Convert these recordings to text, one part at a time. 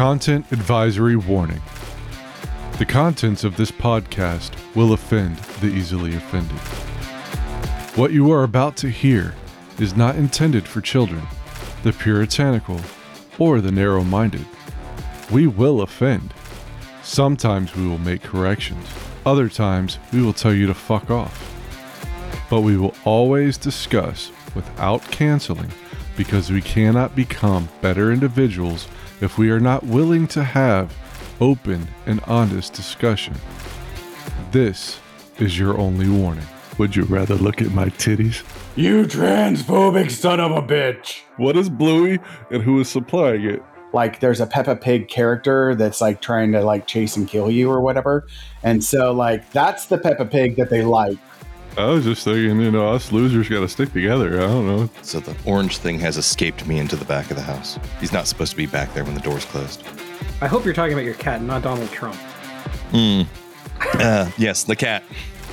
Content advisory warning. The contents of this podcast will offend the easily offended. What you are about to hear is not intended for children, the puritanical, or the narrow minded. We will offend. Sometimes we will make corrections, other times we will tell you to fuck off. But we will always discuss without canceling because we cannot become better individuals if we are not willing to have open and honest discussion. This is your only warning. Would you rather look at my titties? You transphobic son of a bitch. What is Bluey and who is supplying it? Like there's a Peppa Pig character that's like trying to like chase and kill you or whatever. And so like that's the Peppa Pig that they like. I was just thinking, you know, us losers got to stick together. I don't know. So the orange thing has escaped me into the back of the house. He's not supposed to be back there when the door's closed. I hope you're talking about your cat, not Donald Trump. Hmm. Uh, yes, the cat.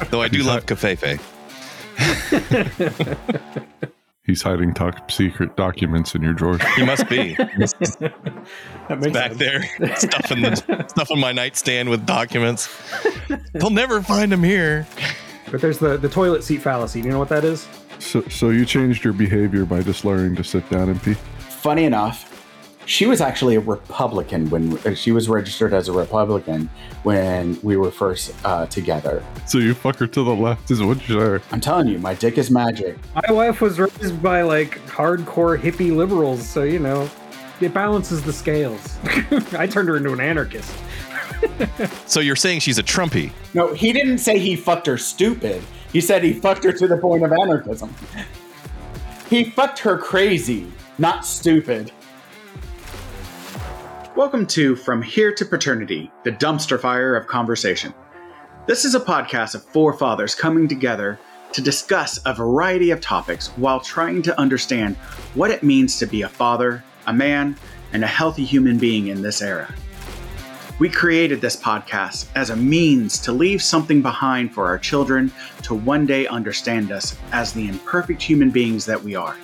Though I do love covfefe. He's hiding top secret documents in your drawers. He must be. He's That makes back sense. there, stuffing the stuffing my nightstand with documents. They'll never find him here. But there's the, the toilet seat fallacy. Do you know what that is? So, so you changed your behavior by just learning to sit down and pee? Funny enough, she was actually a Republican when uh, she was registered as a Republican when we were first uh, together. So you fuck her to the left is what you're I'm telling you, my dick is magic. My wife was raised by like hardcore hippie liberals, so you know, it balances the scales. I turned her into an anarchist. So you're saying she's a Trumpy? No, he didn't say he fucked her stupid. He said he fucked her to the point of anarchism. He fucked her crazy, not stupid. Welcome to From Here to Paternity, the dumpster fire of conversation. This is a podcast of four fathers coming together to discuss a variety of topics while trying to understand what it means to be a father, a man, and a healthy human being in this era. We created this podcast as a means to leave something behind for our children to one day understand us as the imperfect human beings that we are.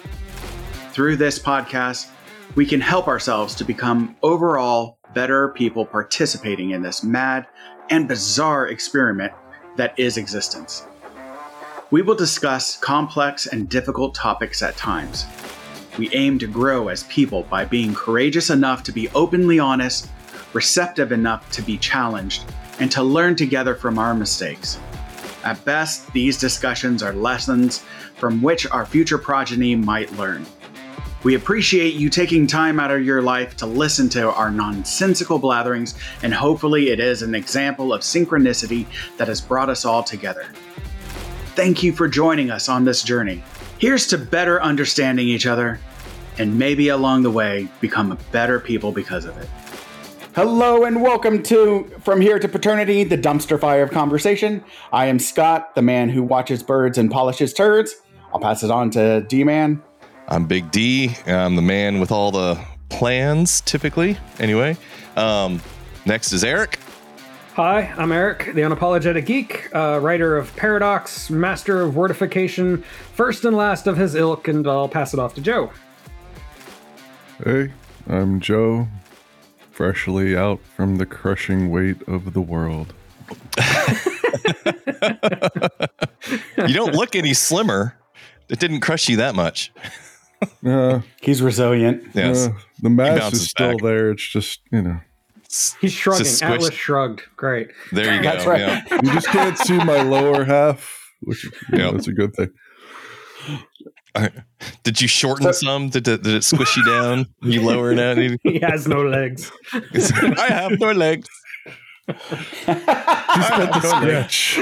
Through this podcast, we can help ourselves to become overall better people participating in this mad and bizarre experiment that is existence. We will discuss complex and difficult topics at times. We aim to grow as people by being courageous enough to be openly honest receptive enough to be challenged, and to learn together from our mistakes. At best, these discussions are lessons from which our future progeny might learn. We appreciate you taking time out of your life to listen to our nonsensical blatherings, and hopefully, it is an example of synchronicity that has brought us all together. Thank you for joining us on this journey. Here's to better understanding each other, and maybe along the way, become better people because of it. Hello and welcome to From Here to Paternity, the dumpster fire of conversation. I am Scott, the man who watches birds and polishes turds. I'll pass it on to D Man. I'm Big D. I'm the man with all the plans, typically. Anyway, um, next is Eric. Hi, I'm Eric, the unapologetic geek, uh, writer of Paradox, master of wordification, first and last of his ilk, and I'll pass it off to Joe. Hey, I'm Joe, freshly out from the crushing weight of the world. You don't look any slimmer. It didn't crush you that much. Uh, He's resilient. Yes. uh, the mass is still back. there. It's just, you know, He's shrugging. It's a squish- Atlas shrugged. Great. There you go. That's right. Yeah. you just can't see my lower half, which you know, Yeah. that's a good thing. Did you shorten some? Did it, did it squish you down? You lower it out? He has no legs. I have no legs. He's got the sketch.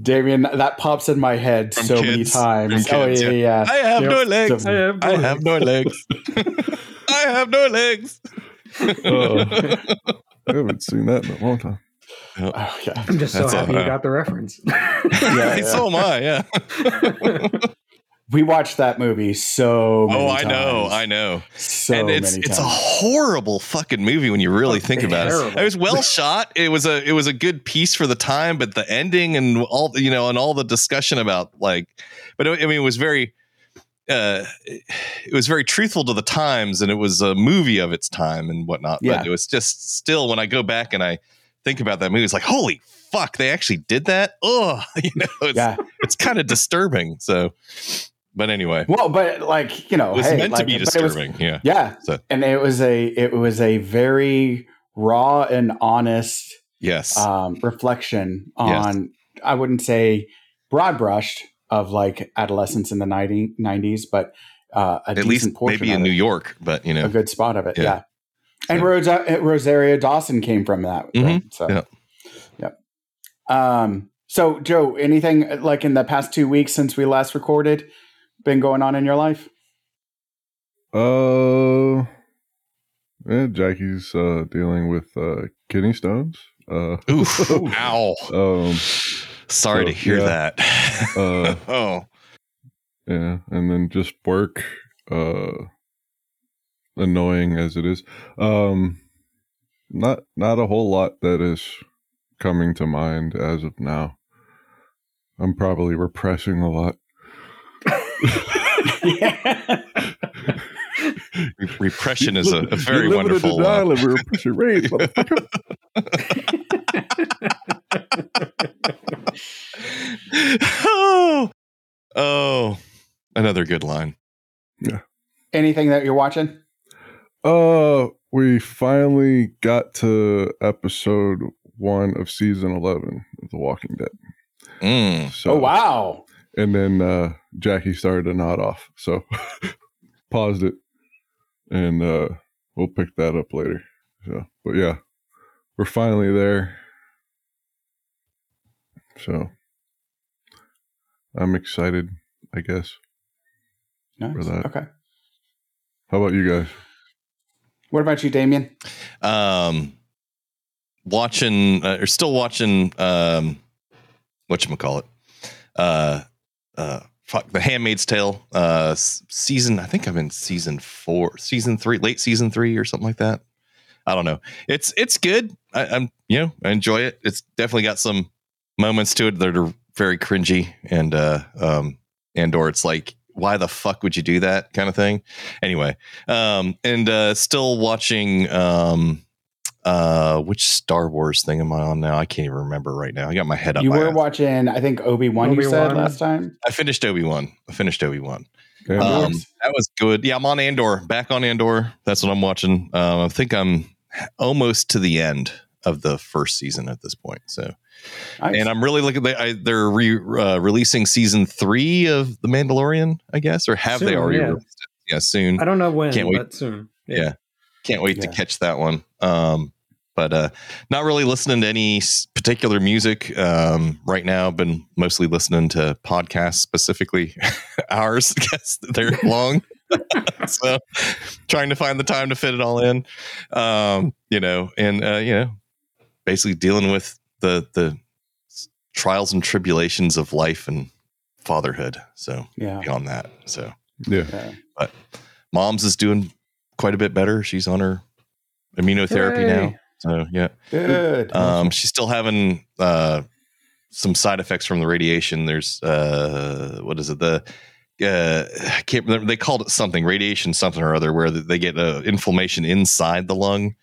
Damian, that pops in my head From so many times. From oh, kids, yeah, yeah. yeah. I have Yep. no legs. So- I have no I have no legs. I have no legs. Oh, I haven't seen that in a long time. Oh, yeah. I'm just so That's a- happy you uh, got the reference. Yeah, So am I. Yeah. We watched that movie so many Oh, I know. I know. So and it's many it's a horrible fucking movie when you really think about it. terrible. It was well shot. It was a it was a good piece for the time, but the ending and all the- you know and all the discussion about like, but I mean it was very uh, it was very truthful to the times, and it was a movie of its time and whatnot. Yeah. But it was just still when I go back and I think about that movie, it's like holy fuck, they actually did that. Oh, you know, it's Yeah. it's kind of disturbing. So, but anyway, Well, but like you know, it was hey, meant like, to be it was- disturbing. yeah. yeah, So- and it was a it was a very raw and honest Yes. um, reflection Yes. on I wouldn't say broad brushed of like adolescence in the 90, 90s, but uh, a At decent least maybe in New York, but you know, a good spot of it. Yeah. Yeah. And So- Rosa, Rosario Dawson came from that. Mhm. Right? So, Yeah. Yep. Um, so Joe, anything like in the past two weeks since we last recorded been going on in your life? Uh, yeah, Jackie's uh, dealing with uh, kidney stones. Uh, oof, ow. um, Sorry so, to hear yeah. that. Uh, oh, yeah, and then just work. Uh, annoying as it is, um, not not a whole lot that is coming to mind as of now. I'm probably repressing a lot. Re- repression is a, a very You're living in wonderful. denial of repression rate, motherfucker. oh, oh, another good line. Yeah. Anything that you're watching? Uh, we finally got to episode one of season eleven of The Walking Dead. Mm. So, oh wow. And then uh, Jackie started to nod off, so paused it, and uh, we'll pick that up later. So, but yeah, we're finally there. So, I'm excited. I guess. Nice. For that. Okay. How about you guys? What about you, Damian? Um, watching uh, or still watching um, what you call it? Uh, uh, fuck, The Handmaid's Tale. Uh, season. I think I'm in season four, season three, late season three or something like that. I don't know. It's it's good. I, I'm you know I enjoy it. It's definitely got some moments to it that are very cringy and uh um and or it's like why the fuck would you do that kind of thing. Anyway, um and uh still watching um uh which Star Wars thing am I on now? I can't even remember right now. I got my head up. You were ass. watching, I think Obi Wan. You said last time. I finished Obi Wan. I finished Obi Wan. Um, that was good. Yeah, I'm on Andor. Back on Andor. That's what I'm watching. Um, I think I'm almost to the end of the first season at this point. So, Nice. and I'm really looking. They, I, they're re, uh, releasing season three of The Mandalorian, I guess, or have they already yeah. released it? Yeah, soon. I don't know when, Can't wait. but soon. Yeah. Can't wait to catch that one. Um, but uh, not really listening to any particular music um, right now. Been mostly listening to podcasts, specifically ours, because they're long. so trying to find the time to fit it all in, um, you know, and uh, you know, basically dealing with the the trials and tribulations of life and fatherhood. So yeah. beyond that, so yeah, yeah. mom's is doing quite a bit better. She's on her immunotherapy Hooray. now. So yeah. Good. Um, she's still having uh, some side effects from the radiation. There's uh, what is it? The uh, I can't remember. They called it something radiation something or other, where they get uh, inflammation inside the lung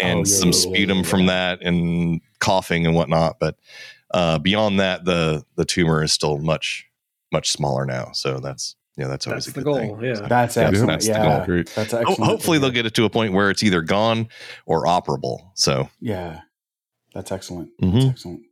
and Oh, yeah, some yeah, yeah, sputum yeah, from that and coughing and whatnot. But uh, beyond that, the the tumor is still much much smaller now. So that's yeah, that's always That's a the good goal. thing. Yeah. So- That's Yeah, excellent. that's the yeah. goal. great. That's Ho- excellent. hopefully they'll get it to a point where it's either gone or operable. So, Yeah. That's excellent. Mhm. That's excellent.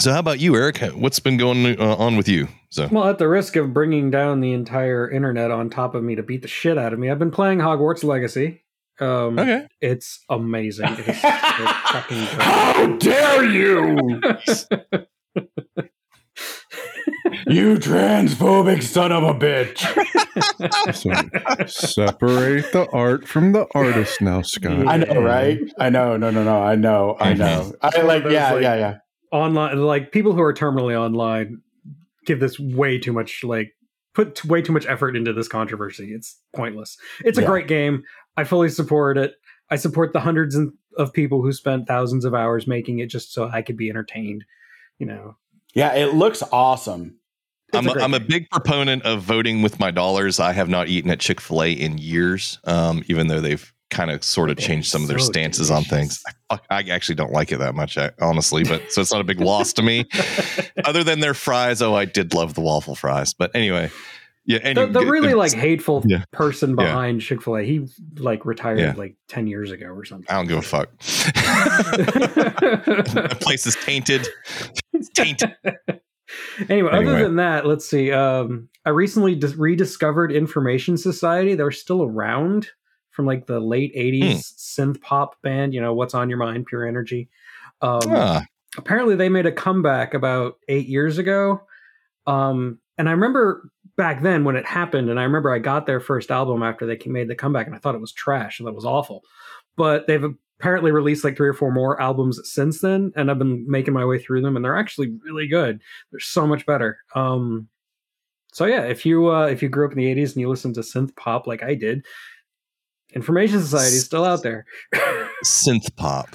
so how about you, Eric? What's been going uh, on with you? So, Well, at the risk of bringing down the entire internet on top of me to beat the shit out of me, I've been playing Hogwarts Legacy. Um, okay, It's amazing. It is so. How dare you, you transphobic son of a bitch! So separate the art from the artist now, Scott. I know, right? I know. No, no, no. I know. I know. I like. Those, Yeah, like- yeah, yeah. Online, like people who are terminally online, give this way too much, like put way too much effort into this controversy. It's pointless. It's a Yeah. great game. I fully support it. I support the hundreds of people who spent thousands of hours making it just so I could be entertained. You know, Yeah, it looks awesome. I'm a a, great I'm a big proponent of voting with my dollars. I have not eaten at Chick Fil A in years, um, even though they've kind of sort of changed some of their so stances on things. I, I actually don't like it that much, I- honestly. But so it's not a big loss to me. Other than their fries, oh, I did love the waffle fries. But anyway, yeah. the, Anyway, the really like hateful Yeah. person Yeah. behind Chick Fil A, he like retired Yeah. like ten years ago or something. I don't give a fuck. the place is tainted. It's tainted. anyway, Anyway. other than that, let's see. Um, I recently dis- rediscovered Information Society. They're still around from like the late '80s synth pop band. You know, what's on your mind? Pure Energy. Um, Ah, apparently they made a comeback about eight years ago um and i remember back then when it happened and i remember i got their first album after they made the comeback and i thought it was trash and that was awful but they've apparently released like three or four more albums since then and i've been making my way through them and they're actually really good they're so much better um so yeah if you uh if you grew up in the 80s and you listened to synth pop like i did information society is still out there synth pop.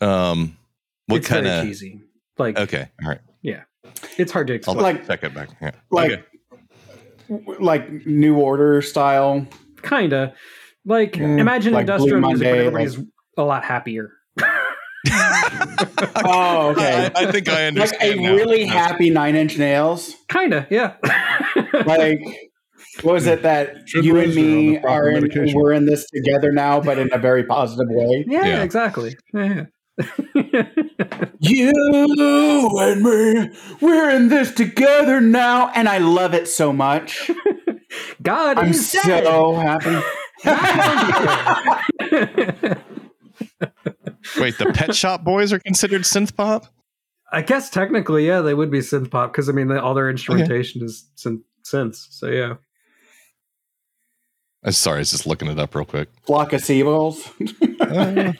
Um, what kind of? cheesy like Okay, all right. Yeah, it's hard to I'll explain Like- check it back. Yeah. Like, okay. W- like New Order style. kinda like Mm, imagine like Blue industrial music Monday, where everybody's a lot happier Oh, okay. I, I think I understand. Like understand. a now. really happy Nine Inch Nails. kinda yeah Like, what was it that Sugar you and rays are on me are in? medication. We're in this together now, but in a very positive way. yeah, Yeah. exactly yeah. You and me, we're in this together now, and I love it so much. god I'm is dead. so happy. Wait, the Pet Shop Boys are considered synth pop? i guess technically yeah they would be synth pop because i mean all their instrumentation is synth synths so yeah Uh, sorry, I was just looking it up real quick. Flock of seagulls. Uh,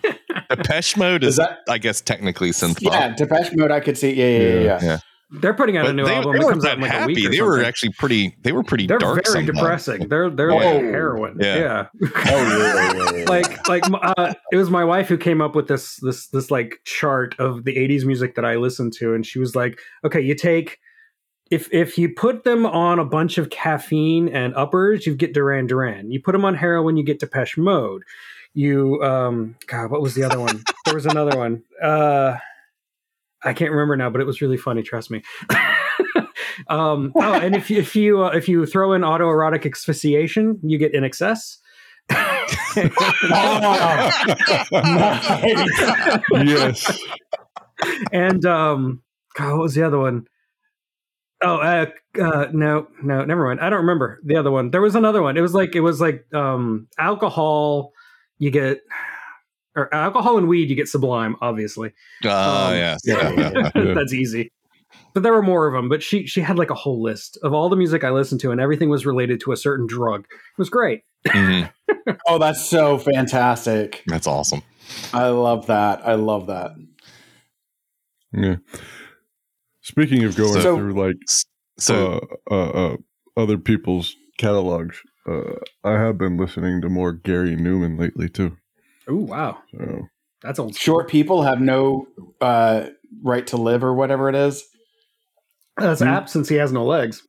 Depeche Mode is, Is that- I guess, technically synth pop. Yeah, Depeche Mode. I could see. Yeah, yeah, yeah. Yeah. yeah. Yeah. they're putting out a new they, album they that weren't comes out that in like a week happy. or They were something. actually pretty. They were pretty they're dark. very sometimes. depressing they're they're Oh. like heroin Yeah. yeah. Oh, yeah, yeah, yeah, yeah. like like uh, it was my wife who came up with this this this like chart of the 80s music that I listened to and she was like okay you take if if you put them on a bunch of caffeine and uppers you get Duran Duran you put them on heroin you get Depeche Mode you um god what was the other one there was another one uh I can't remember now but it was really funny trust me um oh and if you if you uh, if you throw in autoerotic asphyxiation you get INXS yes. and um God, what was the other one? Oh, uh, uh, no, no, never mind. I don't remember the other one. There was another one. It was like it was like um alcohol. You get or alcohol and weed. You get Sublime, obviously. Oh, Um, yes. yeah, Yeah, yeah, Yeah. That's easy. But there were more of them. But she she had like a whole list of all the music I listened to, and everything was related to a certain drug. It was great. Mhm. oh, that's so fantastic. That's awesome. I love that. I love that. Yeah. Speaking of going So- through like So, uh, uh, uh, other people's catalogs, uh, I have been listening to more Gary Numan lately too. Oh wow, So that's old. Short people have no uh, right to live or whatever it is. That's Hmm. apt since he has no legs.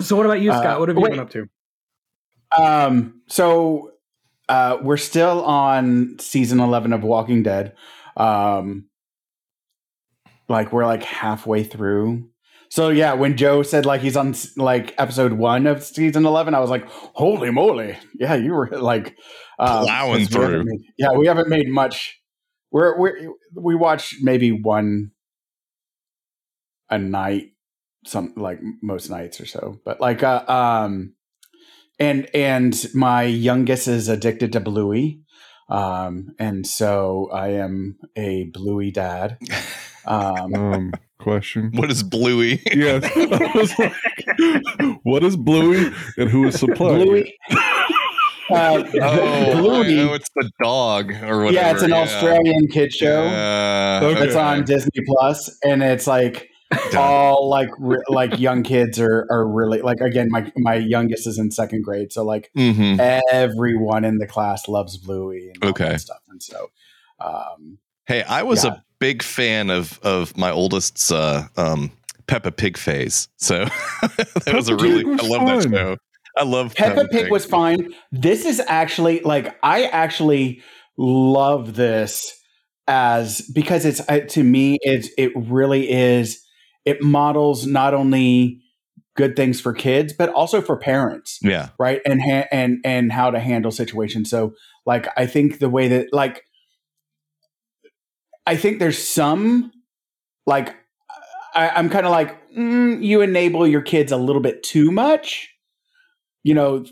So what about you, Uh, Scott? what have you wait. been up to? Um, so uh, we're still on season 11 of Walking Dead. Um, like we're like halfway through. So yeah, when Joe said like he's on like episode one of season 11, I was like, holy moly. Yeah, you were like uh, Plowing 'cause we through. made- yeah, we haven't made much. We're, we're, we watch maybe one a night, some like most nights or so, but like, uh, um, and and my youngest is addicted to Bluey, um, and so I am a Bluey dad. Um, um, question. what is Bluey? Yes. I was like, what is Bluey and who is supplying? Bluey. Uh, Oh, Bluey. I know it's the dog or whatever. yeah, it's an Australian kid show. Yeah, Okay. It's on Disney Plus, and it's like all like re- like young kids are are really like again my my youngest is in second grade, so like hmm everyone in the class loves Bluey and all Okay. that stuff, and so um, Hey, I was Yeah. a big fan of of my oldest's uh, um, Peppa Pig phase. So that was a Peppa really was I love that show. I love Peppa Pig was fine. This is actually like I actually love this as because it's uh, to me it's it really is it models not only good things for kids but also for parents Yeah. right and ha- and and how to handle situations so like i think the way that like i think there's some like I, i'm kind of like mm, you enable your kids a little bit too much. You know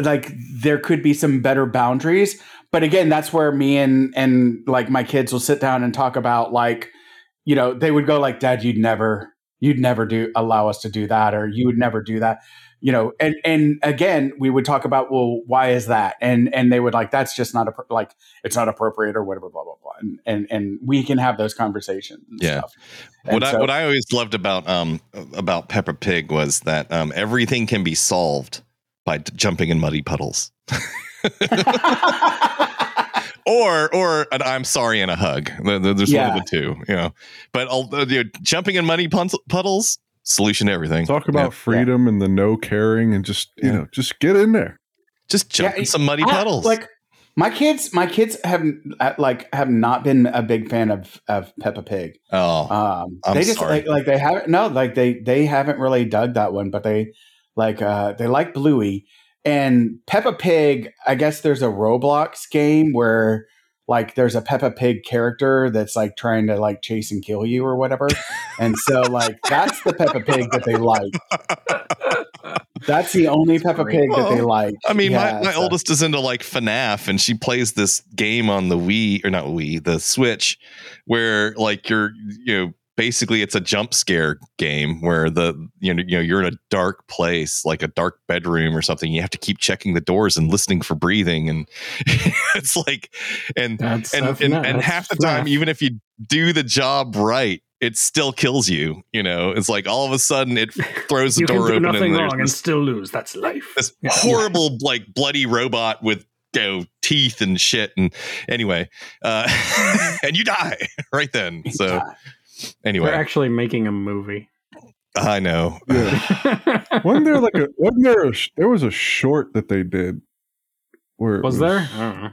like there could be some better boundaries. But again that's where me and and like my kids will sit down and talk about like you know they would go like dad you'd never you'd never do allow us to do that or you would never do that you know and and again we would talk about well why is that and and they would like that's just not a like it's not appropriate or whatever blah blah blah and and, and we can have those conversations and Yeah. stuff And What I so- what I always loved about um about Peppa Pig was that um everything can be solved by d- jumping in muddy puddles. or or an I'm sorry and a hug. There- there- There's one of the two, you know. But although you know, jumping in muddy puddles, solution to everything. Talk about freedom and the no caring and just you Yeah. know just get in there. Just jump Yeah, in some muddy I- puddles. like my kids my kids have uh, like have not been a big fan of of Peppa Pig oh, Um, I'm they just sorry. like, like they haven't no like they they haven't really dug that one, but they like uh they like Bluey and Peppa Pig. I guess there's a Roblox game where like there's a Peppa Pig character that's like trying to like chase and kill you or whatever, and so like that's the Peppa Pig that they like. That's the only Peppa Pig that they like. I mean, Yeah, my, my so- oldest is into like FNAF, and she plays this game on the Wii or not Wii, the Switch, where like you're you know basically it's a jump scare game where the you know you know you're in a dark place like a dark bedroom or something. You have to keep checking the doors and listening for breathing, and it's like and That's and and, and half the time, even if you do the job right. It still kills you, you know. It's like all of a sudden it throws the door open nothing and wrong and still lose. That's life. this Yeah. horrible like bloody robot with you know, teeth and shit and anyway uh and you die right then so They're anyway they're actually making a movie. i know Yeah. wasn't there like a wasn't there a, there was a short that they did where it was there? I don't know.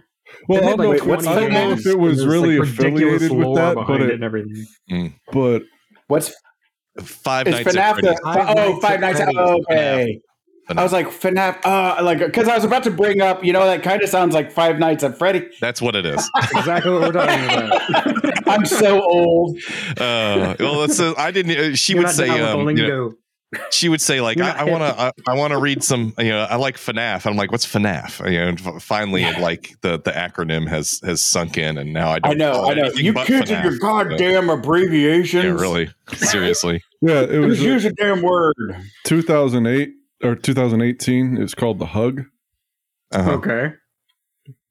Well, I don't, know like, if, 20 I don't know if it was really like, affiliated with that, but it it, and everything. Hmm. but What's five is nights FNAF at the Freddy's. Oh, five oh Nights at Nights? Freddy's. Oh, okay. FNAF. I was like FNAF, uh, like because I was about to bring up, you know, that kind of sounds like Five Nights at Freddy. that's what it is exactly what we're talking about. I'm so old. uh well that's uh, i didn't uh, she You're would say down with the um, you know, she would say like i, not I hip. want to I, I want to read some you know i like FNAF i'm like what's FNAF you know and finally it, like the the acronym has has sunk in and now i don't I know, call I know. You but kids and your FNAF. goddamn abbreviations. yeah really seriously yeah, it was Just uh, use a damn word. 2008 or 2018. It's called The Hug. uh-huh. Okay.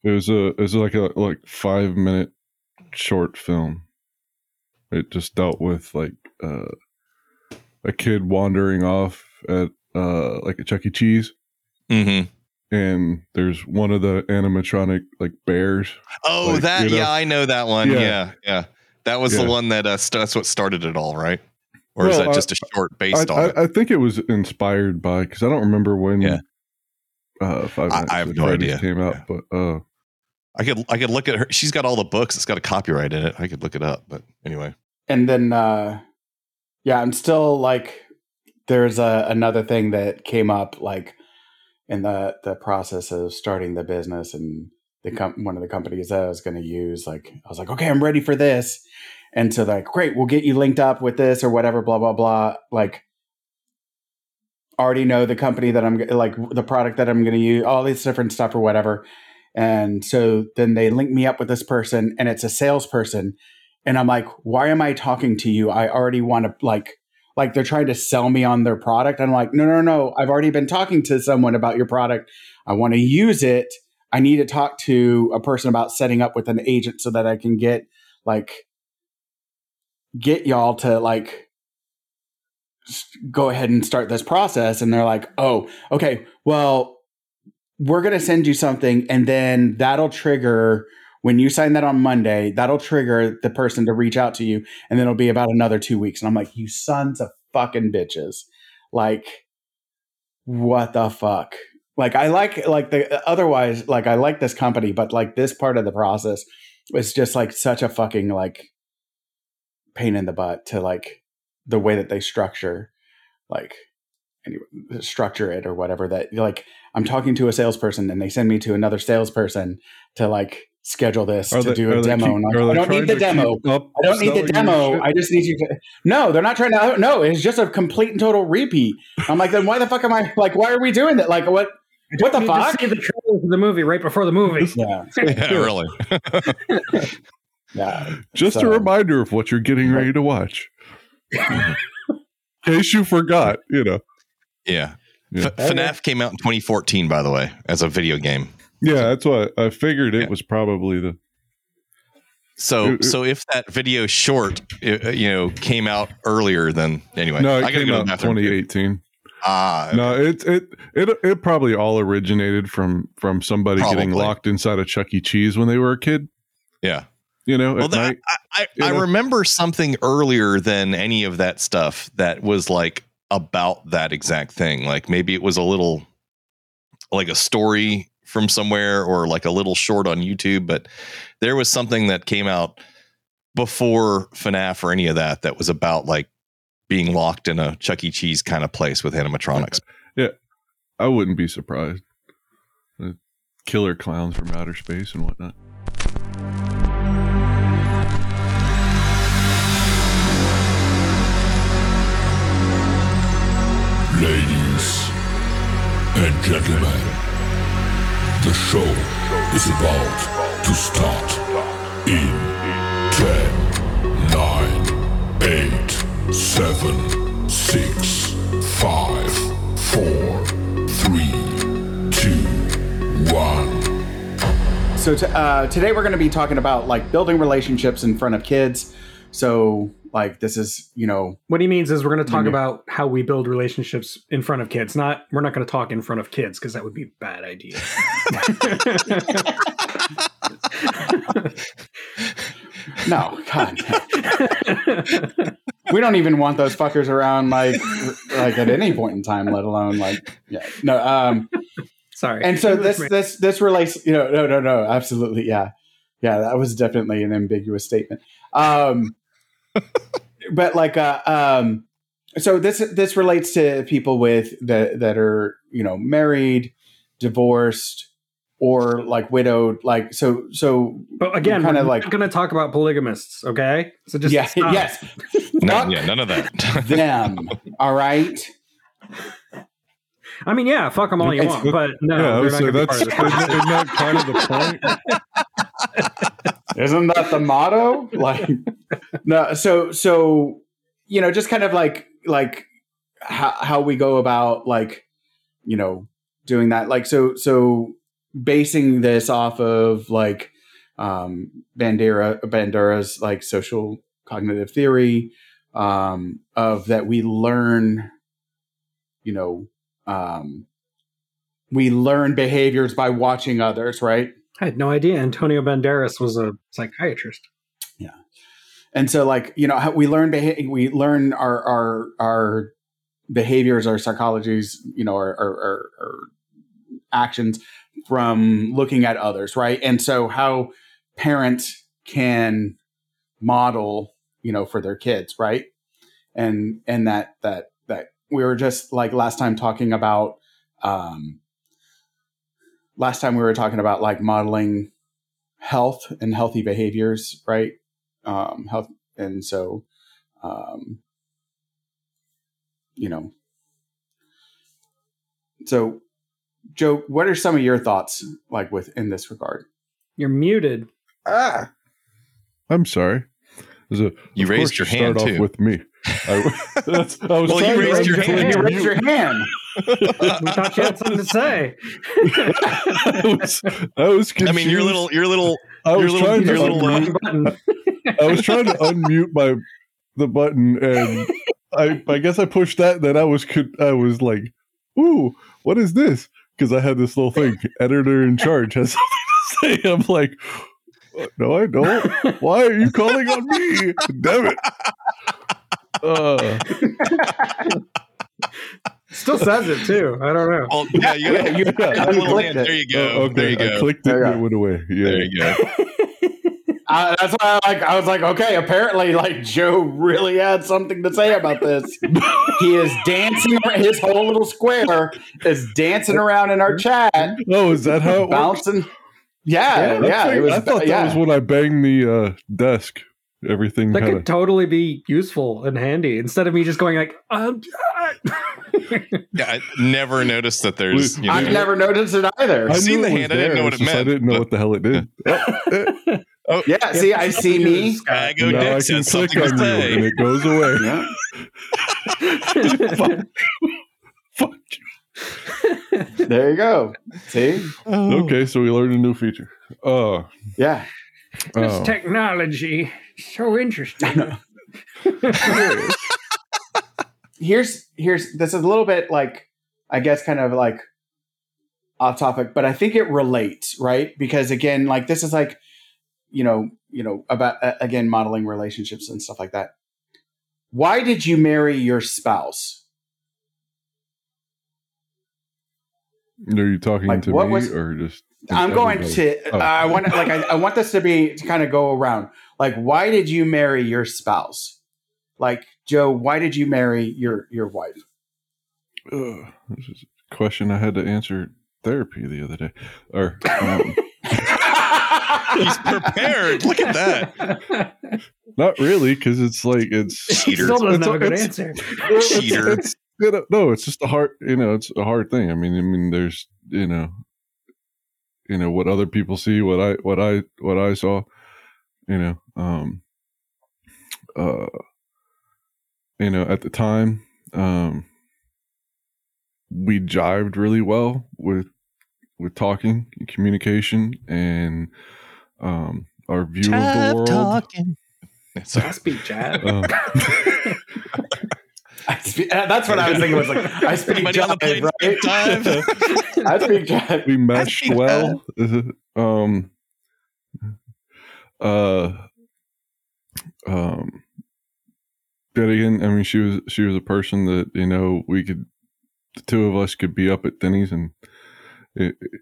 It was a it was like a like five minute short film. It just dealt with like uh, a kid wandering off at uh, like a Chuck E. Cheese, hmm and there's one of the animatronic like bears. Oh, Like, that you know? yeah, I know that one. Yeah. Yeah, yeah, that was Yeah. the one that uh, st- that's what started it all, right? Or is that I- just a short I, based on I, it? I think it was inspired by because I don't remember when. Yeah. Uh, Five I- Nights I have no idea. Came out, Yeah. but uh, I could I could look at her. She's got all the books. It's got a copyright in it. I could look it up, but anyway. And then, uh, yeah, I'm still like, there's a, another thing that came up like in the the process of starting the business and the com- one of the companies that I was going to use. Like, I was like, okay, I'm ready for this. And so, like, great, we'll get you linked up with this or whatever, blah blah blah. Like, already know the company that I'm like the product that I'm going to use, all this different stuff or whatever. And so then they link me up with this person, and it's a salesperson. And I'm like, why am I talking to you? I already want to like, like they're trying to sell me on their product. I'm like, no, no, no. I've already been talking to someone about your product. I want to use it. I need to talk to a person about setting up with an agent so that I can get like, get y'all to like go ahead and start this process. And they're like, oh, okay, well, we're going to send you something and then that'll trigger when you sign that on Monday, that'll trigger the person to reach out to you, and then it'll be about another two weeks. And I'm like, you sons of fucking bitches. Like, what the fuck? Like, I like, like, the otherwise, like, I like this company, but like, this part of the process is just like such a fucking, like, pain in the butt to like the way that they structure, like, anyway, structure it or whatever that, like, I'm talking to a salesperson and they send me to another salesperson to like schedule this Are to they- do a demo. keep- I'm like, I don't need the demo. I don't need the demo. I just need you to. No, they're not trying to. Oh, no, it's just a complete and total repeat. I'm like, then why the fuck am I like? Why are we doing that? Like, what? What the fuck? just see the trailer for the movie right before the movie. Yeah, yeah, really. yeah. Just a reminder of what you're getting ready to watch. In case you forgot, you know. Yeah. Yeah. F- FNAF came out in 2014, by the way, as a video game. Yeah, that's what I figured it Yeah. was probably the So, It- it- so if that video short, uh, you know, came out earlier than anyway, No, it I came go out in 2018. Ah, No, it it it it probably all originated from from somebody getting locked inside a Chuck E. Cheese when they were a kid. yeah. You know, Well, that, night. I, I know? remember something earlier than any of that stuff that was like about that exact thing. Like maybe it was a little like a story from somewhere or like a little short on YouTube, but there was something that came out before FNAF or any of that that was about like being locked in a Chuck E. Cheese kind of place with animatronics. Yeah, I wouldn't be surprised. Killer clowns from outer space and whatnot. Ladies and gentlemen, the show is about to start in 10, 9, 8, 7, 6, 5, 4, 3, 2, 1. So t- uh, today we're going to be talking about like building relationships in front of kids. So like this is you know What he means is we're going to talk about how we build relationships in front of kids. Not we're not going to talk in front of kids because that would be a bad idea. no God we don't even want those fuckers around like like at any point in time, let alone like yeah no um Sorry. and so this this this relates you know no no no absolutely yeah yeah that was definitely an ambiguous statement um but like uh um so this this relates to people with that that are you know married divorced or like widowed like so so But again, kinda we're like- not going to talk about polygamists, okay? So just yeah stop. yes No, yeah, none of that. them all right I mean, yeah, fuck them all you It's- want, but no, yeah, I not say going to be that's part isn't, isn't that kind of the point? Isn't that the motto? Like, no. So, so you know, just kind of like like how how we go about like you know doing that. Like, so so basing this off of like um Bandura Bandura's like social cognitive theory um of that we learn you know um we learn behaviors by watching others right I had no idea Antonio Banderas was a psychiatrist. Yeah, and so like you know we learn beha- we learn our our our behaviors our psychologies you know our, our, our, our actions from looking at others right? And so how parents can model you know for their kids right? And and that that that we were just like last time talking about um last time we were talking about like modeling health and healthy behaviors right um, health, and so, um, you know, so Joe, what are some of your thoughts like with in this regard? You're muted. Ah, I'm sorry. A- You raised course your hand, start off too. with me. I, that's, I was Well, you raised your hand. you raised your hand. We thought you had something to say. I was, I was I mean, your little, your little, I was your little- trying to your little, uh, unmute- button. I was trying to unmute my the button, and I I guess I pushed that. Then I was con- I was like, "Ooh, what is this?" Because I had this little thing. Editor in charge has something to say. I'm like, No, I don't. Why are you calling on me? Damn it. Uh, Still says it too. I don't know. Well, yeah, you Yeah, you- a you clicked it. There you go. oh, okay, There you I go. clicked it There and it went away. Yeah. There you go. Uh, that's why I like. I was like, okay. Apparently, like Joe really had something to say about this. he is dancing. His whole little square is dancing around in our chat, Oh, is that how it works? bouncing. Yeah, yeah. I, it was. I thought yeah. that was when I banged the uh, desk. Everything That had could totally be useful and handy instead of me just going like, um, Yeah, I never noticed that there's. You know, I've never noticed it either. I've seen the it was hand, I didn't know what it just I didn't know but- what the hell it did. Oh, eh, yeah. See, I see me. I go now I Dick can says click something to on you and it goes away. Yeah. fuck, fuck you. There you go. See. Oh. Okay, so we learned a new feature. Uh, Yeah. oh. technology so interesting. here's here's this is a little bit like I guess kind of like off topic, but I think it relates, right? Because again, like this is like you know, you know about uh, again modeling relationships and stuff like that. Why did you marry your spouse? Are you talking Like, to me was- or just? I'm going everybody? to. Oh. I want like I, I want this to be to kind of go around. Like, why did you marry your spouse? Like Joe, why did you marry your your wife? Ugh, this is a question I had to answer therapy the other day. Or um, He's prepared. Look at that. not really, because it's like it's Cheater. Still doesn't It's- have a good it's- answer. it's- Cheater. it's- you know, no, it's just a hard. You know, it's a hard thing. I mean, I mean, there's you know, you know what other people see, what I what I what I saw. You know, um, uh, you know, at the time, um, we jived really well with with talking, communication, and um, our view of the world. Sorry. I speak chat. Um, I spe- uh, that's what I was thinking. Was like I speak Everybody on jive, right? same time. I speak jive. we meshed think well. um, uh, um, but again, I mean, she was she was a person that you know we could, the two of us could be up at Denny's and it, it-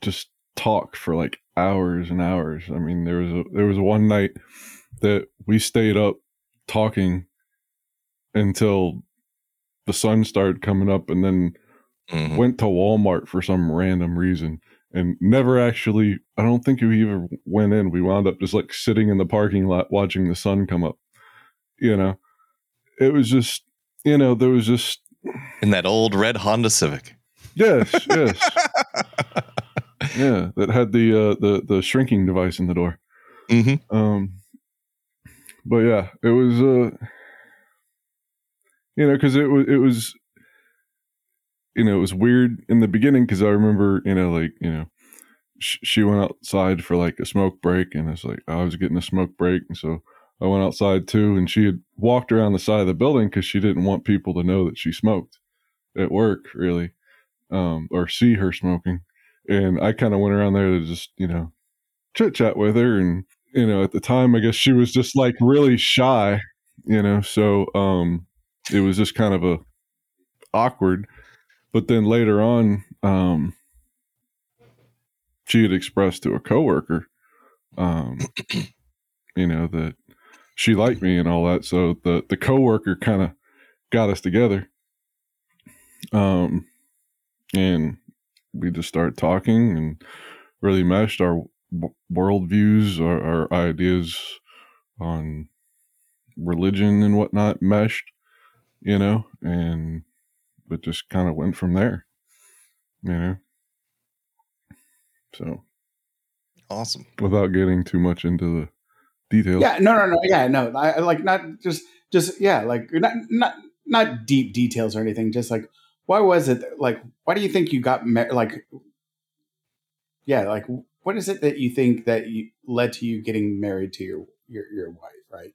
just talk for like hours and hours. I mean, there was a there was one night that we stayed up talking until the sun started coming up, and then Mhm. went to Walmart for some random reason and never actually I don't think we even went in. We wound up just like sitting in the parking lot watching the sun come up. You know. It was just you know, there was just In that old red Honda Civic. yes, yes. yeah, that had the uh the the shrinking device in the door. Mm-hmm. Um, but yeah, it was uh, you know, because it was it was, you know, it was weird in the beginning because I remember you know like you know, sh- she went outside for like a smoke break and it's like I was getting a smoke break and so I went outside too and she had walked around the side of the building because she didn't want people to know that she smoked at work really, um, or see her smoking, and I kind of went around there to just you know chit chat with her and you know at the time i guess she was just like really shy you know so um it was just kind of a awkward. But then later on um she had expressed to a coworker um you know that she liked me and all that so the the coworker kind of got us together um and we just started talking and really meshed our w- worldviews, our, our ideas on religion and whatnot meshed, you know, and it just kind of went from there, you know. So, Awesome. without getting too much into the details, Yeah, no, no, no. Yeah, no. I like not just, just yeah, like not, not, not deep details or anything. Just like, why was it? Like, why do you think you got married? Like, yeah, like, what is it that you think that you led to you getting married to your your your wife? Right?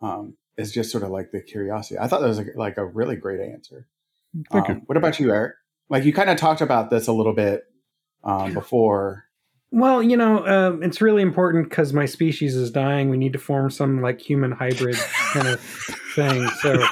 Um, it's just sort of like the curiosity. I thought that was like, like a really great answer. Thank um, What about you, Eric? Like, you kind of talked about this a little bit um, before. Well, you know, um, it's really important because my species is dying. We need to form some like human hybrid kind of thing. So,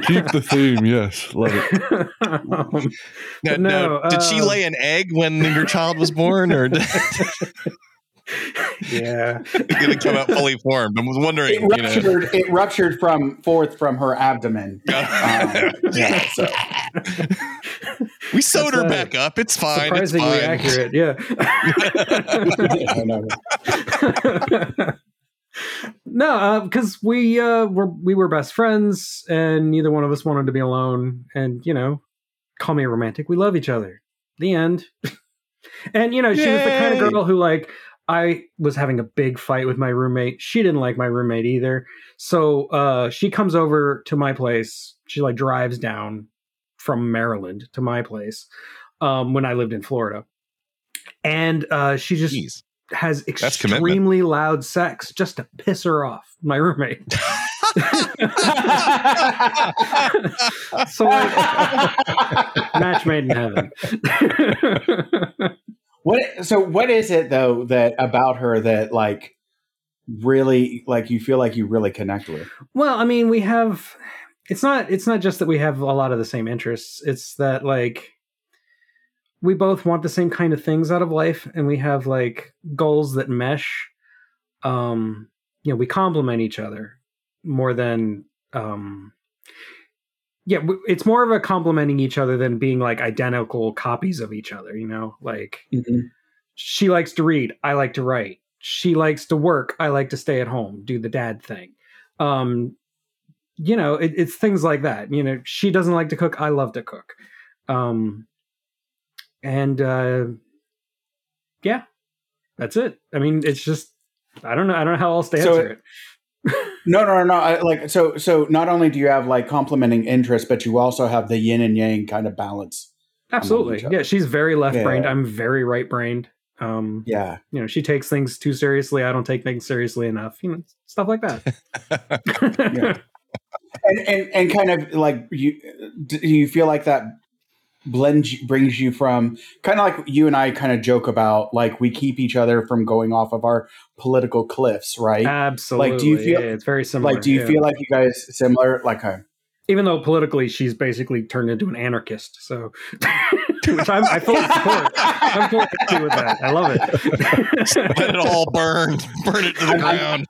Keep the theme. Yes, love it. um, Now, No, now, did she uh, lay an egg when your child was born, or did yeah. it come out fully formed? I was wondering. It You know. ruptured. It ruptured from forth from her abdomen. Um, yeah, so we sewed her That's, uh, back up. It's fine. It's Surprisingly fine. accurate. Yeah. I know. no, because we uh, were we were best friends, and neither one of us wanted to be alone. And you know, call me a romantic. We love each other. The end. and you know, she was the kind of girl who like I was having a big fight with my roommate. She didn't like my roommate either. So uh, she comes over to my place. She like drives down from Maryland to my place um, when I lived in Florida, and uh, she just Jeez. has extremely loud sex just to piss her off, my roommate. so like, match made in heaven. What? So what is it though that about her that like really like you feel like you really connect with? well, I mean, we have. It's not. It's not just that we have a lot of the same interests. It's that like we both want the same kind of things out of life, and we have like goals that mesh. Um, you know, we complement each other more than um yeah it's more of a complimenting each other than being like identical copies of each other you know? Like she likes to read i like to write. She likes to work i like to stay at home do the dad thing. Um you know it, it's things like that you know? She doesn't like to cook i love to cook. Um and uh yeah that's it. I mean it's just i don't know i don't know how else to So answer it- it No, no, no, no. I, like so, so not only do you have like complementing interests, but you also have the yin and yang kind of balance. Absolutely. Yeah, she's very left brained. Yeah. I'm very right brained. Um, Yeah, you know, she takes things too seriously. I don't take things seriously enough. You know, stuff like that. Yeah. and and and kind of like you, do you feel like that blends brings you from kind of like you and I kind of joke about like we keep each other from going off of our political cliffs, right? Absolutely. Like, do you feel- yeah, it's very similar. like, do you yeah. feel like you guys similar? Like, uh, even though politically she's basically turned into an anarchist, so which I'm, I fully support. I'm fully happy with that. I love it. Let it all burn. Burn it to the ground.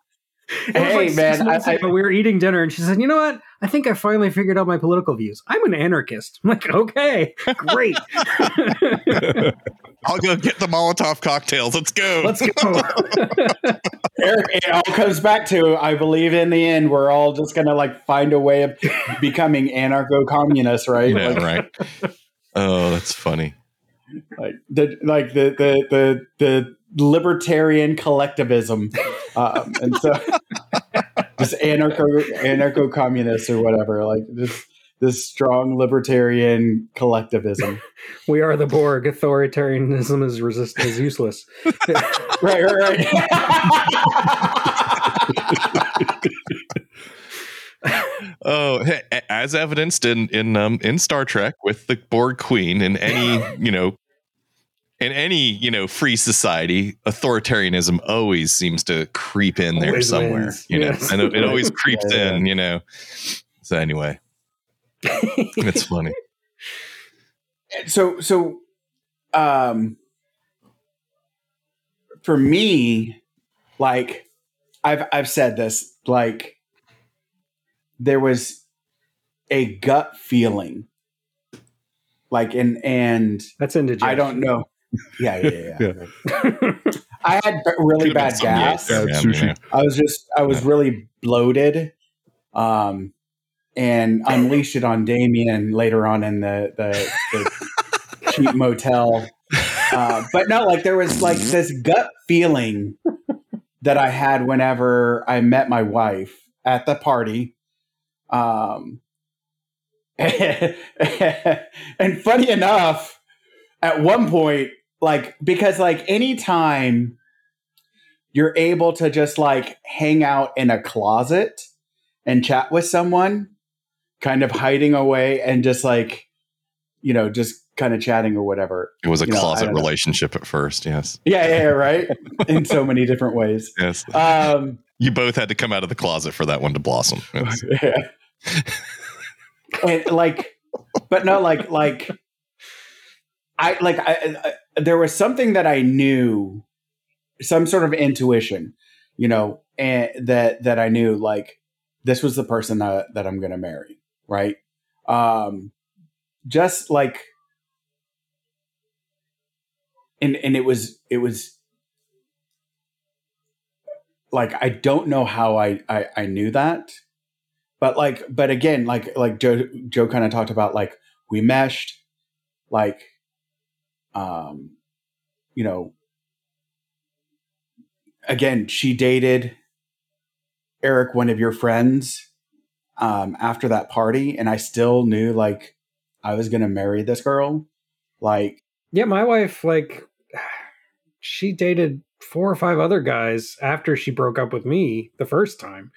It was Hey, like man, months I- we were eating dinner, and she said, "You know what? I think I finally figured out my political views. I'm an anarchist." I'm like, "Okay, great, I'll go get the Molotov cocktails. Let's go. let's go." Eric, it all comes back to I believe in the end we're all just gonna like find a way of becoming anarcho communists, right? yeah, Like, right. Oh, that's funny. like the like the the the the libertarian collectivism, um, and so just anarcho anarcho communists or whatever, like this this strong libertarian collectivism. we are the Borg. Authoritarianism is resist is useless. right, right, right. Oh, hey, as evidenced in in um in Star Trek with the Borg Queen in any you know in any you know free society, authoritarianism always seems to creep in there Always somewhere. wins. You know, Yes. and it, it always creeps Yeah, yeah. in. You know. So anyway, it's funny. so so um for me like i've i've said this like there was a gut feeling like and and That's indigestion. i don't know yeah yeah yeah, Yeah. i had really Could've bad gas Yeah, man, sushi. you. I was just I was really bloated, um, and unleashed it on Damian later on in the the, the cheap motel. Uh, but no, like there was like this gut feeling that I had whenever I met my wife at the party. Um, and funny enough, at one point, like because like anytime you're able to just like hang out in a closet and chat with someone, kind of hiding away and just like, you know, just kind of chatting or whatever. It was a You closet know. relationship at first. Yes. Yeah, yeah, yeah, right. In so many different ways. Yes. Um, you both had to come out of the closet for that one to blossom. Yes. yeah. and like, but no, like, like, I like, I, I there was something that I knew, some sort of intuition, you know, and that that I knew like this was the person that that I'm going to marry, right? Um, just like, and and it was it was like I don't know how I I, I knew that, but like but again like like Joe Joe kind of talked about like we meshed, like, um, you know, again she dated Eric, one of your friends, um, after that party, and I still knew like I was gonna marry this girl, like Yeah, my wife like she dated four or five other guys after she broke up with me the first time,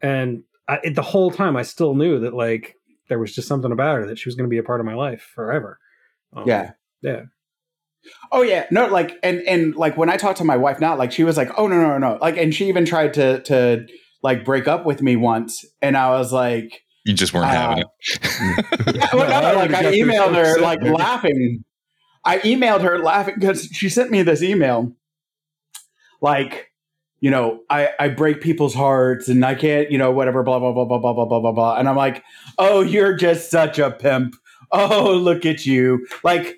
and I, it, the whole time I still knew that like there was just something about her that she was going to be a part of my life forever. Um, yeah. yeah. Oh yeah, no, like and and like when I talked to my wife now, like she was like, "Oh no, no, no," like, and she even tried to to like break up with me once, and I was like, You just weren't Uh, having it. yeah, well, no, like I emailed her like laughing. I emailed her laughing because she sent me this email, like, you know, I I break people's hearts and I can't, you know, whatever, blah blah blah blah blah blah blah blah blah, and I'm like, oh, you're just such a pimp. Oh, look at you. Like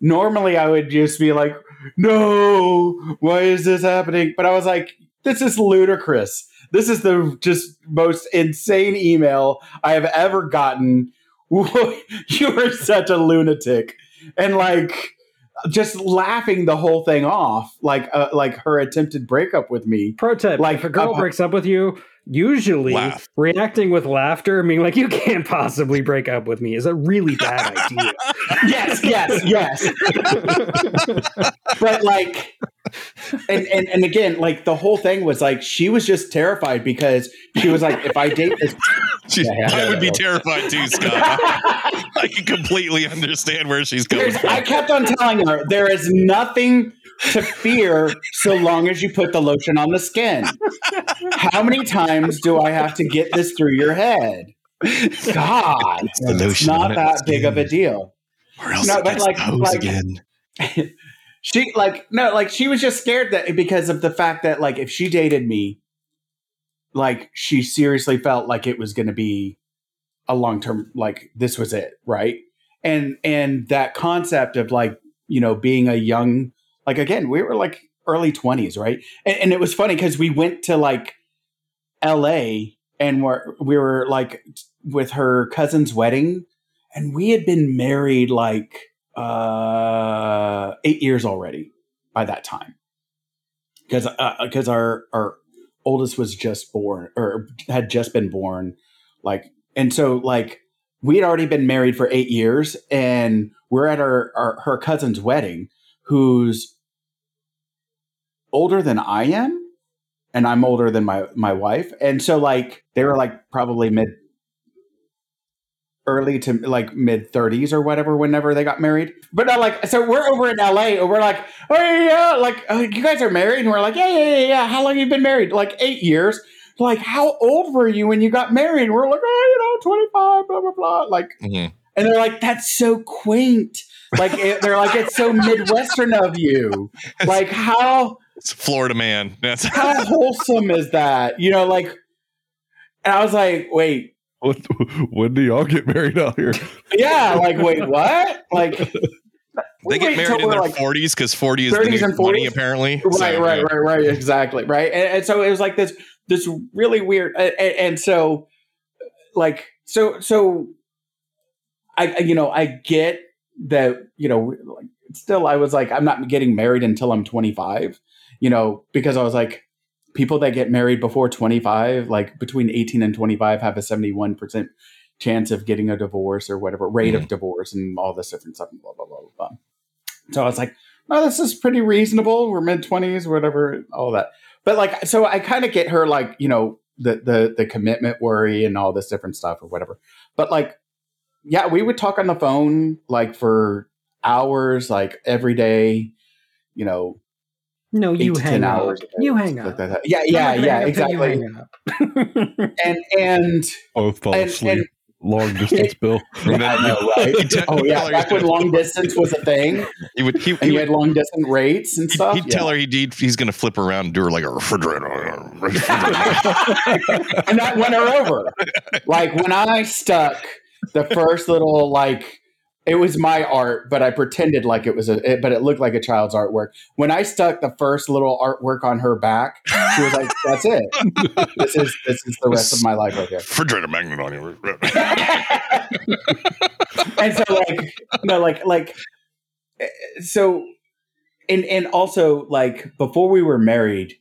normally I would just be like, no, why is this happening? But I was like, this is ludicrous. This is the just most insane email I have ever gotten. you are such a lunatic. And like just laughing the whole thing off, like uh, like her attempted breakup with me. Pro tip: Like, if a girl uh, breaks up with you, usually Laugh. reacting with laughter, and being like, "You can't possibly break up with me," is a really bad idea. Yes, yes, yes. but like and, and and again like the whole thing was like she was just terrified because she was like if i date this She- Yeah, yeah, I would be terrified too, Scott. I can completely understand where she's coming There's- from. i kept on telling her there is nothing to fear so long as you put the lotion on the skin. How many times do i have to get this through your head? God it's not that big of a deal. Or else No, but like- like- again. she like no like she was just scared that because of the fact that like if she dated me like she seriously felt like it was going to be a long term like this was it right? And and that concept of like you know being a young like again we were like early 20s right? And, and it was funny because we went to like la and we're, we were like with her cousin's wedding and we had been married like uh eight years already by that time. Because because our our oldest was just born or had just been born like and so like we had already been married for eight years and we're at our, our her cousin's wedding who's older than i am and i'm older than my my wife. And so like they were like probably mid early to like mid 30s or whatever whenever they got married. But not like so we're over in la and we're like oh yeah, yeah like uh, you guys are married? And we're like yeah yeah yeah yeah how long have you been married? Like eight years. Like how old were you when you got married? And we're like oh you know 25 blah blah blah like Mhm. and they're like that's so quaint. Like it, they're like it's so midwestern of you. Like how It's Florida man. That's how wholesome is that you know like and i was like wait What, when do y'all get married out here? yeah like wait what like they get married in we're, their like, 40s because 40 is 30s the new and 20 40s? apparently. right So, right yeah. right right exactly right and, and so it was like this this really weird and, and so like so so i I- you know i get that you know like still i was like i'm not getting married until i'm 25 you know because i was like people that get married before 25 like between 18 and 25 have a 71% chance of getting a divorce or whatever rate of mm. divorce and all this different stuff and blah blah blah blah blah so i was like oh, this is pretty reasonable. We're mid twenties, whatever, all that. But like, so I kind of get her like, you know, the the the commitment worry and all this different stuff or whatever. But like, yeah, we would talk on the phone like for hours, like every day, you know, No, eight you to hang ten up. hours. a You hang stuff up. like that. Yeah, yeah, yeah, hang up till you exactly. And and Both fall And- asleep. and- Long distance, Bill. And I then- know, right? Oh yeah, back when long distance was a thing, he would he, and he you had long distance rates and He'd, stuff. he'd tell her he'd, he'd- he's going to flip around and do her like a refrigerator. and that won her over. Like when I stuck the first little like it was my art, but I pretended like it was a it, but it looked like a child's artwork. When I stuck the first little artwork on her back, she was like, "That's it. This is this is the rest of my life right here." refrigerator magnet on you. and so like no like like eh, so and and also like before we were married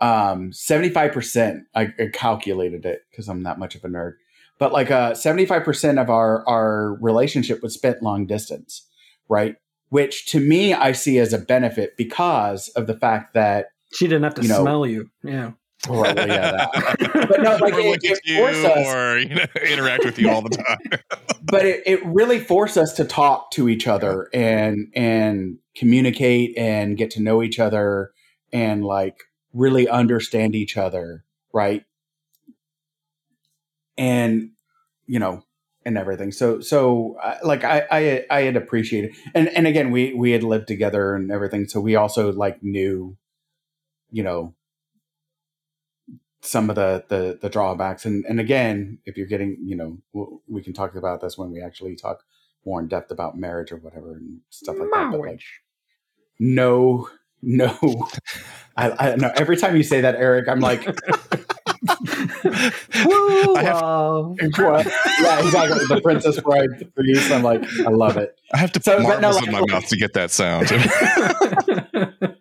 um 75% I, I calculated it because i'm that much of a nerd but like uh 75% of our our relationship was spent long distance right which to me i see as a benefit because of the fact that She didn't have to You know- smell you. Yeah. well, yeah, that. but no like or it, look at it you forced us or you know, interact with you all the time. but it, it really forced us to talk to each other and and communicate and get to know each other and like really understand each other right and you know and everything. So so uh, like i i i had appreciated and and again we we had lived together and everything so we also like knew you know some of the the the drawbacks. And and again if you're getting you know we can talk about this when we actually talk more in depth about marriage or whatever and stuff like that but like no no. I, I know every time you say that eric i'm like Woo! I have- love. what? yeah exactly the princess bride for i'm like i love it I have to So, put but no, like- in my mouth to get that sound.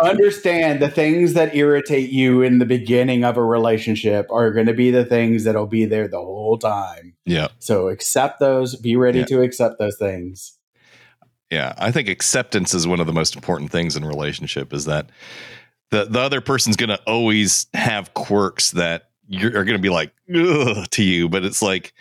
understand the things that irritate you in the beginning of a relationship are going to be the things that'll be there the whole time yeah, so accept those be ready Yeah. to accept those things yeah. I think acceptance is one of the most important things in a relationship. Is that the the other person's going to always have quirks that you're, are going to be like Ugh, to you, but it's like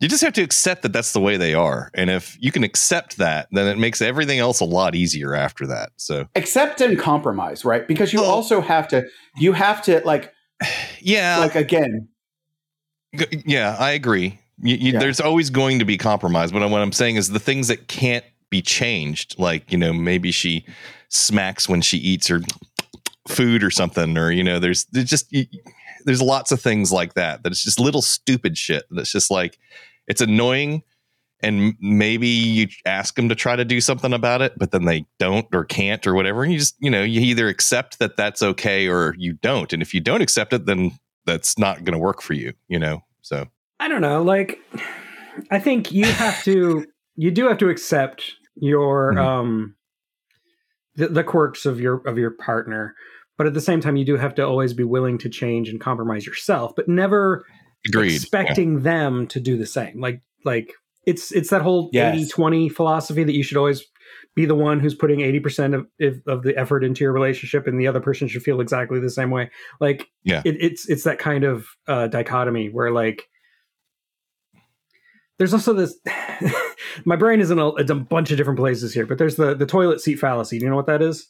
you just have to accept that that's the way they are, and if you can accept that, then it makes everything else a lot easier after that. So accept and compromise right because you also have to you have to like yeah, like again G- Yeah, I agree. You, you, Yeah. There's always going to be compromise, but what I'm saying is the things that can't be changed, like you know, maybe she smacks when she eats her food or something, or you know, there's there's just y- there's lots of things like that. That it's just little stupid shit. That's just like it's annoying, and maybe you ask them to try to do something about it, but then they don't or can't or whatever. And you just you know, you either accept that that's okay or you don't, and if you don't accept it, then that's not going to work for you. You know, so. I don't know. Like, I think you have to, you do have to accept your, Mhm. um, the, the quirks of your of your partner, but at the same time, you do have to always be willing to change and compromise yourself, but never Agreed. expecting them to do the same. Like, like it's it's that whole Yes. 80 20 philosophy that you should always be the one who's putting 80% of, of of the effort into your relationship and the other person should feel exactly the same way like Yeah. it, it's it's that kind of uh dichotomy where like there's also this my brain is in a, it's a bunch of different places here but there's the the toilet seat fallacy do you know what that is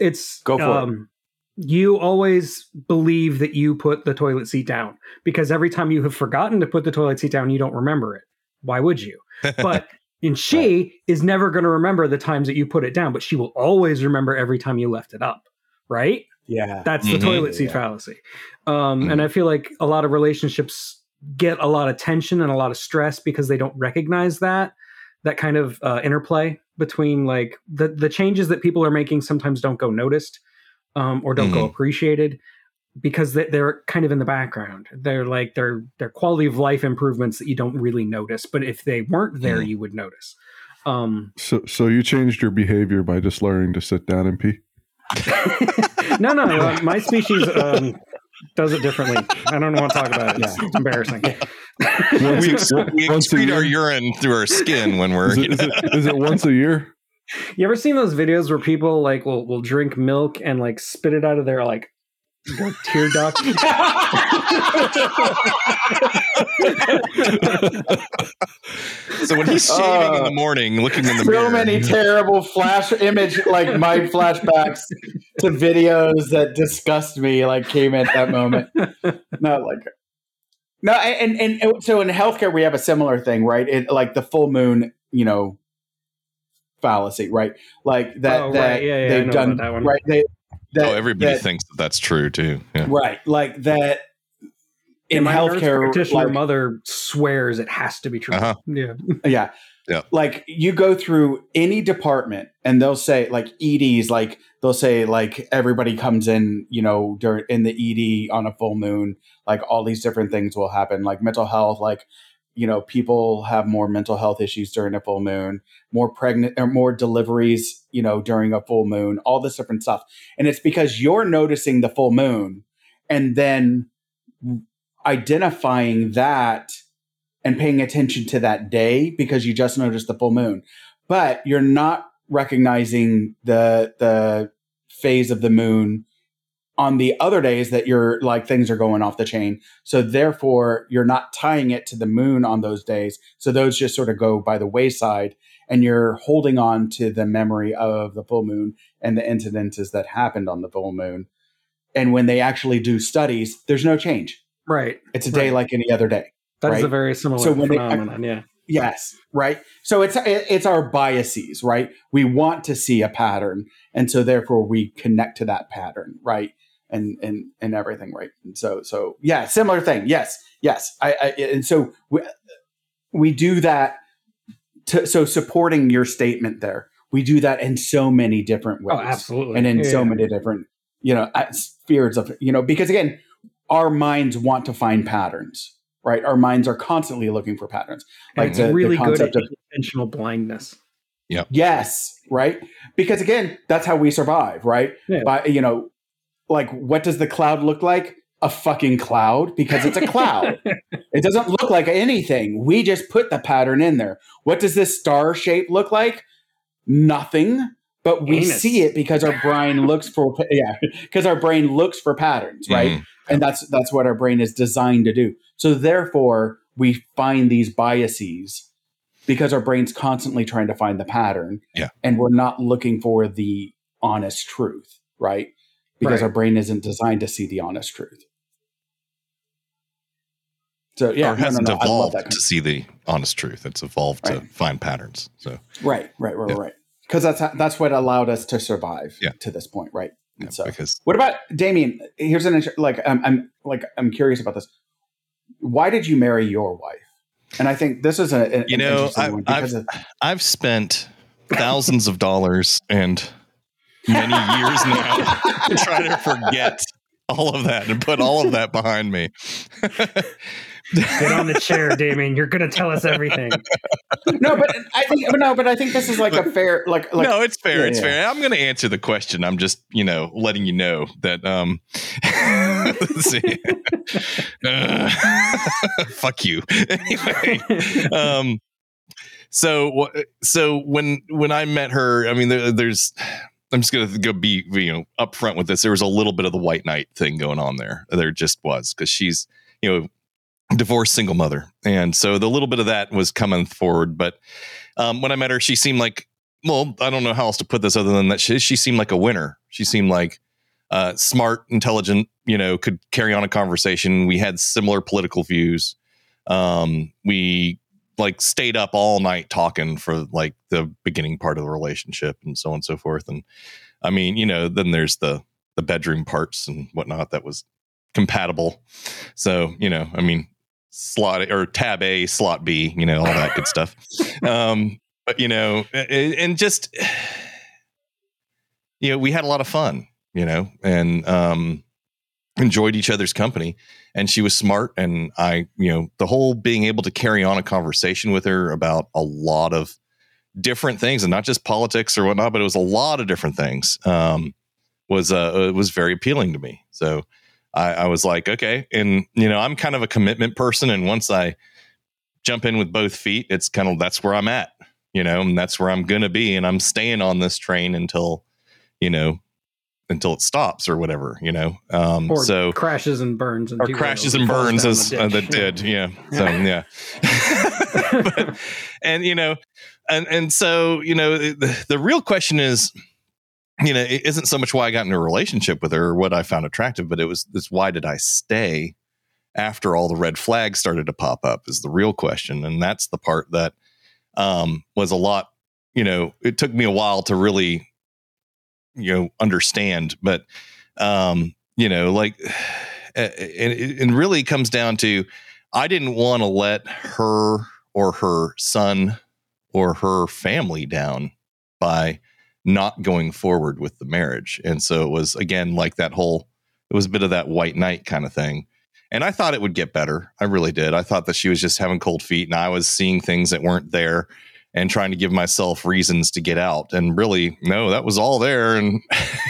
it's Go for it. um you always believe that you put the toilet seat down because every time you have forgotten to put the toilet seat down you don't remember it. Why would you? But and she is never going to remember the times that you put it down but she will always remember every time you left it up right? Yeah. That's the Mhm. toilet seat Yeah. fallacy. Um, Mhm. and i feel like a lot of relationships get a lot of tension and a lot of stress because they don't recognize that that kind of uh, interplay between like the the changes that people are making sometimes don't go noticed um, or don't go Mhm. appreciated because they, they're kind of in the background they're like they're they're quality of life improvements that you don't really notice but if they weren't there Mhm. you would notice um, So, so you changed your behavior by just learning to sit down and pee. no no uh, my species um, does it differently i don't want to talk about it it's, it's embarrassing we, ex- we excrete our urine through our skin when we're Is it, is it, is it once a year? You ever seen those videos where people like will will drink milk and like spit it out of their like tear duct. So when he's shaving in the uh, morning, looking in the so mirror, so many terrible flash image like my flashbacks to videos that disgust me like came at that moment not like no and, and and so in healthcare we have a similar thing right it like the full moon you know fallacy right like that Oh, that right. Yeah, yeah, they've done that one. right they that, oh, everybody that- thinks that that's true too. Yeah. right like that in my healthcare practitioner like, mother swears it has to be true. Uh-huh. Yeah. Yeah. Yeah. Like you go through any department and they'll say like EDs, like they'll say like everybody comes in, you know, during in the ED on a full moon, like all these different things will happen, like mental health, like you know, people have more mental health issues during a full moon, more pregnant or more deliveries, you know, during a full moon, all this different stuff. And it's because you're noticing the full moon and then identifying that and paying attention to that day because you just noticed the full moon but you're not recognizing the the phase of the moon on the other days that you're like things are going off the chain so therefore you're not tying it to the moon on those days so those just sort of go by the wayside and you're holding on to the memory of the full moon and the incidences that happened on the full moon and when they actually do studies there's no change Right. it's a day Right. like any other day That is Right. a very similar So when they- phenomenon. yeah. Yes, right. So it's it's our biases, right? We want to see a pattern, and so therefore we connect to that pattern, right? And and and everything, right? And so so yeah, similar thing. Yes, yes. I, I and so we, we do that. To, so supporting your statement there, we do that in so many different ways, Oh, absolutely. and in Yeah. so many different you know uh, spheres of you know because again, our minds want to find patterns, right? Our minds are constantly looking for patterns like It's the, the really good at concept of intentional blindness. Yeah yes right because again that's how we survive right Yeah. by you know like what does the cloud look like? A fucking cloud because it's a cloud. It doesn't look like anything. We just put the pattern in there. What does this star shape look like? Nothing but we Anus. see it because our brain looks for yeah because our brain looks for patterns right? Mhm. and that's that's what our brain is designed to do. So therefore we find these biases because our brain's constantly trying to find the pattern Yeah. and we're not looking for the honest truth right because Right. our brain isn't designed to see the honest truth so yeah or no, no, hasn't no, I love evolved to see the honest truth. It's evolved to find patterns. So right right right Yeah. right because that's that's what allowed us to survive Yeah. to this point right yeah, so because What about Damian? Here's an like I'm, I'm like I'm curious about this. Why did you marry your wife? And I think this is a an You know, interesting I- one because of, I've spent thousands of dollars and many years now to try to forget all of that and put all of that behind me. Get on the chair, Damian. You're going to tell us everything. no, but I think but no, but I think this is like a fair like like no, it's fair. Yeah, it's yeah. fair. I'm going to answer the question. I'm just, you know, letting you know that. Um, let's see. Uh, fuck you. anyway, um, so so when when I met her, I mean, there, there's. I'm just gonna go be you know upfront with this. There was a little bit of the white knight thing going on there. There just was because she's you know divorced single mother, and so the little bit of that was coming forward. But um, when I met her, she seemed like well, I don't know how else to put this other than that she, she seemed like a winner. She seemed like uh, smart, intelligent, you know, could carry on a conversation. We had similar political views. Um, we like stayed up all night talking for like the beginning part of the relationship and so on and so forth. And I mean, you know, then there's the the bedroom parts and whatnot that was compatible. So, you know, I mean, slot or tab A, slot B, you know, all that good stuff. Um, but you know, a- and just you know, we had a lot of fun, you know, and um enjoyed each other's company and she was smart and I, you know, the whole being able to carry on a conversation with her about a lot of different things and not just politics or whatnot, but it was a lot of different things. Um was uh was very appealing to me. So I, I was like, okay. And you know, I'm kind of a commitment person and once I jump in with both feet, it's kind of that's where I'm at you know, and that's where I'm to be. And I'm staying on this train until, you know, until it stops or whatever, you know. Um, or so crashes and burns and or crashes and and burns as the uh, ditch. that did, yeah. So yeah, But- and you know, and and so you know, the, the real question is, you know, it isn't so much why I got into a relationship with her or what I found attractive, but it was this why did I stay after all the red flags started to pop up is the real question, and that's the part that um, was a lot. You know, it took me a while to really, you know, understand, but um, you know, like, and it really comes down to I didn't want to let her or her son or her family down by not going forward with the marriage. And so it was again like that whole it was a bit of that white knight kind of thing. And I thought it would get better. I really did. I thought that she was just having cold feet and I was seeing things that weren't there and trying to give myself reasons to get out. And really, no, that was all there and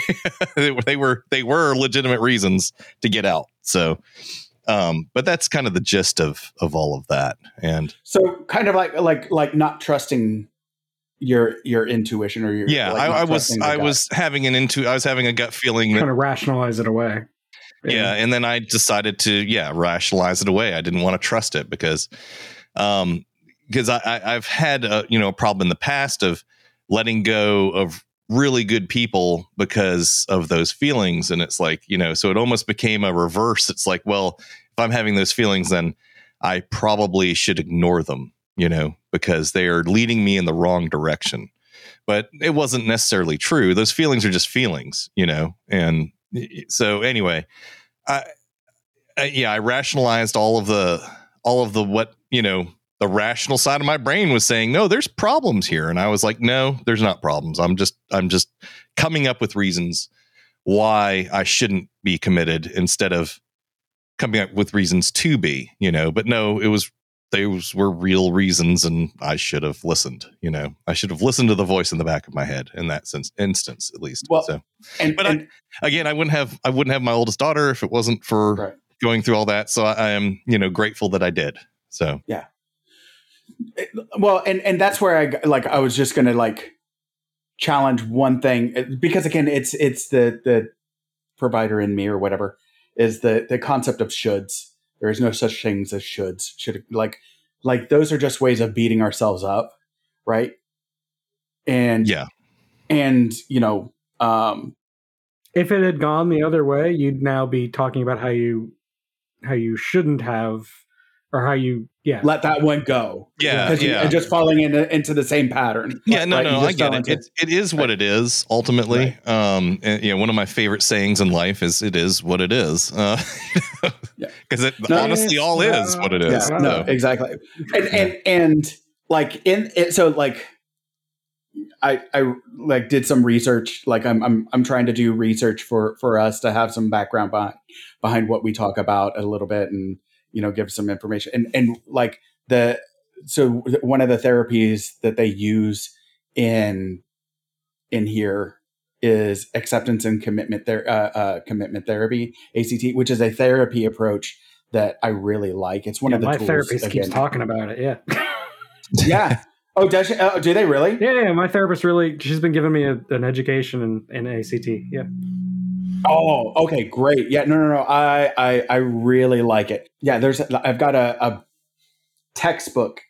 they were- they were legitimate reasons to get out. So um but that's kind of the gist of of all of that. And So kind of like like like not trusting your your intuition or your yeah, like I, I was I gut. was having an into I was having a gut feeling that trying to rationalize it away. yeah and then i decided to yeah rationalize it away i didn't want to trust it because um because I, I i've had a you know a problem in the past of letting go of really good people because of those feelings. And it's like you know so it almost became a reverse. It's like well if i'm having those feelings then i probably should ignore them you know because they are leading me in the wrong direction. But it wasn't necessarily true. Those feelings are just feelings you know? And so anyway I, I yeah i rationalized all of the all of the what you know the rational side of my brain was saying no there's problems here and i was like no there's not problems i'm just i'm just coming up with reasons why i shouldn't be committed instead of coming up with reasons to be you know but no it was those were real reasons and i should have listened you know i should have listened to the voice in the back of my head in that sense instance at least Well, so and, but I- again, I wouldn't have I wouldn't have my oldest daughter if it wasn't for Right. going through all that. So I, I am you know grateful that I did. So well and and that's where i like i was just gonna like challenge one thing uh, because again it's it's the the provider in me or whatever is the the concept of shoulds. There is no such things as shoulds should like like those are just ways of beating ourselves up right? And yeah, and you know um If it had gone the other way, you'd now be talking about how you how you shouldn't have or how you yeah. let that one go yeah, because yeah. you're just falling into into the same pattern yeah, no, right? no, You I get it. into- It, it is what it is ultimately. Um, and, you know, one of my favorite sayings in life is "It is what it is," because Yeah. it No, honestly all is what it is. Yeah, no, So, exactly. And and and like in it, so like I I like did some research. Like I'm I'm I'm trying to do research for for us to have some background behind behind what we talk about a little bit, and you know give some information. And and like the so one of the therapies that they use in in here is acceptance and commitment there uh, uh, commitment therapy ACT, which is a therapy approach that I really like. It's one Yeah, of the my tools, therapist keeps talking about it. Yeah. yeah. Oh, does she, oh, do they really? yeah, yeah, my therapist really she's been giving me a, an education in, in ACT. Yeah. Oh, okay, great. Yeah, no, no, no. I, I, I really like it. Yeah, there's. I've got a, a textbook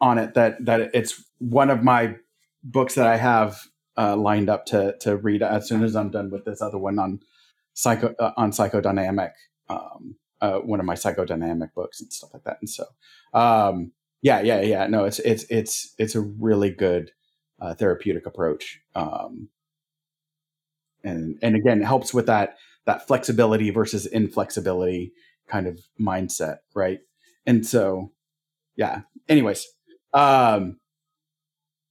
on it that that it's one of my books that I have uh, lined up to to read as soon as I'm done with this other one on psycho uh, on psychodynamic. Um, uh, one of my psychodynamic books and stuff like that. And so, um, yeah, yeah, yeah. No, it's it's it's it's a really good uh, therapeutic approach. Um, and and again, it helps with that that flexibility versus inflexibility kind of mindset, right? And so, yeah. Anyways, um,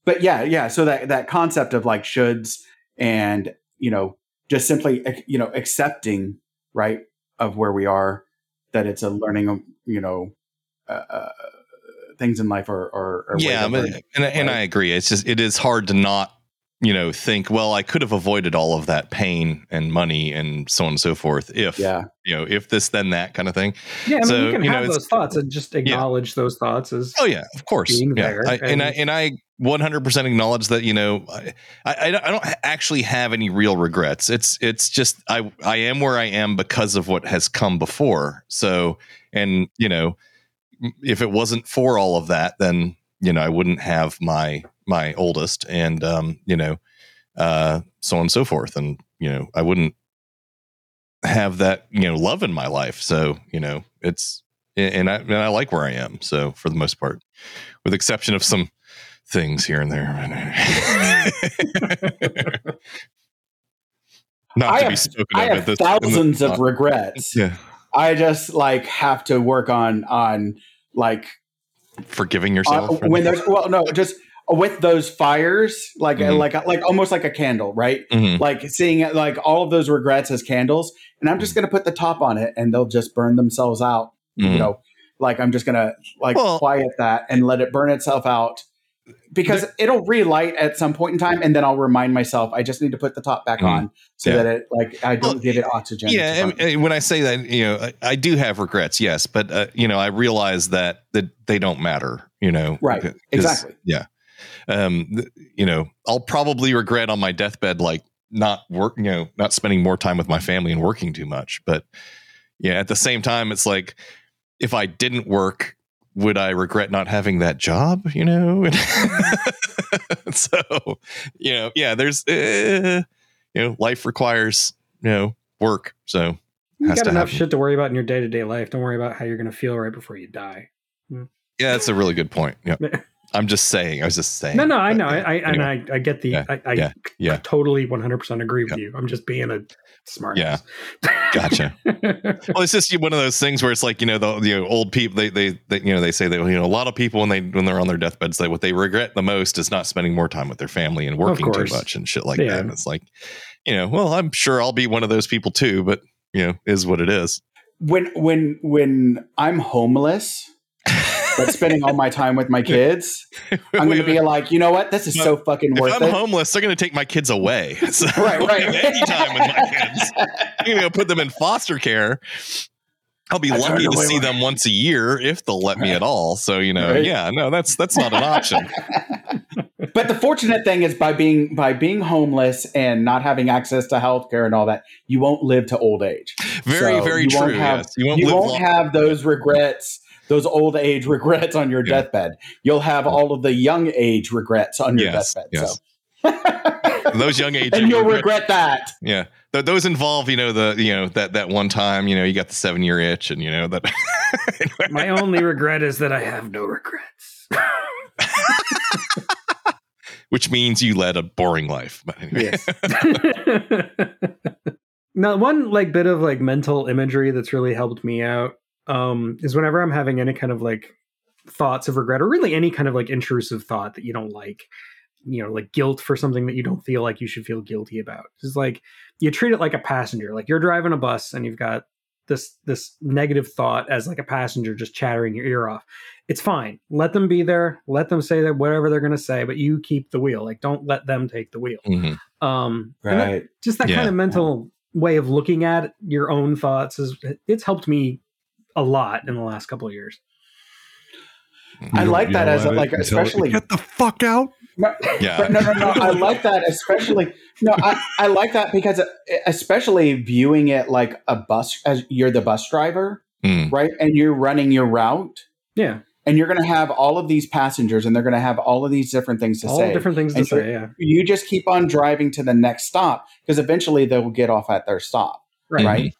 but yeah, yeah. So that that concept of like shoulds and you know just simply you know accepting right of where we are that it's a learning you know uh, uh, things in life are are, are yeah, and and? I agree. It's just it is hard to not you know, think, well, I could have avoided all of that pain and money and so on and so forth if, Yeah. you know, if this, then that kind of thing. Yeah, I mean, So, you can you know, have it's- those thoughts and just acknowledge those thoughts as Oh yeah, of course. Being yeah. there I, and, I and- and I 100% acknowledge that you know I, I I don't actually have any real regrets. It's it's just I I am where I am because of what has come before. So and you know if it wasn't for all of that, then you know I wouldn't have my my oldest and um you know uh so on and so forth and you know I wouldn't have that you know love in my life. So you know it's and I and I like where I am. So for the most part, with exception of some things here and there. Not I to have, be spoken I of have this. in the- thousands of uh, regrets. yeah, I just like have to work on on like forgiving uh, yourself when there's well no just with those fires like Mhm. like like almost like a candle right Mhm. like seeing like all of those regrets as candles and i'm just Mm-hmm. going to put the top on it and they'll just burn themselves out you Mhm. know like i'm just going to like Well- quiet that and let it burn itself out because it'll relight at some point in time and then i'll remind myself i just need to put the top back Mhm. on so Yeah. that it like i don't Well, give it oxygen yeah. and- and when I say that, you know, I, I do have regrets, yes, but uh, you know, I realize that that they don't matter. You know, right? Exactly. Yeah. Um. you know, I'll probably regret on my deathbed, like not work. You know, not spending more time with my family and working too much. But yeah, at the same time, it's like if I didn't work, would I regret not having that job? You know. so, you know, yeah. There's, uh, you know, life requires you know work. So you got enough happen. shit to worry about in your day to day life. Don't worry about how you're going to feel right before you die. Yeah, that's a really good point. Yeah. I'm just saying. I was just saying. No, no, I know. I, yeah, I and anyway. I, I get the. Yeah, I, I yeah, yeah. totally 100 percent agree with Yeah. you. I'm just being a smart. Yeah. Gotcha. Well, it's just one of those things where it's like you know the you know, old people they, they they you know they say that you know a lot of people when they when they're on their deathbeds say what they regret the most is not spending more time with their family and working too much and shit like Yeah. that. And it's like you know well I'm sure I'll be one of those people too, but you know is what it is. when when when i'm homeless but spending all my time with my kids i'm going to be like you know what this is so fucking worth it. if worth I'm it homeless, they're going to take my kids away. So right right don't any time with my kids. I'm going to go put them in foster care. I'll be I lucky to see my- them once a year if they'll let me at all. So you know, Right. yeah, no, that's that's not an option. but the fortunate thing is by being by being homeless and not having access to healthcare and all that you won't live to old age Very, So very you true. won't have, yes. You won't you live won't have those regrets those old age regrets on your Yeah. deathbed you'll have all of the young age regrets on your Yes, deathbed yes. so those young age and you'll regret- regret that Yeah, Th- those involve you know the you know that that one time you know you got the seven year itch and you know that. My only regret is that I have no regrets. Which means you led a boring life. But anyway. yes. now, one like bit of like mental imagery that's really helped me out um, is whenever I'm having any kind of like thoughts of regret, or really any kind of like intrusive thought that you don't like, you know, like guilt for something that you don't feel like you should feel guilty about. It's like you treat it like a passenger, like you're driving a bus and you've got this this negative thought as like a passenger just chattering your ear off. It's fine. Let them be there. Let them say that whatever they're going to say, but you keep the wheel. Like don't let them take the wheel. Mhm. Um, and that- right just that Yeah. kind of mental way of looking at your own thoughts is it's helped me a lot in the last couple of years. I like that as a- like, and tell it, especially- get the fuck out. Yeah. No, no, no. I like that, especially. No, I, I like that because, uh, especially viewing it like a bus, as you're the bus driver, Mm. right? And you're running your route, Yeah, and you're going to have all of these passengers, and they're going to have all of these different things to all say. different things to And so- say. Yeah, You just keep on driving to the next stop because eventually they will get off at their stop, right. right?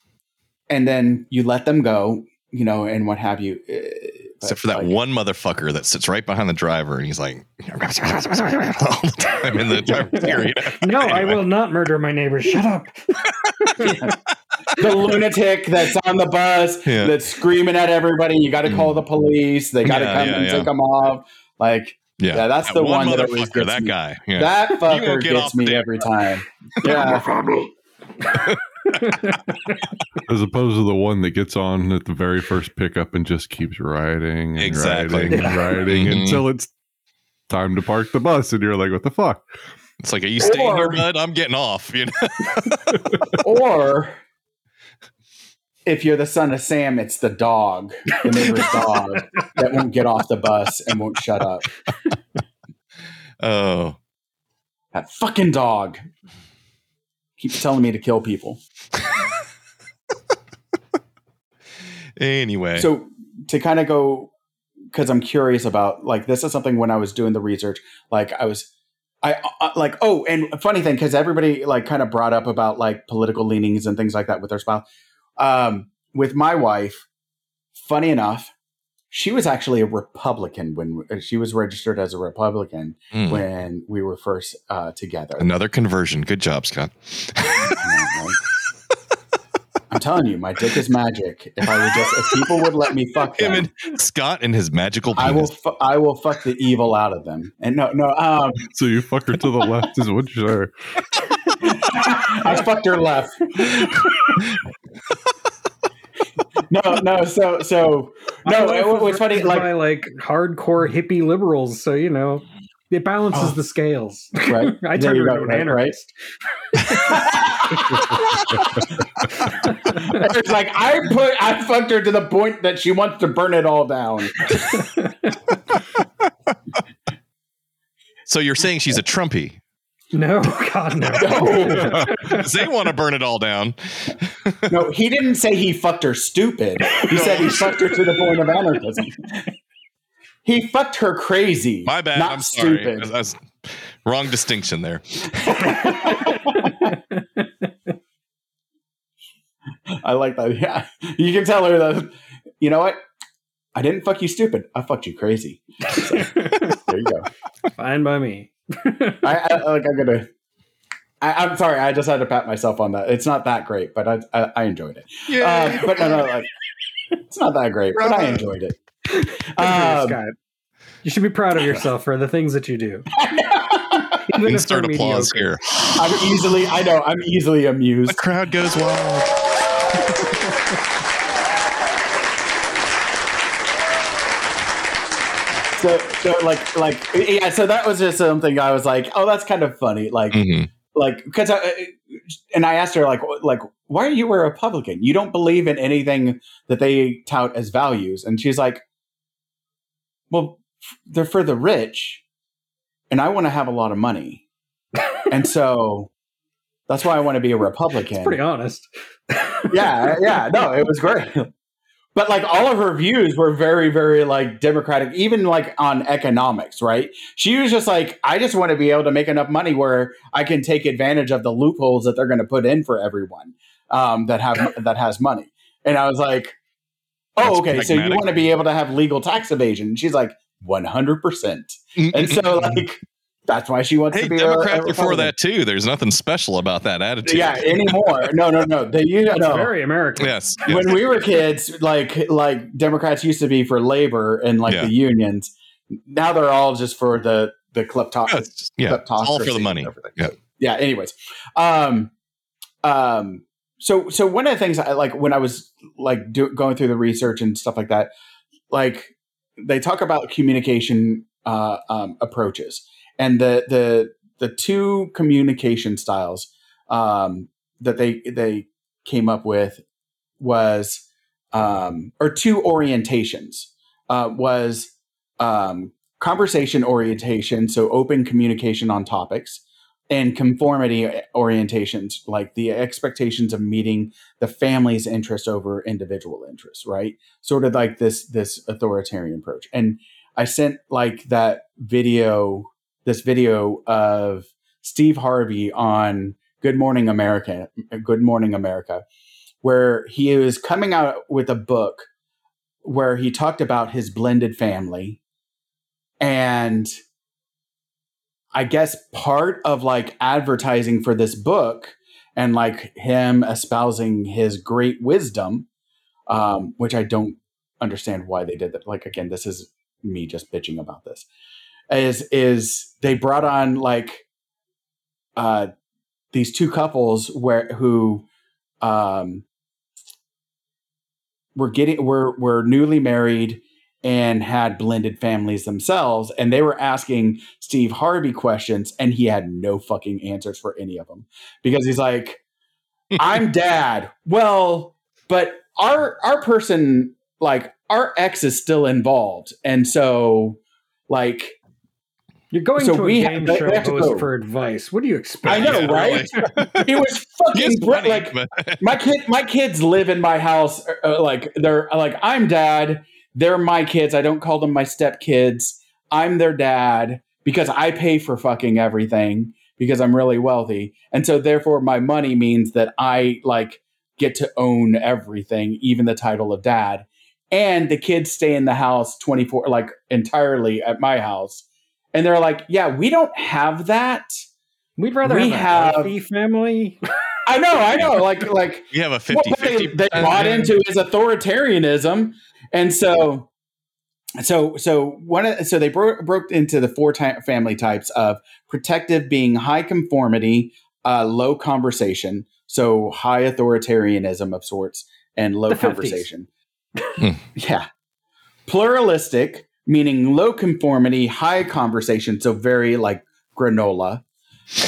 And then you let them go, you know, and what have you. Uh, Except for that like, one motherfucker that sits right behind the driver and he's like all the time in the driver's ear. You know? No, I will not murder my neighbor. Shut up. the lunatic that's on the bus Yeah. that's screaming at everybody. You got to call the police. They got to Yeah, come yeah, and yeah. take them off. Like Yeah, Yeah, that's That the one that always motherfucker. gets That me. guy. Yeah. that fucker get gets me the- every time. Yeah, As opposed to the one that gets on at the very first pickup and just keeps riding and Exactly. riding and riding Mhm. until it's time to park the bus, and you're like, "What the fuck?" It's like, are you staying here, Or- bud? I'm getting off. You know? or if you're the son of Sam, it's the dog, the neighbor's dog that won't get off the bus and won't shut up. Oh, That fucking dog keeps telling me to kill people. anyway. So to kind of go, because I'm curious about like this is something when I was doing the research, like I was. I, I like oh and funny thing because everybody like kind of brought up about like political leanings and things like that with their spouse um with my wife funny enough she was actually a republican when she was registered as a republican Mm. when we were first uh together Another conversion. Good job, Scott. i'm telling you my dick is magic if i would just if people would let me fuck Him them and Scott and his magical I will. Fu- I will fuck the evil out of them. And no, no. Um, So you fuck her to the left is what you say. I fucked her left. no, no. So, so no. It, wife was funny. Like, by like hardcore hippie liberals, so you know it balances Oh. the scales. right? I There turned you her go, into an right, anarchist. it's like I put. I fucked her to the point that she wants to burn it all down. So you're saying she's a Trumpy? No, God, no. No. 'Cause they want to burn it all down. No, he didn't say he fucked her stupid. He said he fucked her to the point of anarchism. He fucked her crazy. My bad. Not I'm sorry. That's- wrong distinction there. I like that. Yeah, you can tell her that. You know what? I didn't fuck you stupid. I fucked you crazy. So, there you go. Fine by me. I, I like. I'm gonna. I, I'm sorry. I just had to pat myself on that. It's not that great, but I I, I enjoyed it. Yeah. Um, but no, no, like it's not that great, but I enjoyed it. Good for you, Um, Scott. You should be proud of yourself for the things that you do. Even if Insert applause mediocre. here. I'm easily. I know. I'm easily amused. The crowd goes wild. So, so like, like, yeah. So that was just something I was like, oh, that's kind of funny. Like, Mhm. like because I and I asked her like like why are you a Republican? You don't believe in anything that they tout as values, and she's like, well, f- they're for the rich, and I want to have a lot of money, and so that's why I want to be a Republican. It's pretty honest. yeah, yeah, no, it was great. But like all of her views were very, very like democratic, even like on economics, right? She was just like, I just want to be able to make enough money where I can take advantage of the loopholes that they're going to put in for everyone um, that have that has money. And I was like, Oh, okay. So you want to be able to have legal tax evasion? And she's like, one hundred percent. And so like that's why she wants hey, to be a- Democrats a are for that too. There's nothing special about that attitude. Yeah, anymore. No, no, no. They you It's know very American. Yes. yes. when we were kids, like like Democrats used to be for labor and like Yeah. the unions. Now they're all just for the the Yeah, kleptocracy. it's just- yeah, it's all for the money. Yeah. Yeah. Anyways, um, um, so so one of the things I like when I was like do, going through the research and stuff like that, like they talk about communication uh, um, approaches and the the the two communication styles um, that they they came up with was um, or two orientations uh, was um, conversation orientation, so open communication on topics, and conformity orientations, like the expectations of meeting the family's interest over individual interests, right? Sort of like this this authoritarian approach. And I sent like that video, this video of Steve Harvey on Good Morning America, Good Morning America, where he was coming out with a book where he talked about his blended family and I guess part of like advertising for this book and like him espousing his great wisdom, um, which I don't understand why they did that. Like again, this is me just bitching about this. Is is they brought on like uh these two couples where who um were getting were were newly married and had blended families themselves. And they were asking Steve Harvey questions, and he had no fucking answers for any of them because he's like, I'm dad. Well, but our our person, like our ex is still involved. And so like You're going So to a we have- game they- show they have to host go. for advice. What do you expect? I know, Yeah, right? it was fucking br- funny, like but- my kid my kids live in my house uh, like they're like i'm dad they're my kids i don't call them my step kids i'm their dad because i pay for fucking everything because i'm really wealthy and so therefore my money means that i like get to own everything even the title of dad and the kids stay in the house 24 like entirely at my house and they're like yeah we don't have that. We'd rather We have a have- healthy family. i know i know like like we have a what 50 they, 50 they bought into is authoritarianism. And so so so one of, so they bro- broke into the four ty- family types of protective being high conformity uh, low conversation so high authoritarianism of sorts and low The conversation. Hmm. yeah. Pluralistic meaning low conformity high conversation so very like granola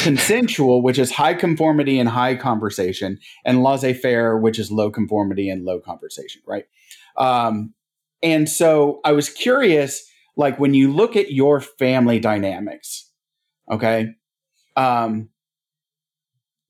consensual which is high conformity and high conversation and laissez-faire which is low conformity and low conversation right? Um, and so i was curious like when you look at your family dynamics okay um,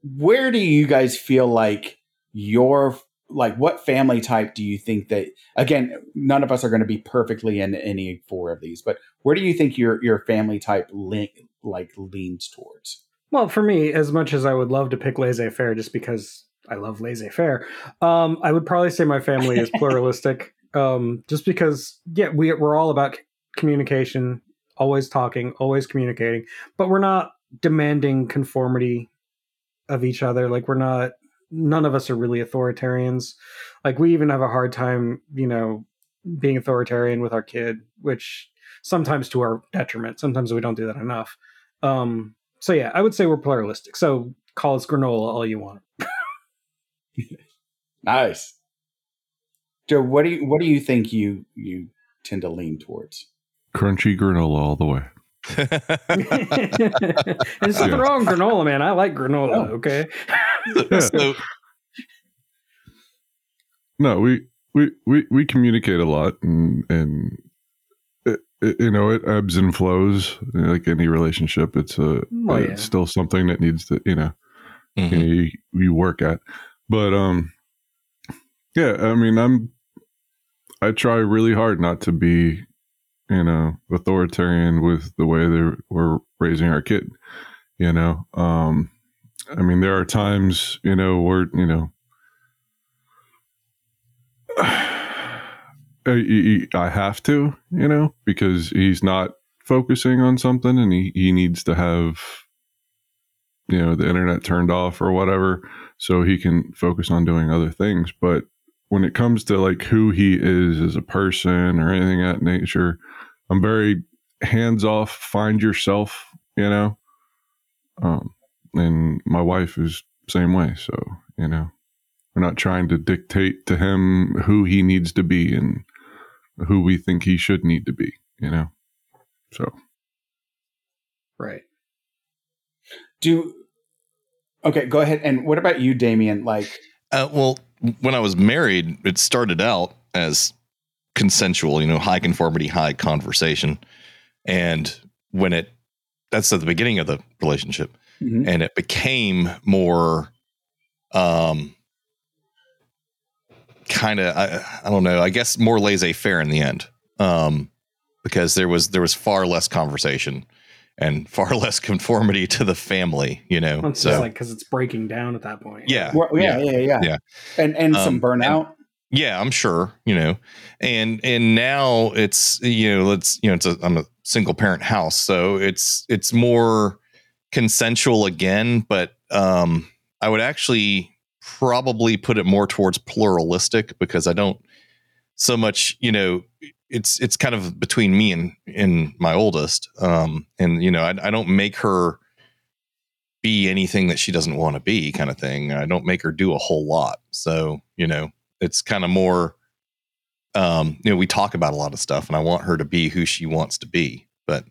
where do you guys feel like your like what family type do you think that again none of us are going to be perfectly in any four of these but where do you think your your family type link like leans towards Well, for me, as much as I would love to pick laissez faire just because I love laissez faire, um, I would probably say my family is pluralistic. um, just because, yeah, we, we're all about c- communication, always talking, always communicating, but we're not demanding conformity of each other. Like, we're not, none of us are really authoritarians. Like, we even have a hard time, you know, being authoritarian with our kid, which sometimes to our detriment. Sometimes we don't do that enough. Um, so yeah, I would say we're pluralistic. So call us granola all you want. nice joe what do you what do you think you you tend to lean towards Crunchy granola all the way. There's nothing Yeah. wrong granola, man. I like granola. Oh. Okay. so No, we we we, we communicate a lot, and and it, it- you know it ebbs and flows like any relationship. It's a Oh, yeah. it's still something that needs to you know mhm. you, know, you, you work at. But um, yeah, I mean, I'm I try really hard not to be you know authoritarian with the way that we're raising our kid. You know, um, I mean, there are times you know where you know. I, have to, you know, because he's not focusing on something and he, he needs to have, you know, the internet turned off or whatever so he can focus on doing other things. But when it comes to like who he is as a person or anything that nature, I'm very hands off, find yourself, you know. Um, and my wife is same way. So, you know, we're not trying to dictate to him who he needs to be and who we think he should need to be, you know. So Right. do okay go ahead and what about you damien like Uh, well, when I was married, it started out as consensual, you know, high conformity, high conversation. And when it, that's at the beginning of the relationship, Mhm. and it became more, um, kind of, I, I don't know, I guess more laissez faire in the end. Um, because there was, there was far less conversation and far less conformity to the family, you know? It's so, just like because it's breaking down at that point. yeah. Well, yeah, yeah, yeah, yeah. and and some Um, burnout Yeah, I'm sure, you know. And and now it's you know, let's you know, it's a I'm a single parent house, so it's it's more consensual again, but um I would actually probably put it more towards pluralistic because I don't so much, you know, it's it's kind of between me and and my oldest. Um and you know, I, I don't make her be anything that she doesn't want to be kind of thing. I don't make her do a whole lot. So, you know, it's kind of more um, you know, we talk about a lot of stuff, and I want her to be who she wants to be, but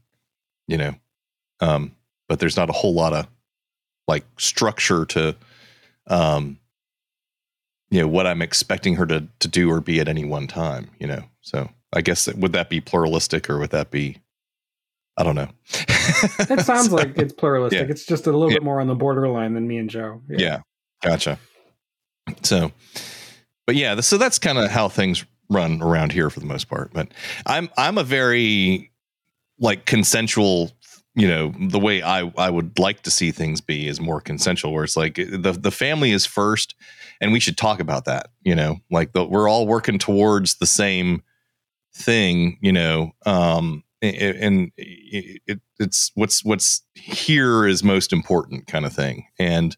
you know, um, but there's not a whole lot of like structure to, um, you know, what I'm expecting her to to do or be at any one time. You know, so I guess would that be pluralistic or would that be I don't know. it sounds so, like it's pluralistic. Yeah. It's just a little yeah. bit more on the borderline than me and Joe. Yeah, yeah. gotcha. So, but yeah, so that's kind of how things run around here for the most part. But I'm I'm a very like consensual. You know, the way I I would like to see things be is more consensual, where it's like the the family is first, and we should talk about that. You know, like the, we're all working towards the same thing. You know, um, and it, it's what's what's here is most important kind of thing and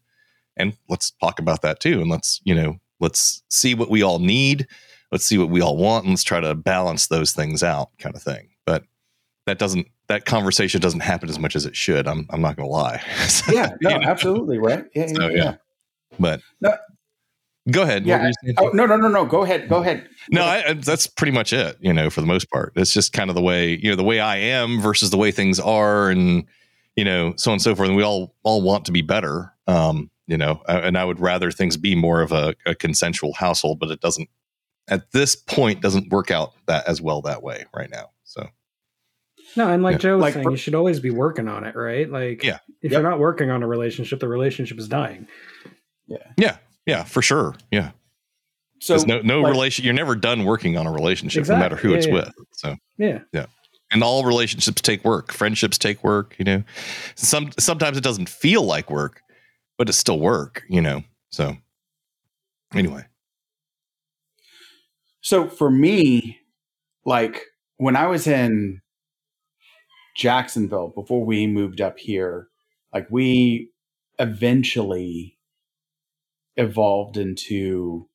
and let's talk about that too and let's you know let's see what we all need let's see what we all want and let's try to balance those things out kind of thing but that doesn't that conversation doesn't happen as much as it should i'm, I'm not gonna lie so, yeah no you know? absolutely right yeah, so, yeah, yeah. but no, Go ahead. Yeah. Oh, no, no, no, no. Go ahead. Go ahead. No, I, that's pretty much it. You know, for the most part, it's just kind of the way you know the way I am versus the way things are, and you know, so on and so forth. And we all all want to be better. Um, you know, and I would rather things be more of a, a consensual household, but it doesn't at this point doesn't work out that as well that way right now. So. No, and like yeah. Joe was like, saying, for, you should always be working on it, right? Like, yeah, if yep. you're not working on a relationship, the relationship is dying. Yeah, yeah, yeah, for sure. Yeah. So no no like, relation you're never done working on a relationship exactly. no matter who yeah, it's yeah. with. So Yeah. Yeah. And all relationships take work. Friendships take work, you know. Some sometimes it doesn't feel like work, but it's still work, you know. So anyway. So for me, like when I was in Jacksonville before we moved up here, like we eventually evolved into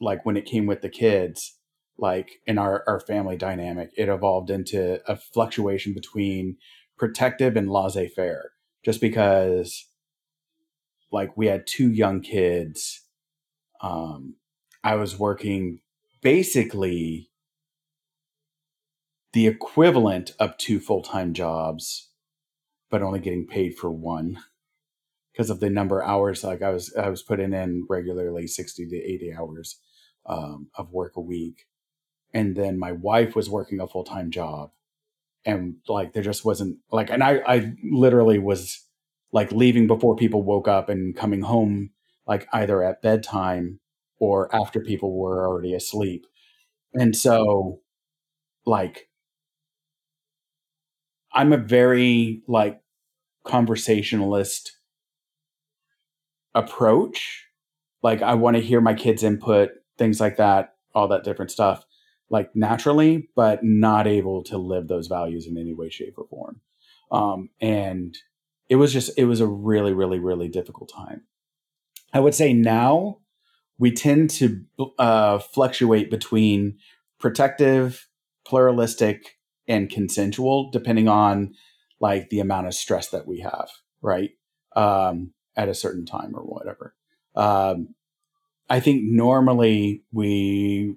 like when it came with the kids like in our, our family dynamic it evolved into a fluctuation between protective and laissez-faire just because like we had two young kids. Um i was working basically the equivalent of two full-time jobs but only getting paid for one. Because of the number of hours like i was i was putting in regularly 60 to 80 hours um, of work a week. And then my wife was working a full-time job. And like there just wasn't like and i i literally was like leaving before people woke up and coming home like either at bedtime or after people were already asleep. And so like i'm a very like conversationalist approach. Like I want to hear my kids' input, things like that, all that different stuff, like naturally, but not able to live those values in any way, shape, or form. Um, and it was just, it was a really, really, really difficult time. I would say now we tend to uh, fluctuate between protective, pluralistic, and consensual, depending on like the amount of stress that we have, right? Um, at a certain time or whatever. Um, I think normally we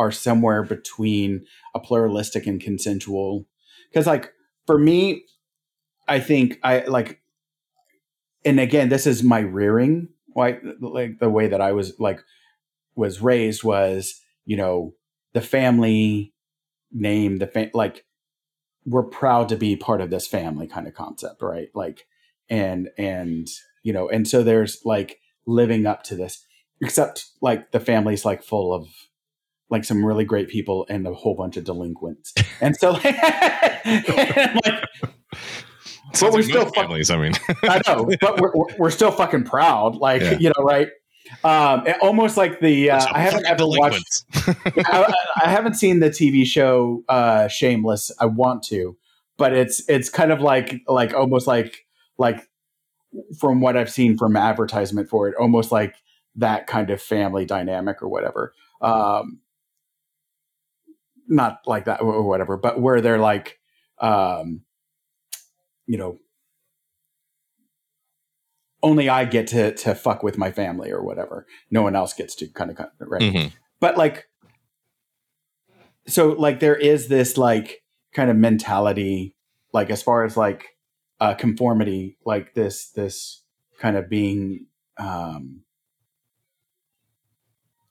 are somewhere between a pluralistic and consensual. Because, like, for me, I think I like, and again, this is my rearing. Like, like the way that I was like was raised was, you know, the family name, the fa- like, we're proud to be part of this family kind of concept, right? Like, and and you know, and so there's like living up to this, except like the family's like full of like some really great people and a whole bunch of delinquents. And so like, and like but we're still families. I mean, I know, but we're, we're still fucking proud. Like, yeah. you know, right. Um, almost like the, uh, I haven't ever watched, I, I, haven't seen the TV show, uh, Shameless. I want to, but it's, it's kind of like, like almost like, like from what I've seen from advertisement for it, almost like that kind of family dynamic or whatever. Um, not like that or whatever, but where they're like, um, you know, only I get to to fuck with my family or whatever. No one else gets to kind of right. Mm-hmm. But like, so like there is this like kind of mentality like as far as like uh conformity like this this kind of being um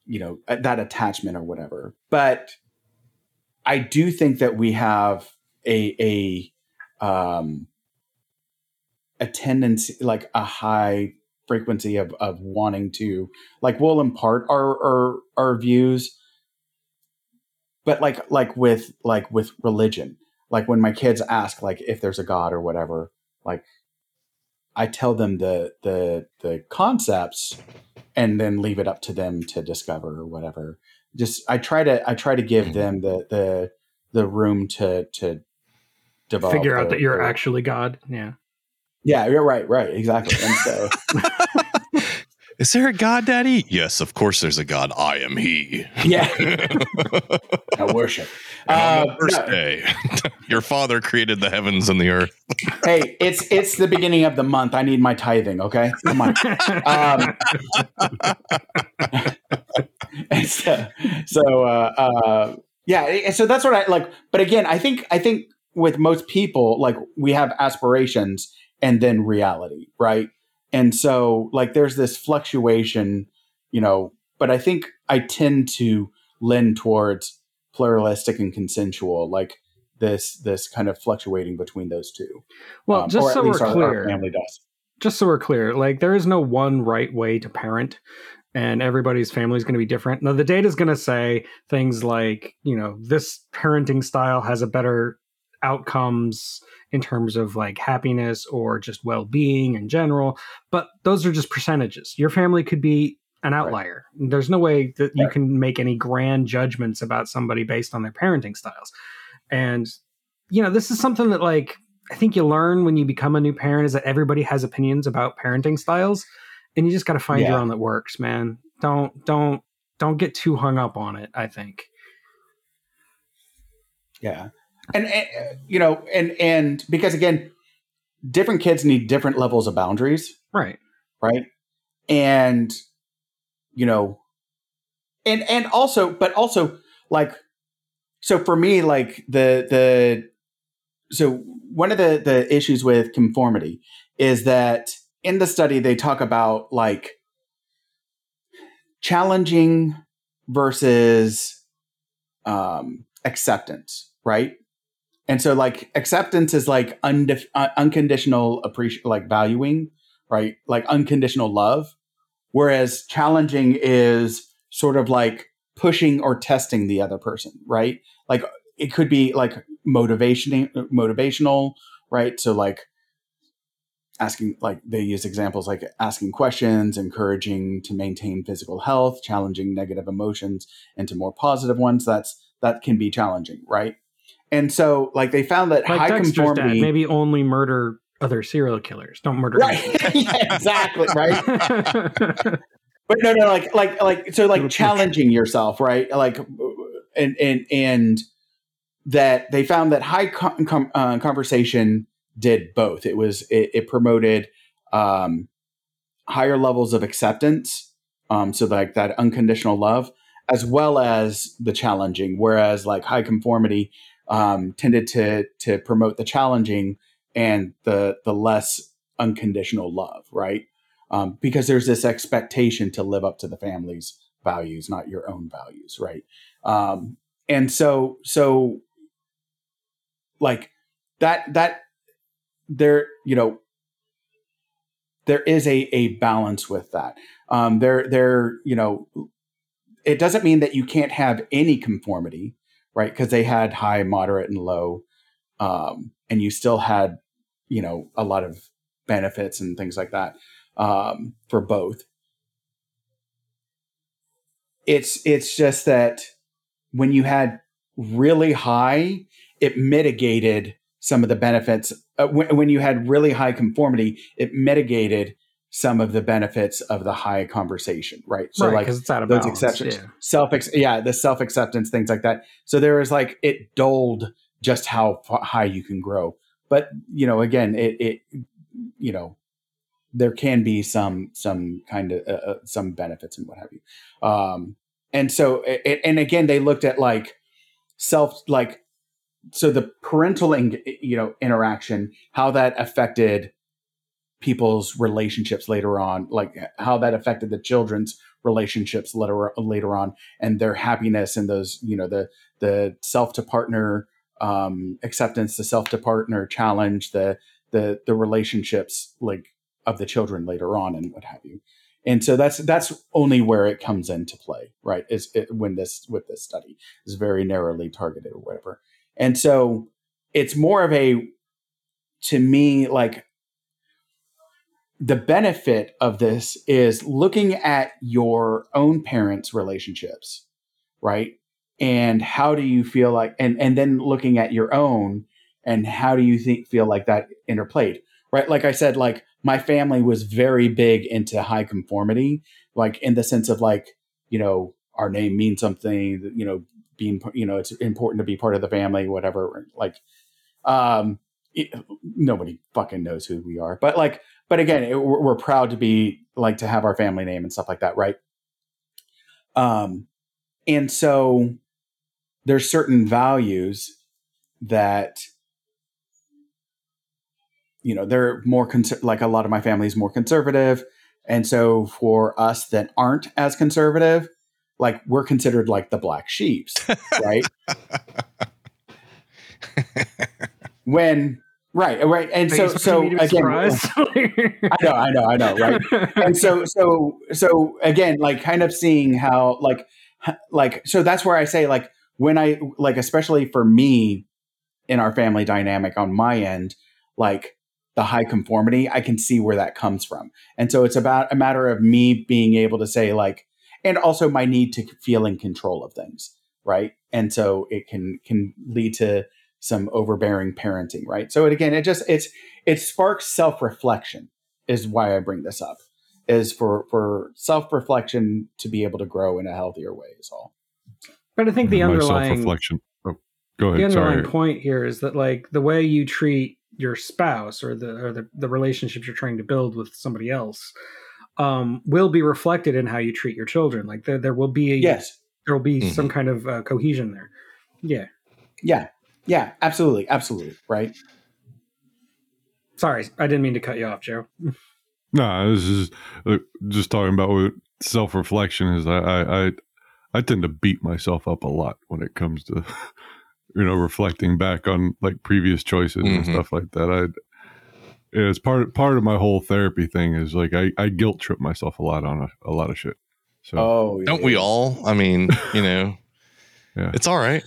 you know that attachment or whatever but i do think that we have a a um a tendency like a high frequency of of wanting to like we'll impart our our, our views but like like with like with religion like when my kids ask like if there's a god or whatever like i tell them the the the concepts and then leave it up to them to discover or whatever just i try to i try to give mm-hmm. them the the the room to to develop Figure out that you're actually God. Yeah. Yeah you're right right exactly and so Is there a God, Daddy? Yes, of course there's a God. I am He. yeah i worship And on the Uh, first no. day, your father created the heavens and the earth. hey it's it's the beginning of the month i need my tithing okay come on um, so, so uh, uh, yeah, so that's what I like. But again, I think I think with most people, like we have aspirations and then reality, right? And so like there's this fluctuation, you know. But I think I tend to lend towards pluralistic and consensual, like this this kind of fluctuating between those two. well, Um, just so we're our- our family does. just so we're clear, like there is no one right way to parent, and everybody's family is going to be different. Now, the data is going to say things like, you know, this parenting style has a better outcomes in terms of like happiness or just well-being in general, but those are just percentages. Your family could be an outlier. There's no way that you Right. can make any grand judgments about somebody based on their parenting styles. And you know, this is something that like I think you learn when you become a new parent is that everybody has opinions about parenting styles, and you just got to find Yeah. your own that works, man. Don't don't don't get too hung up on it. I think. Yeah. And, and uh, you know, and and because again, different kids need different levels of boundaries, Right. right? And you know, and and also, but also like, so for me, like the the so one of the the issues with conformity is that in the study they talk about like challenging versus um, acceptance, right? And so, like acceptance is like uh, unconditional appreciation, like valuing, right? Like unconditional love, whereas challenging is sort of like pushing or testing the other person, right? Like it could be like motivation, motivational, right? So like asking like they use examples like asking questions encouraging to maintain physical health challenging negative emotions into more positive ones that's that can be challenging right and so like they found that Like high Dexter's dad, conformity maybe only murder other serial killers. Don't murder. right. yeah, exactly right? But no no like like like so like challenging yourself right? Like and and and that they found that high com- com- uh, conversation did both. It was it, it promoted um higher levels of acceptance um so like that unconditional love as well as the challenging. Whereas like high conformity um tended to to promote the challenging and the the less unconditional love right um, because there's this expectation to live up to the family's values, not your own values, right? Um, and so, so like that, that there, you know, there is a a balance with that. Um, there, there, you know, it doesn't mean that you can't have any conformity, right? Because they had high, moderate, and low, um, and you still had, you know, a lot of benefits and things like that um, for both. It's it's just that when you had really high, it mitigated some of the benefits. Uh, when, when you had really high conformity, it mitigated some of the benefits of the high conversation, right? So right, like it's out of those balance. exceptions, Yeah. self, yeah, the self acceptance, things like that. So there was like it dulled just how high you can grow. But you know, again, it it you know there can be some some kind of uh, uh, some benefits and what have you. Um, and so, it, and again, they looked at like self like so the parental you know interaction how that affected people's relationships later on like how that affected the children's relationships later later on and their happiness and those you know the the self to partner um acceptance the self to partner challenge the the the relationships like of the children later on and what have you. And so that's that's only where it comes into play right is it, when this with this study is very narrowly targeted or whatever. And so it's more of a to me like the benefit of this is looking at your own parents relationships right? And how do you feel like and and then looking at your own and how do you think feel like that interplayed right? Like i said like my family was very big into high conformity like in the sense of like you know our name means something you know being you know it's important to be part of the family whatever like um it, nobody fucking knows who we are. But like but again it, we're, we're proud to be like to have our family name and stuff like that right? Um and so there's certain values that you know they're more cons- like a lot of my family is more conservative. And so for us that aren't as conservative like we're considered like the black sheeps right? When right uh, right and so so me to be again i know i know i know right? And so so so again like kind of seeing how like like so that's where i say like when i like especially for me in our family dynamic on my end like the high conformity i can see where that comes from. And so it's about a matter of me being able to say like and also my need to feel in control of things right? And so it can can lead to some overbearing parenting right so it, again it just it's it sparks self-reflection is why i bring this up is for for self-reflection to be able to grow in a healthier way is all but I think the My underlying self-reflection. Oh, go the underlying Sorry. point here is that like the way you treat your spouse or the or the, the relationships you're trying to build with somebody else um, will be reflected in how you treat your children. Like there there will be a, yes there will be Mhm. some kind of uh, cohesion there. Yeah. yeah yeah absolutely absolutely right Sorry, I didn't mean to cut you off, Joe. No, this is uh, just talking about what self-reflection is. I, I, I, I tend to beat myself up a lot when it comes to, you know, reflecting back on like previous choices and Mhm. stuff like that. I, it's part part of my whole therapy thing is like I, I guilt trip myself a lot on a, a lot of shit. So oh Don't we all? I mean, you know, Yeah. it's all right.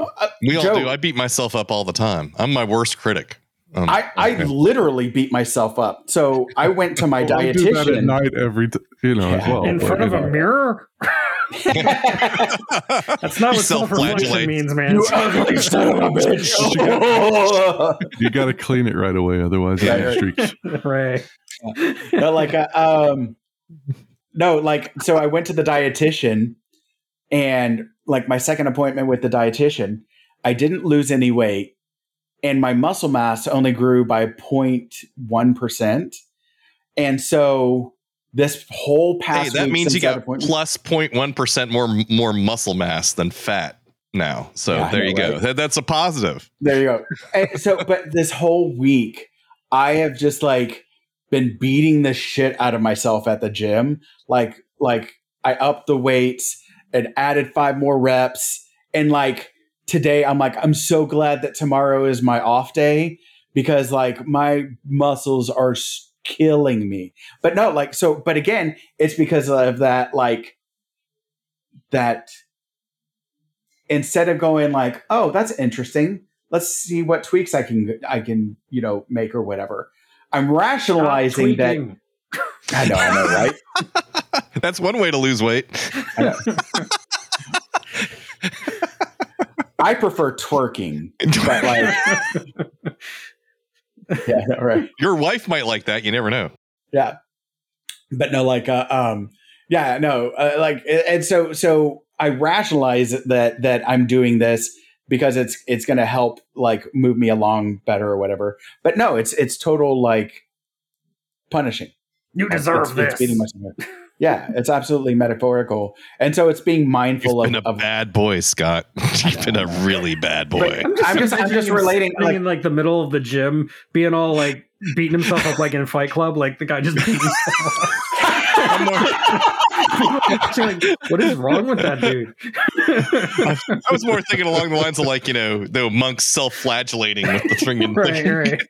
Uh, We all Joe, do. I beat myself up all the time. I'm my worst critic. Um, I, I okay. literally beat myself up. So I went to my Well, I do that at dietitian. night every, t- you know, as Yeah. well. In front of a know, mirror? That's not what self reflection means, man. you ugly son of a bitch. you got to clean it right away, otherwise Yeah, right. streaks. right. no, like, uh, um, no, like, so I went to the dietitian and like my second appointment with the dietitian, I didn't lose any weight and my muscle mass only grew by 0.1%. And so this whole Hey, past that week means you got plus 0.1 percent more more muscle mass than fat now. So Yeah, there know, you go. right? That, that's a positive. There you go. And so, but this whole week, I have just like been beating the shit out of myself at the gym. Like, like I upped the weights and added five more reps. And like today, I'm like, I'm so glad that tomorrow is my off day because like my muscles are killing me. But no, like, so, but again, it's because of that, like, that instead of going like, oh, that's interesting. Let's see what tweaks I can I can you know make or whatever. I'm rationalizing that. I know, I know, right? That's one way to lose weight. I. I prefer twerking, but like, yeah, right. Your wife might like that. You never know. yeah but no like uh, um yeah no uh, like and so so i rationalize that that i'm doing this because it's it's going to help like move me along better or whatever but no it's it's total like punishing You It's- deserve it's, this. it's beating myself up. Yeah, it's absolutely metaphorical, and so it's being mindful You've been of, a of bad boy, Scott. You've been a really bad boy. I'm just- I'm just imagining him relating, standing like- in like the middle of the gym, being all like beating himself up like in Fight Club, like the guy just beating himself up. I'm more- Like, what is wrong with that dude? I was more thinking along the lines of like you know the monks self-flagellating with the thing. right, right.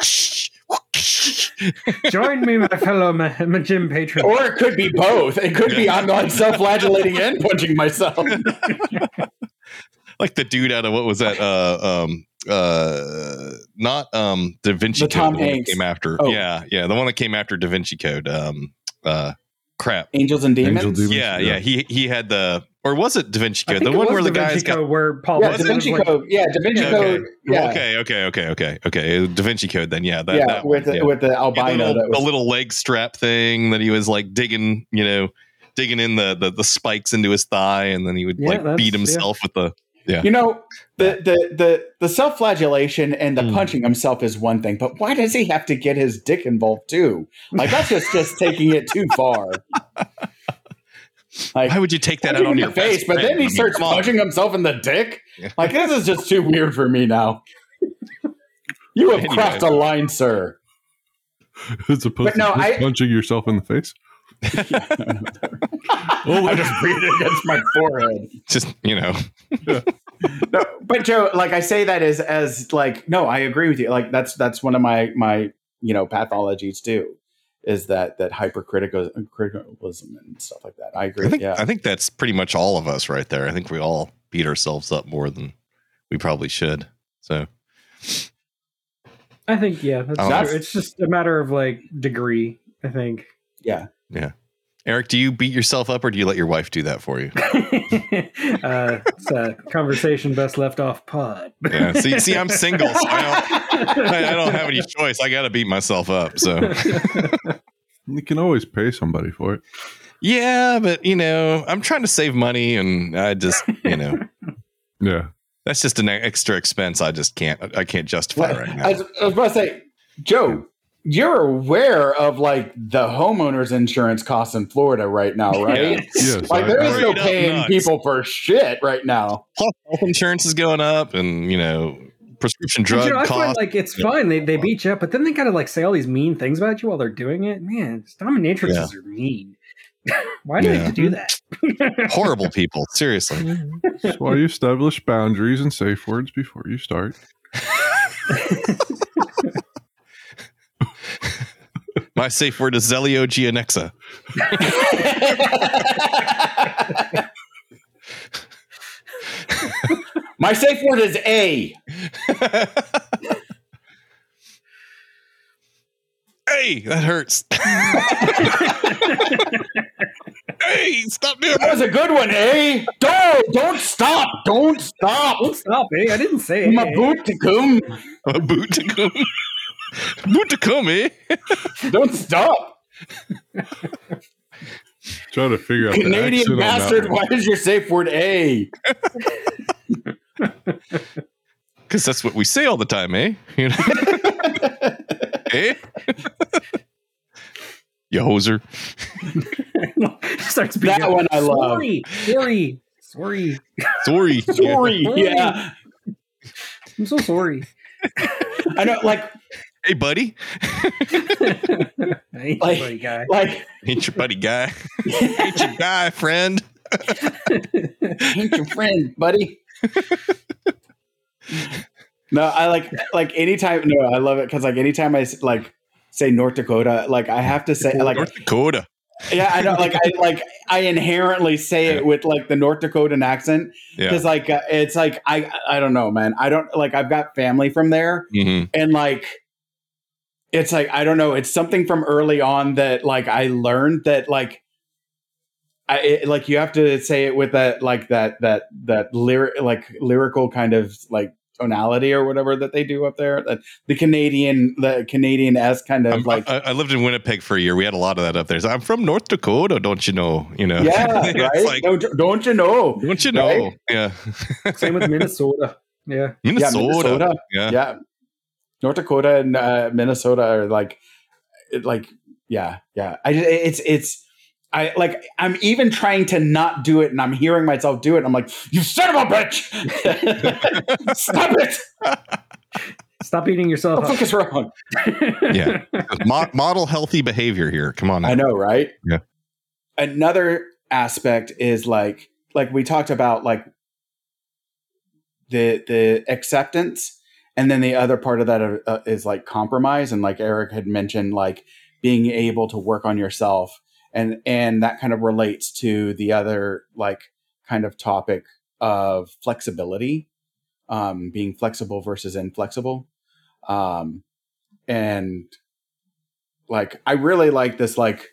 Join me, my fellow ma- ma- gym patrons. or it could be both. It could be I'm like self-flagellating and punching myself. like the dude out of what was that? Uh, um, uh, not um, Da Vinci The Code. Tom the one that Hanks. came after. Oh. Yeah, yeah, the one that came after Da Vinci Code. Um, uh, crap. Angels and demons. Angel demons. Yeah, yeah. He he had the or was it Da Vinci Code? The one where the Da guys got where Paul Yeah, Was Da? Vinci was like- Code. Yeah, Da Vinci Okay. Code. Yeah, Okay, okay, okay, okay, okay. Da Vinci Code. Then yeah, that, yeah, that with one, the, yeah. with the Yeah, the albino. little, that was, the little leg strap thing that he was like digging, you know, digging in the the, the spikes into his thigh, and then he would Yeah, like that's- beat yeah. himself with the. Yeah. you know, the the the the self-flagellation and the Mm. punching himself is one thing, but why does he have to get his dick involved too? Like that's just just taking it too far. Like Why would you take that out on your face, but friend? then he I mean, starts come punching himself in the dick. Like this is just too weird for me now. You have Anyway. crossed a line, sir. As opposed But no, to just I- punching yourself in the face. Oh, I just breathed against my forehead. Just you know, no, but Joe, like I say that as as like no, I agree with you. Like that's that's one of my my you know pathologies too, is that that hypercriticalism and stuff like that. I agree. I think yeah, I think that's pretty much all of us right there. I think we all beat ourselves up more than we probably should. So I think yeah, that's true. It's just a matter of like degree. I think. Yeah. Yeah. Eric, do you beat yourself up or do you let your wife do that for you? uh, it's a conversation best left off pod. Yeah. See, see, I'm single, so I don't, I, I don't have any choice. I got to beat myself up. So You can always pay somebody for it. yeah, but you know, I'm trying to save money, and I just, you know, Yeah. that's just an extra expense. I just can't, I can't justify Well, right now. I, was, I was about to say, Joe, you're aware of like the homeowners insurance costs in Florida right now, right? Yes. Like I- there is I- no Straight paying people for shit right now. Health insurance is going up, and you know, prescription And, drug you know, I find costs. like it's Yeah. fine. They they beat you up, but then they gotta like say all these mean things about you while they're doing it. Man, dominatrixes are mean. Why do they have to do that? Horrible people, seriously. That's why you establish boundaries and safe words before you start. My safe word is Zelio Gianexa. My safe word is A. hey, that hurts. hey, stop doing That that. was a good one, A. Don't don't stop. Don't stop. Don't stop, eh? I didn't say it. My boot to come. A boot to come. Boot to come, eh? Don't stop. Trying to figure out Canadian accent bastard. Why is your safe word A? Because that's what we say all the time, eh? You know? eh? you hoser. Starts beating That up. one I love. Sorry, sorry, sorry. Sorry. Sorry. Yeah. I'm so sorry. I know. Like Hey, buddy. I ain't Like- buddy guy. like Ain't your buddy guy. Ain't your guy, friend. ain't your friend, buddy. no, I like like anytime. No, I love it because like anytime I s- like say North Dakota, like I have to say like North Dakota. yeah, I know like I like I inherently say it with like the North Dakotan accent Yeah. because like uh, it's like I I don't know, man. I don't like I've got family from there hmm and like it's like I don't know. It's something from early on that like I learned that like. I it, like you have to say it with that like that that that lyric like lyrical kind of like tonality or whatever that they do up there. That the Canadian the Canadian s kind of I'm- like I, I lived in Winnipeg for a year. We had a lot of that up there. So I'm from North Dakota, don't you know? You know, yeah right. like, don't, don't you know? don't you know? Right? Yeah, Same with Minnesota. Yeah. Minnesota. Yeah, Minnesota. Yeah. Yeah, North Dakota and uh, Minnesota are like, it, like, yeah, yeah. I just, it's it's I like I'm even trying to not do it and I'm hearing myself do it. And I'm like, you son of a bitch! Stop it! Stop eating yourself What the fuck is wrong? Yeah. Mo- model healthy behavior here. Come on. I know, right? Yeah. Another aspect is like like we talked about like the the acceptance and then the other part of that uh, is like compromise and like Eric had mentioned like being able to work on yourself and and that kind of relates to the other like kind of topic of flexibility um being flexible versus inflexible um and like i really like this like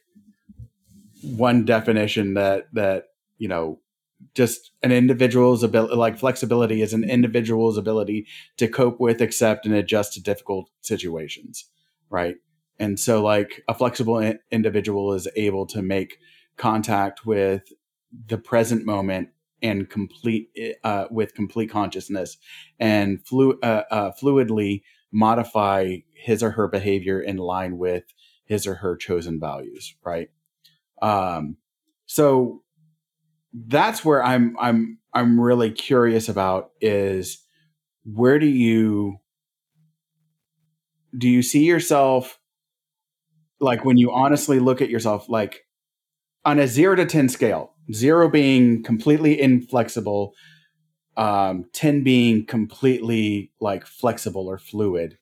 one definition that that you know just an individual's ability like flexibility is an individual's ability to cope with accept and adjust to difficult situations right? And so like a flexible in- individual is able to make contact with the present moment and complete uh, with complete consciousness and flu- uh, uh, fluidly modify his or her behavior in line with his or her chosen values right? Um so that's where i'm i'm i'm really curious about is where do you do you see yourself like when you honestly look at yourself like on a 0 to 10 scale 0 being completely inflexible um 10 being completely like flexible or fluid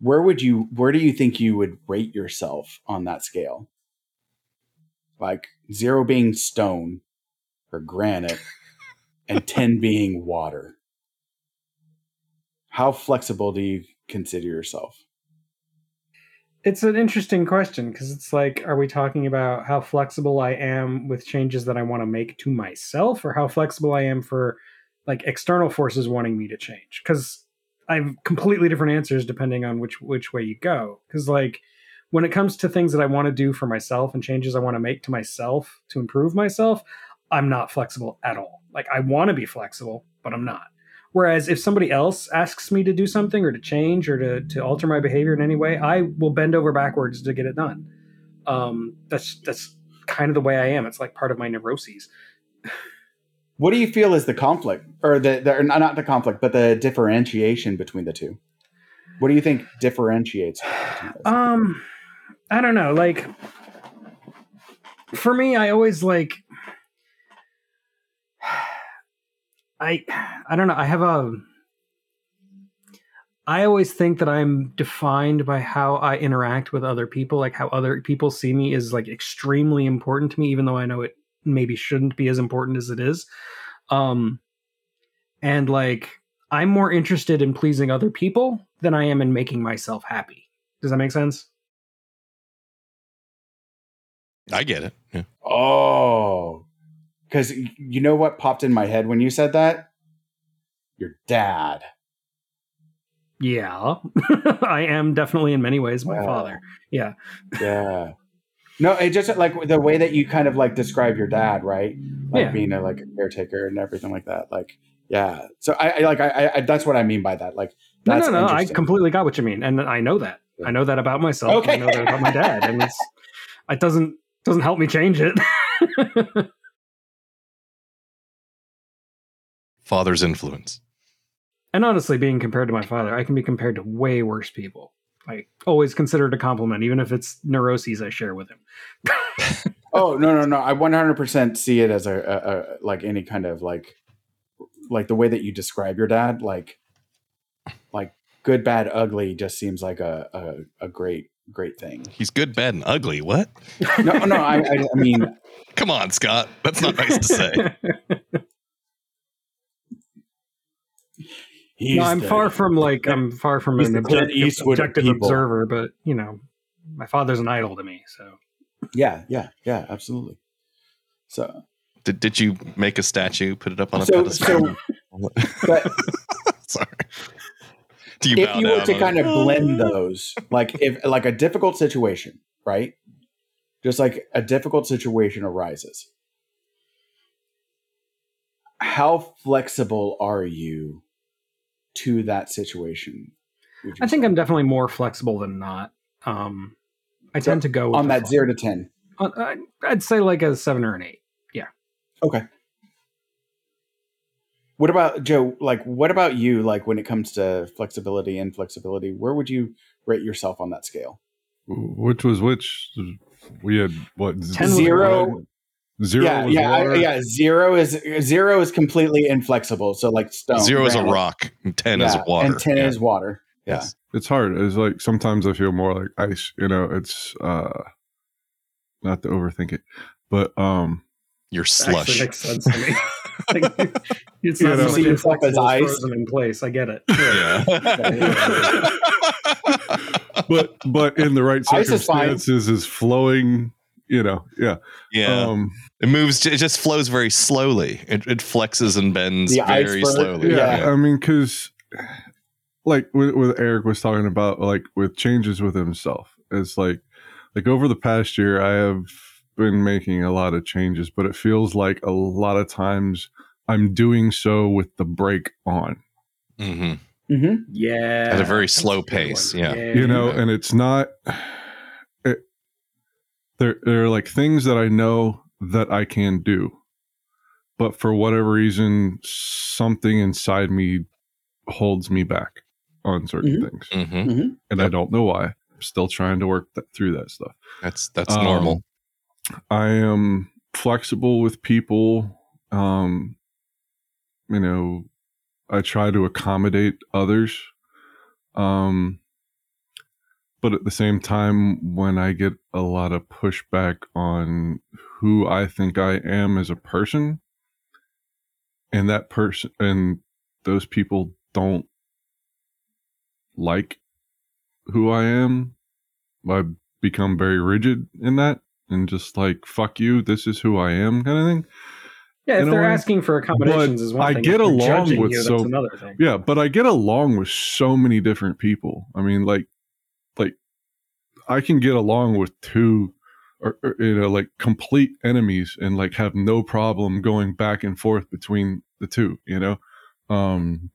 where would you where do you think you would rate yourself on that scale? Like 0 being stone or granite and 10 being water how flexible do you consider yourself it's an interesting question because it's like, are we talking about how flexible I am with changes that I want to make to myself, or how flexible I am for like external forces wanting me to change? Because I have completely different answers depending on which which way you go. Because like when it comes to things that I want to do for myself and changes I want to make to myself to improve myself, I'm not flexible at all. Like I want to be flexible, but I'm not. Whereas if somebody else asks me to do something or to change or to, to alter my behavior in any way, I will bend over backwards to get it done. Um, that's that's kind of the way I am. It's like part of my neuroses. what do you feel is the conflict or the, the or not the conflict but the differentiation between the two what do you think differentiates um i don't know like for me i always like I I don't know. I have a I always think that I'm defined by how I interact with other people, like how other people see me is like extremely important to me, even though I know it maybe shouldn't be as important as it is. Um and like I'm more interested in pleasing other people than I am in making myself happy. Does that make sense? I get it. Yeah. oh because you know what popped in my head when you said that your dad Yeah. I am definitely in many ways my father. Yeah. yeah no it just like the way that you kind of like describe your dad right like Yeah. being a like a caretaker and everything like that like yeah so i, I like I, I that's what i mean by that like No, that's no, no. I completely got what you mean, and I know that. I know that about myself. Okay. I know that about my dad, and it's it doesn't doesn't help me change it. Father's influence. and honestly, being compared to my father, I can be compared to way worse people. I always consider it a compliment, even if it's neuroses I share with him. Oh no no no! I one hundred percent see it as a, a, a like any kind of like like the way that you describe your dad, like like good, bad, ugly, just seems like a a, a great great thing. He's good, bad, and ugly. What? No no, I I, I mean Come on, Scott. That's not nice to say. he's no, I'm the- far from like I'm far from an the objective, Eastwood objective people. observer, but you know, my father's an idol to me. So yeah yeah yeah absolutely. So Did, did you make a statue, put it up on a so pedestal? so but Sorry. Do you if bow you were to kind it? of blend those like if like a difficult situation right just like a difficult situation arises how flexible are you to that situation I think say? I'm definitely more flexible than not. Um, I So, tend to go with on that flow. zero to ten Uh, I'd- I'd say like a seven or an eight. Yeah. Okay. What about Joe? Like, what about you? Like, when it comes to flexibility and flexibility, where would you rate yourself on that scale? Which was which? We had what? Ten was Zero. Water. Zero. yeah, was yeah, I, yeah. Zero is zero is completely inflexible. So like stone. Zero is a rock, and ten is water. and ten Yeah. is water. Yeah. Yes. It's hard. It's like sometimes I feel more like ice. You know, it's uh not to overthink it, but um, You're slush. makes sense to me. Like, it's You not know, so see much yourself as ice. frozen in place. I get it. Yeah. but but in the right Ice is circumstances is flowing. You know, yeah. yeah. Um, it moves. It just flows very slowly. It, it flexes and bends very iceberg, slowly. yeah, Yeah. I mean, because like with, with Eric was talking about, like with changes with himself, it's like like over the past year, I have been making a lot of changes, but it feels like a lot of times I'm doing so with the brake on. hmm Mm-hmm. Yeah. At a very slow pace, one. yeah. you know and it's not it, there there are like things that i know that i can do but for whatever reason something inside me holds me back on certain Mhm. things. Hmm and i don't know why. I'm still trying to work that, through that stuff. That's that's Um, normal. i am flexible with people. Um you know i try to accommodate others. Um but at the same time when i get a lot of pushback on who i think i am as a person and that person and those people don't like who i am i become very rigid in that and just like fuck you this is who i am kind of thing Yeah, if they're way. asking for accommodations is one I thing. get along with you, so- yeah but i get along with so many different people i mean like i can get along with two or, or, you know like complete enemies and like have no problem going back and forth between the two you know? Um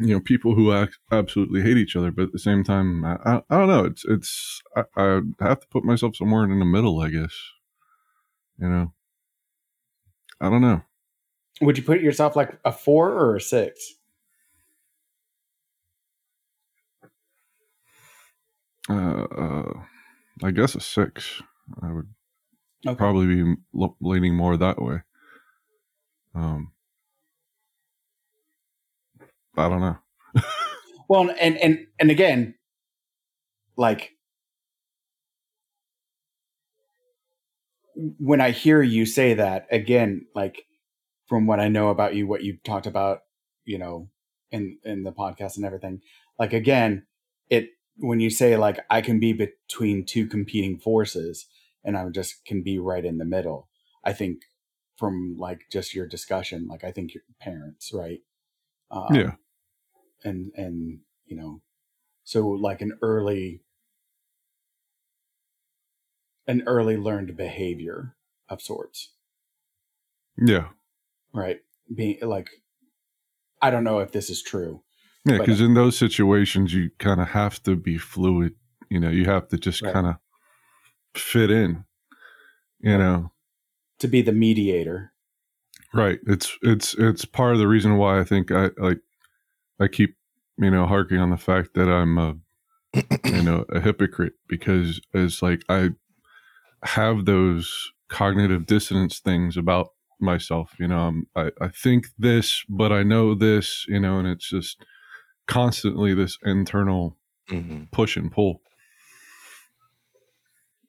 you know people who ac- absolutely hate each other but at the same time i, I, I don't know it's it's I, I have to put myself somewhere in the middle i guess you know? I don't know. Would you put yourself like a four or a six? Uh, uh i guess a six i would Okay. probably be leaning more that way. Um, I don't know. Well, and and and again, like when I hear you say that again, like from what I know about you, what you've talked about, you know, in in the podcast and everything, like again, it when you say like I can be between two competing forces and I just can be right in the middle. I think from like just your discussion, like I think your parents, right? Um, yeah, and and you know so like an early an early learned behavior of sorts yeah, right being like i don't know if this is true yeah. Because uh, in those situations, you kind of have to be fluid. You know, you have to just Right. kind of fit in. You know, to be the mediator right? It's it's it's part of the reason why I think I like I keep you know harking on the fact that I'm a you know a hypocrite because it's like I have those cognitive dissonance things about myself. You know, I'm, I I think this, but I know this. You know, and it's just constantly this internal Mhm. push and pull.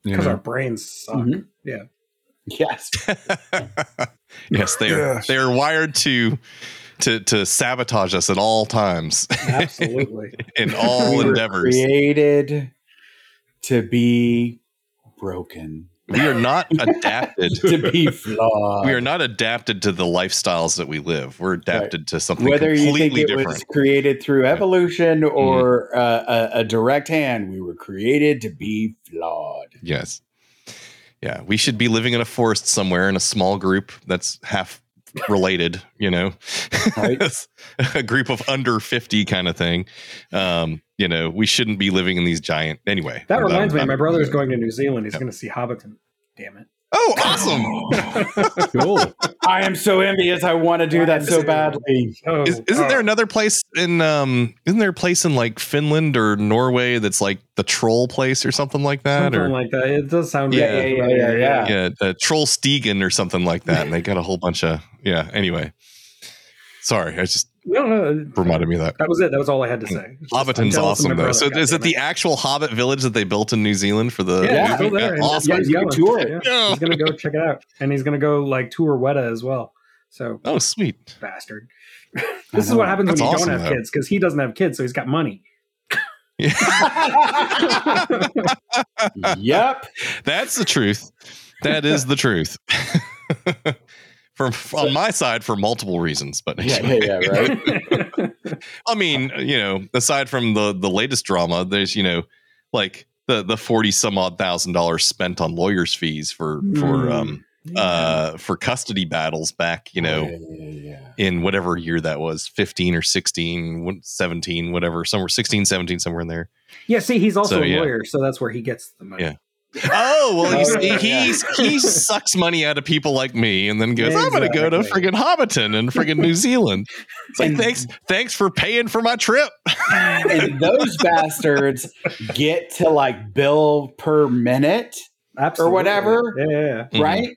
Because our brains suck. Mhm. Yeah. yes yes, they are. Yes. They are wired to to to sabotage us at all times Absolutely. in all we were endeavors. created to be broken we are not adapted. to be flawed we are not adapted to the lifestyles that we live. We're adapted to something whether you think completely it different. was created through evolution or uh, a, a direct hand we were created to be flawed Yes. Yeah, we should be living in a forest somewhere in a small group that's half related, you know. Right. a group of under 50 kind of thing. Um, you know, we shouldn't be living in these giant anyway. That I'm- reminds me, I'm- my brother's going to New Zealand. He's going to see Hobbiton. Damn it! Oh, awesome! Cool. I am so envious. I want to do that so badly. Oh, Is, isn't oh. there another place in um? Isn't there a place in like Finland or Norway that's like the troll place or something like that? something or like that? It does sound Yeah, right. yeah, yeah, yeah. yeah, the Trollstigen or something like that, and they got a whole bunch of yeah. Anyway, sorry, I just No, no, uh, reminded me of that. that was it. That was all I had to say. Mm. Hobbiton's awesome though. brother, So is it goddammit. the actual Hobbit village that they built in New Zealand for the Yeah, it's movie? still there. and awesome. Yeah, he's you can going. tour it. Yeah. Yeah. He's gonna go check it out, and he's gonna go like tour Weta as well. So Oh, sweet. bastard. this is what happens That's when you awesome, don't have though. kids because he doesn't have kids, so he's got money. yep. That's the truth. That is the truth. From on my side, for multiple reasons, but Yeah, yeah, yeah, right. I mean, you know, aside from the the latest drama, there's you know, like the the forty some odd thousand dollars spent on lawyers' fees for for Mm. um uh for custody battles back, you know, yeah, yeah, yeah. in whatever year that was 15 or 16 17 whatever somewhere 16 17 somewhere in there yeah, see, he's also So, a yeah. lawyer, so that's where he gets the money. Yeah. Oh well he's, Oh, yeah. he's he sucks money out of people like me and then goes i'm gonna go to Exactly. friggin hobbiton and friggin new zealand it's like And- thanks thanks for paying for my trip and those bastards get to like bill per minute, Absolutely. whatever. Yeah, yeah, yeah. Mhm. right?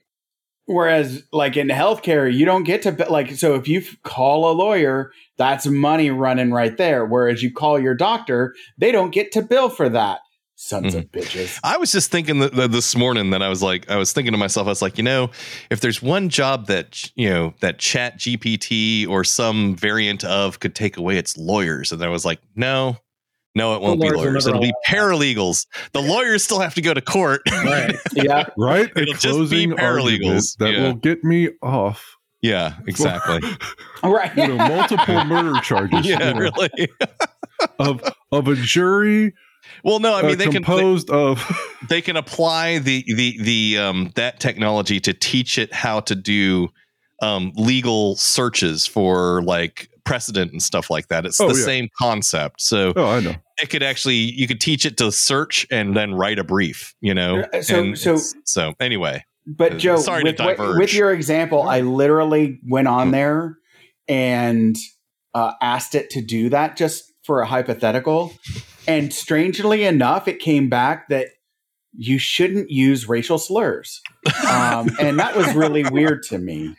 Whereas, like in healthcare, you don't get to bi- like. So if you call a lawyer, that's money running right there. Whereas you call your doctor, they don't get to bill for that. Sons of mm-hmm. bitches. I was just thinking that, that this morning that I was like, I was thinking to myself, I was like, you know, if there's one job that you know that Chat GPT or some variant of could take away, it's lawyers. And I was like, no, no, it won't be lawyers will lawyers. It'll be paralegals. The lawyers still have to go to court. Right. Yeah, Right? It'll just be closing argument paralegals. that Yeah. will get me off. yeah, exactly. right. You know, multiple murder charges. yeah, you know, really. Of of a jury Well, no, I mean uh, they can they, composed of they can apply the the the um that technology to teach it how to do um legal searches for like precedent and stuff like that. It's Oh, the yeah. same concept. So Oh, I know. it could actually you could teach it to search and then write a brief, you know. Uh, so- And so- so anyway. But Joe, Sorry to with, with- diverge. with your example, I literally went on there and uh, asked it to do that just for a hypothetical. And strangely enough, it came back that you shouldn't use racial slurs. Um, and that was really weird to me.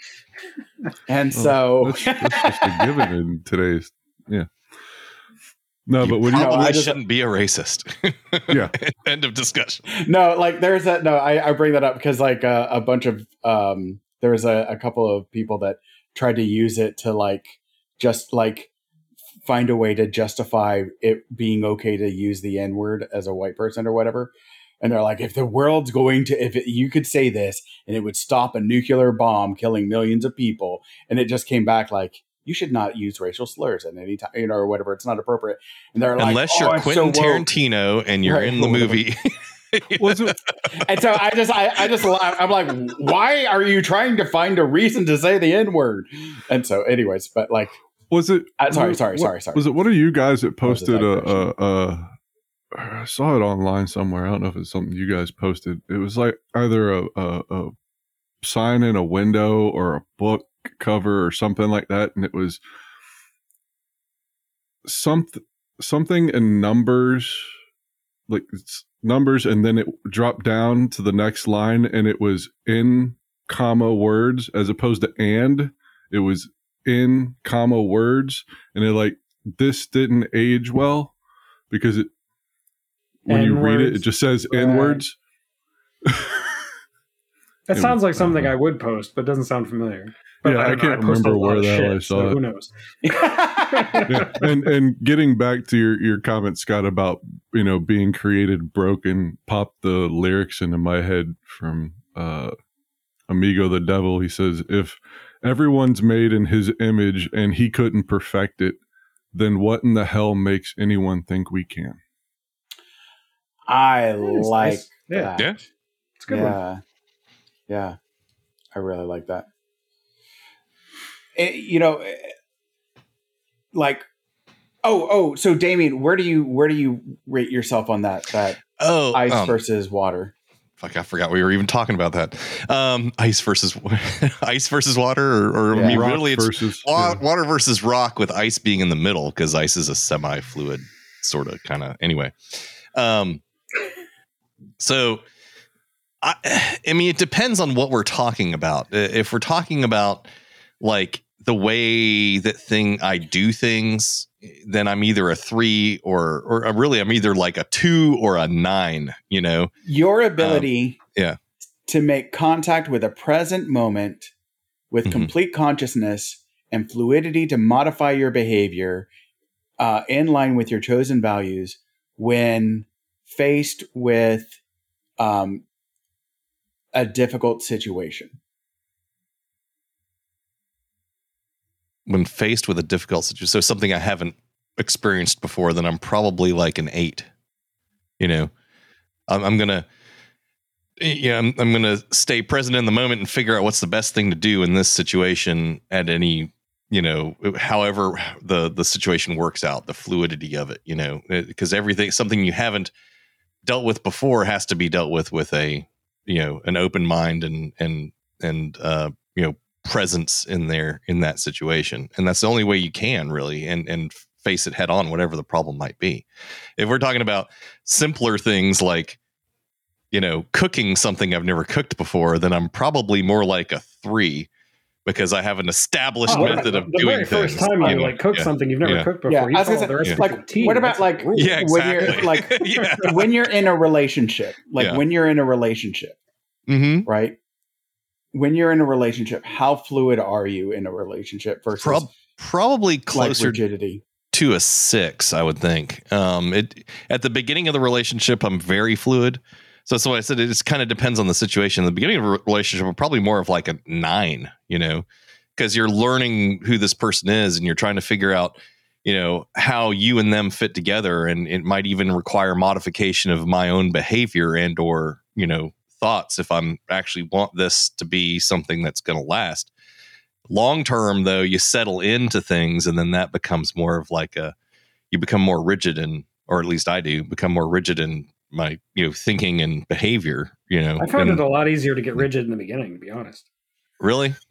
And so, That's, that's just a given in today's yeah. No, you but when you probably I just- shouldn't be a racist. Yeah. End of discussion. no, like there's a no. I, I bring that up because like uh, a bunch of um, there was a, a couple of people that tried to use it to like just like find a way to justify it being okay to use the N word as a white person or whatever. And they're like, if the world's going to, if it, you could say this and it would stop a nuclear bomb killing millions of people, and it just came back like, you should not use racial slurs at any time, you know, or whatever. It's not appropriate. And they're like, Unless "Oh, you're it's Quentin so. Tarantino and you're Right, in the movie. And so I just, I, I just. I'm like, why are you trying to find a reason to say the N word? And so, anyways, but like, was it uh, sorry, sorry, what- sorry, sorry. Was it one of you guys that posted a, a, a I saw it online somewhere. I don't know if it's something you guys posted. It was like either a, a, a sign in a window or a book cover or something like that, and it was something something in numbers, like it's numbers, and then it dropped down to the next line, and it was in comma words as opposed to and. It was in comma words, and it like this didn't age well because it when you read it, it just says Right. N words. That sounds like something uh, I would post, but doesn't sound familiar. But Yeah, I don't can't post a remember where the hell I saw so it. Who knows? yeah. and and getting back to your your comment scott about you know being created broken popped the lyrics into my head from uh amigo the devil he says if everyone's made in his image and he couldn't perfect it then what in the hell makes anyone think we can I like nice. Yeah. that. Yeah. It's a good one. yeah. Yeah. I really like that. Eh, you know, eh, like, oh, oh, so Damian, where do you where do you rate yourself on that that oh, ice um, versus water? Fuck, I forgot we were even talking about that. Um, ice versus ice versus water, or, or I mean, really, it's versus wa- yeah. water versus rock with ice being in the middle because ice is a semi-fluid sort of kind of anyway. Um, so I, I mean, it depends on what we're talking about. Uh, If we're talking about like the way that thing I do things, then I'm either a three or or uh, really I'm either like a two or a nine. You know, Your ability yeah. to make contact with a present moment with Mhm. complete consciousness and fluidity to modify your behavior uh, in line with your chosen values when faced with um, a difficult situation. When faced with a difficult situation, so something I haven't experienced before, then I'm probably like an eight. You know, I'm, I'm gonna, yeah, I'm, I'm gonna stay present in the moment and figure out what's the best thing to do in this situation at any, you know, however the the situation works out, the fluidity of it, you know, because everything, something you haven't dealt with before, has to be dealt with with a, you know, an open mind and and and uh, you know presence in there in that situation and that's the only way you can really and and face it head on whatever the problem might be if we're talking about simpler things like you know cooking something i've never cooked before then i'm probably more like a three because i have an established Oh, method of the doing very first things, time you know? like cook Yeah. something you've never Yeah. cooked before, Yeah, you I was gonna the say, recipe like, to a T. what about, like, rule. yeah when you're, exactly like- yeah when you're in a relationship, like Yeah. when you're in a relationship, mm-hmm. right? When you're in a relationship, how fluid are you in a relationship versus Prob- probably like closer rigidity? to a six, I would think. Um, it at the beginning of the relationship, I'm very fluid. So that's why I said it just kind of depends on the situation. The beginning of a relationship, I'm probably more of like a nine, you know, because you're learning who this person is and you're trying to figure out, you know, how you and them fit together, and it might even require modification of my own behavior and or you know thoughts if I'm actually want this to be something that's going to last long term though you settle into things and then that becomes more of like a you become more rigid and or at least i do become more rigid in my you know thinking and behavior you know I found and- it a lot easier to get mm. rigid in the beginning, to be honest. Really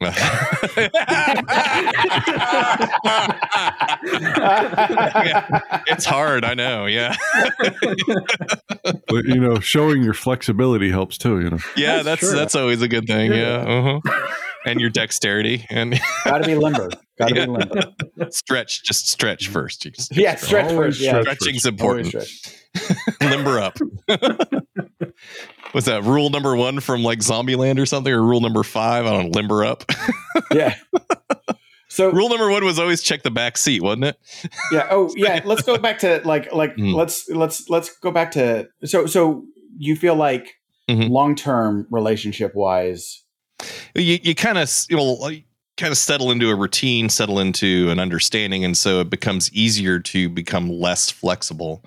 it's hard i know yeah But you know, showing your flexibility helps too. You know, yeah That's that's true. that's always a good thing yeah, Yeah. uh-huh. and your dexterity and Gotta be limber. Gotta Yeah. be limber. stretch just stretch first You just Yeah, stretch Always first. Yeah, stretch stretching's Always important stretch. limber up. Was that rule number one from like Zombieland or something, or rule number five? I don't know, limber up. Yeah. So rule number one was always check the back seat, wasn't it? yeah. Oh yeah. Let's go back to like like Mm. let's let's let's go back to so so you feel like Mhm. long term relationship wise. You you kind of you know kind of settle into a routine, settle into an understanding, and so it becomes easier to become less flexible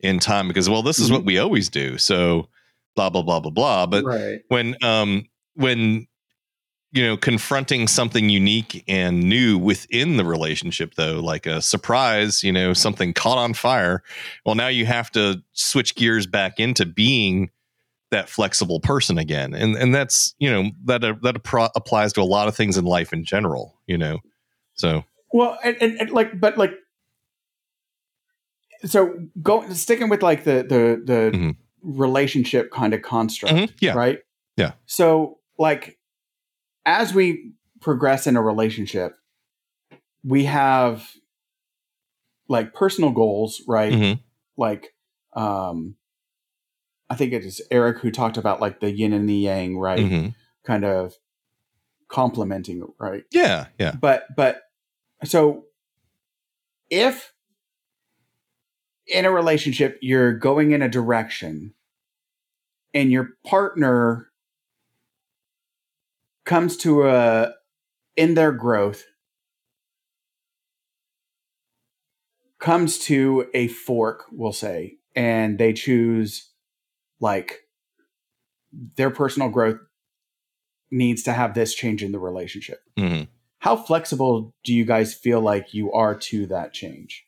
in time because well, this is what we always do. So blah blah blah blah blah. But right. when um when you know confronting something unique and new within the relationship though like a surprise you know something caught on fire well now you have to switch gears back into being that flexible person again and and that's you know that uh, that appro- applies to a lot of things in life in general you know so Well, and, and, and like, but like, so go sticking with like the the the Mhm. Relationship kind of construct, Mhm, yeah right? Yeah. So like, as we progress in a relationship, we have like personal goals, right? Mhm. Like, um, I think it is Eric who talked about like the yin and the yang, right? Mhm. Kind of complementing, right? yeah yeah but but so if in a relationship you're going in a direction and your partner comes to a in their growth comes to a fork we'll say and they choose like their personal growth needs to have this change in the relationship Mhm. how flexible do you guys feel like you are to that change?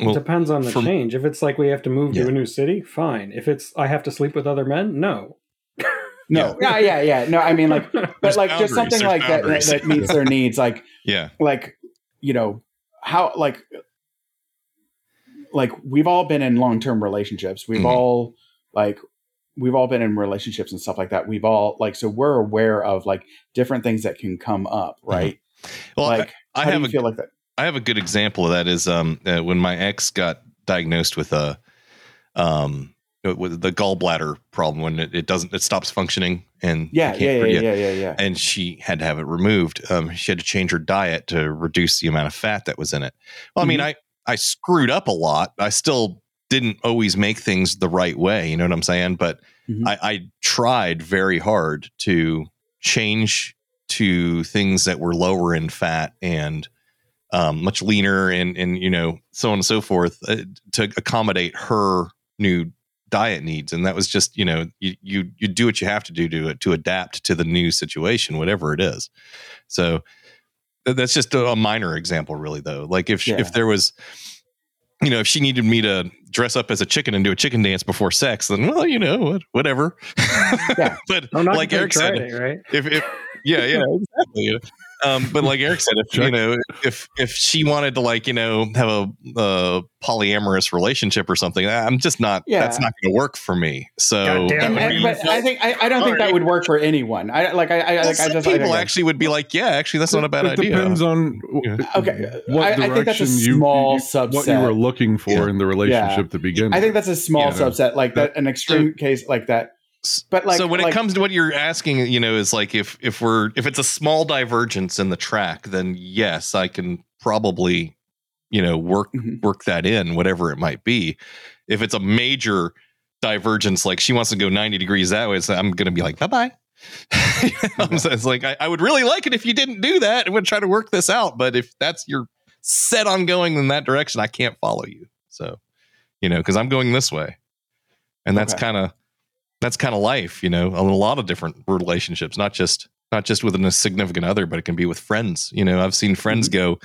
Well, it depends on the for- change. If it's like we have to move Yeah. to a new city, fine. If it's I have to sleep with other men, no. No, yeah, yeah, yeah. No, I mean like, but There's like just something like that, that that meets their needs. Like, yeah, like you know how like like we've all been in long-term relationships we've Mhm. all like we've all been in relationships and stuff like that we've all like so we're aware of like different things that can come up right Well, like I, I how have do a feel like that I have a good example of that is um uh, when my ex got diagnosed with a um with the gallbladder problem when it, it doesn't it stops functioning and yeah you yeah yeah, yeah yeah yeah and she had to have it removed. Um, she had to change her diet to reduce the amount of fat that was in it. Well, I mean, Mm-hmm. I I screwed up a lot. I still didn't always make things the right way. You know what I'm saying? But Mhm. I, I tried very hard to change to things that were lower in fat and um, much leaner and and you know so on and so forth uh, to accommodate her new diet needs and that was just you know you you you do what you have to do to to adapt to the new situation whatever it is so th- that's just a, minor example really though like if Yeah. if there was you know if she needed me to dress up as a chicken and do a chicken dance before sex then well you know whatever Yeah. but I'm like eric said it, right? if, if yeah yeah exactly um but like eric said if you know if if she wanted to like you know have a, a polyamorous relationship or something i'm just not Yeah. that's not going to work for me so God damn that and, and- but I think I, I don't think that would work for anyone. I like I, I well, like I some just people think- actually would be like yeah actually that's not a bad it idea depends on Okay, what I- I think that's a direction you- small you- what you were looking for Yeah. in the relationship to begin. I think that's a small Yeah. subset, like that, an extreme case like that. But like, so when like, it comes to what you're asking you know is like if if we're if it's a small divergence in the track then yes i can probably you know work Mhm. work that in whatever it might be. If it's a major divergence like she wants to go 90 degrees that way so i'm gonna be like bye-bye. You know, so it's like I, I would really like it if you didn't do that. And would try to work this out but if that's your set on going in that direction i can't follow you. So you know because i'm going this way. And that's Okay. kind of that's kind of life you know a lot of different relationships not just not just with a significant other but it can be with friends you know i've seen friends mm-hmm. go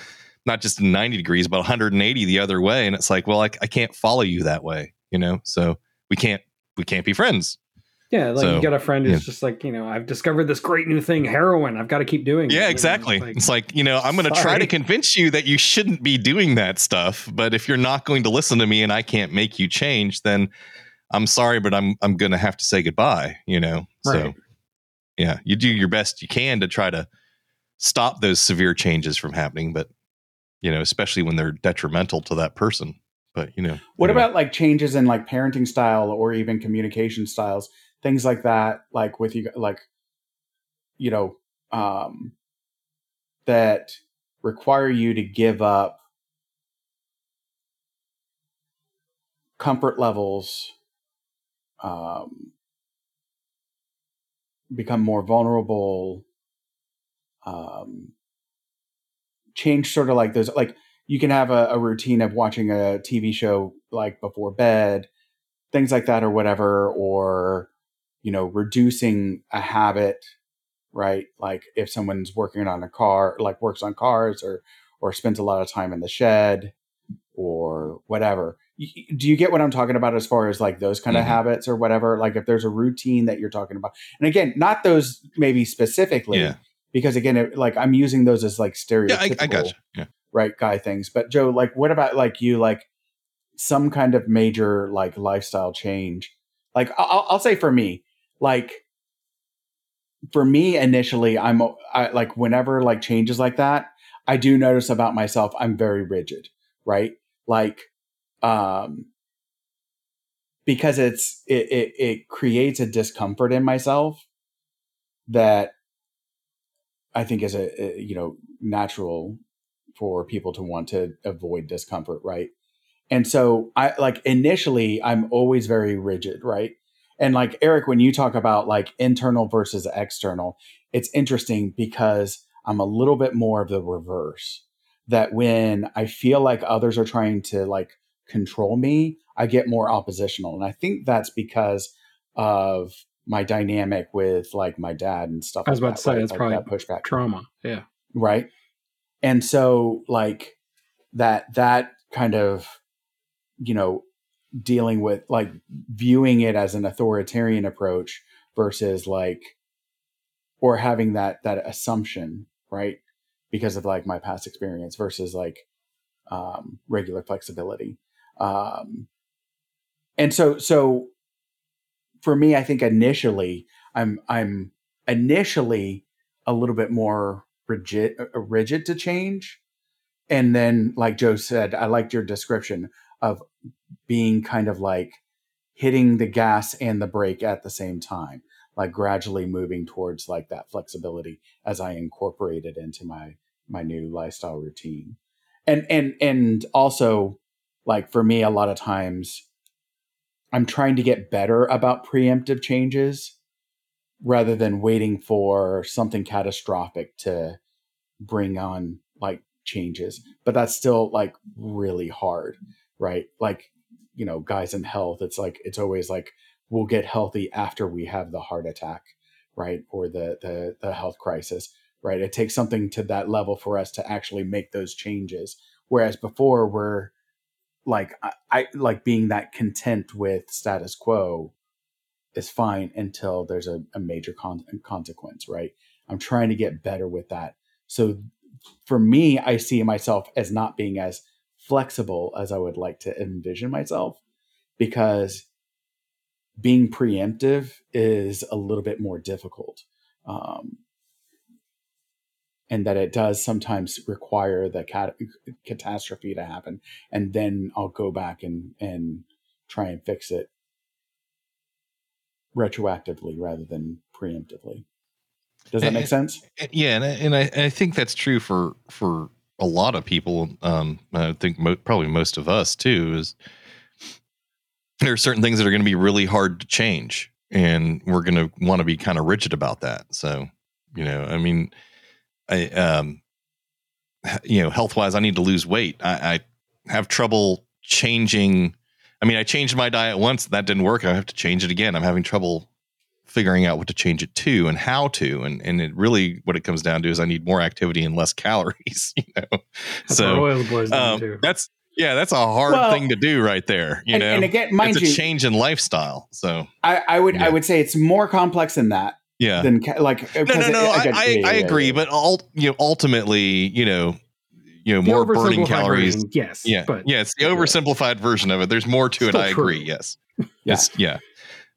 not just 90 degrees but 180 the other way and it's like well i, I can't follow you that way you know so we can't we can't be friends Yeah, like So, you got a friend who's yeah. just like, you know, I've discovered this great new thing, heroin. I've got to keep doing. it. Yeah know, exactly it's like- it's like you know i'm going to try to convince you that you shouldn't be doing that stuff but if you're not going to listen to me and i can't make you change then i'm sorry but i'm i'm going to have to say goodbye you know so yeah you do your best you can to try to stop those severe changes from happening but you know especially when they're detrimental to that person but you know what anyway. about like changes in like parenting style or even communication styles, things like that, like with you, like, you know, um, that require you to give up comfort levels, um, become more vulnerable, um, change sort of like those, like you can have a, a routine of watching a TV show like before bed, things like that, or whatever, or you know, reducing a habit, right? Like if someone's working on a car, like works on cars, or or spends a lot of time in the shed, or whatever. Do you get what I'm talking about as far as like those kind of Mhm. habits or whatever? Like if there's a routine that you're talking about, and again, not those maybe specifically, yeah. because again, it, like I'm using those as like stereotypical yeah i, I got you yeah. right guy things. But joe like what about like you like some kind of major like lifestyle change? Like i'll, I'll say for me like for me initially i'm I, like whenever like changes like that i do notice about myself i'm very rigid right? Like um because it's it it, it creates a discomfort in myself that i think is a, a you know natural for people to want to avoid discomfort, right? And so I like initially I'm always very rigid, right? And like Eric, when you talk about like internal versus external, it's interesting because I'm a little bit more of the reverse. That when I feel like others are trying to like control me, I get more oppositional. And I think that's because of my dynamic with like my dad and stuff. I was like about to say, right? it's Like probably that pushback trauma. Yeah. right and so like that that kind of you know dealing with like viewing it as an authoritarian approach versus like or having that that assumption right because of like my past experience versus like um, regular flexibility um, and so so for me i think initially i'm i'm initially a little bit more rigid uh, rigid to change. And then like joe said i liked your description of being kind of like hitting the gas and the brake at the same time like gradually moving towards like that flexibility as i incorporate it into my my new lifestyle routine. And and and also like for me a lot of times i'm trying to get better about preemptive changes rather than waiting for something catastrophic to bring on like changes. But that's still like really hard right? Like you know guys in health it's like it's always like we'll get healthy after we have the heart attack right? Or the the, the health crisis right? It takes something to that level for us to actually make those changes. Whereas before we're like I, I like being that content with status quo is fine until there's a, a major con- consequence right? I'm trying to get better with that. So for me i see myself as not being as flexible as i would like to envision myself because being preemptive is a little bit more difficult. Um, and that it does sometimes require the cat- catastrophe to happen and then i'll go back and and try and fix it retroactively rather than preemptively. Does that make sense? yeah and I, and I, I think that's true for for a lot of people. Um i think mo- probably most of us too is there are certain things that are going to be really hard to change and we're going to want to be kind of rigid about that. So you know i mean i um you know health wise i need to lose weight. I, I have trouble changing i mean i changed my diet once that didn't work i have to change it again. I'm having trouble figuring out what to change it to and how to and and it really what it comes down to is i need more activity and less calories you know? That's so oil boys do um, too. that's yeah that's a hard Well, thing to do right there you and, know? and again mind it's a you change in lifestyle so. I, I would Yeah. i would say it's more complex than that yeah than like no, no, no. I, I, I agree, but all you know, ultimately, you know, you know, The more burning oversimplified calories. version, yes. Yeah, but yeah, it's the oversimplified version of it. There's more to it. Still I true. agree. Yes, Yeah. It's- yeah.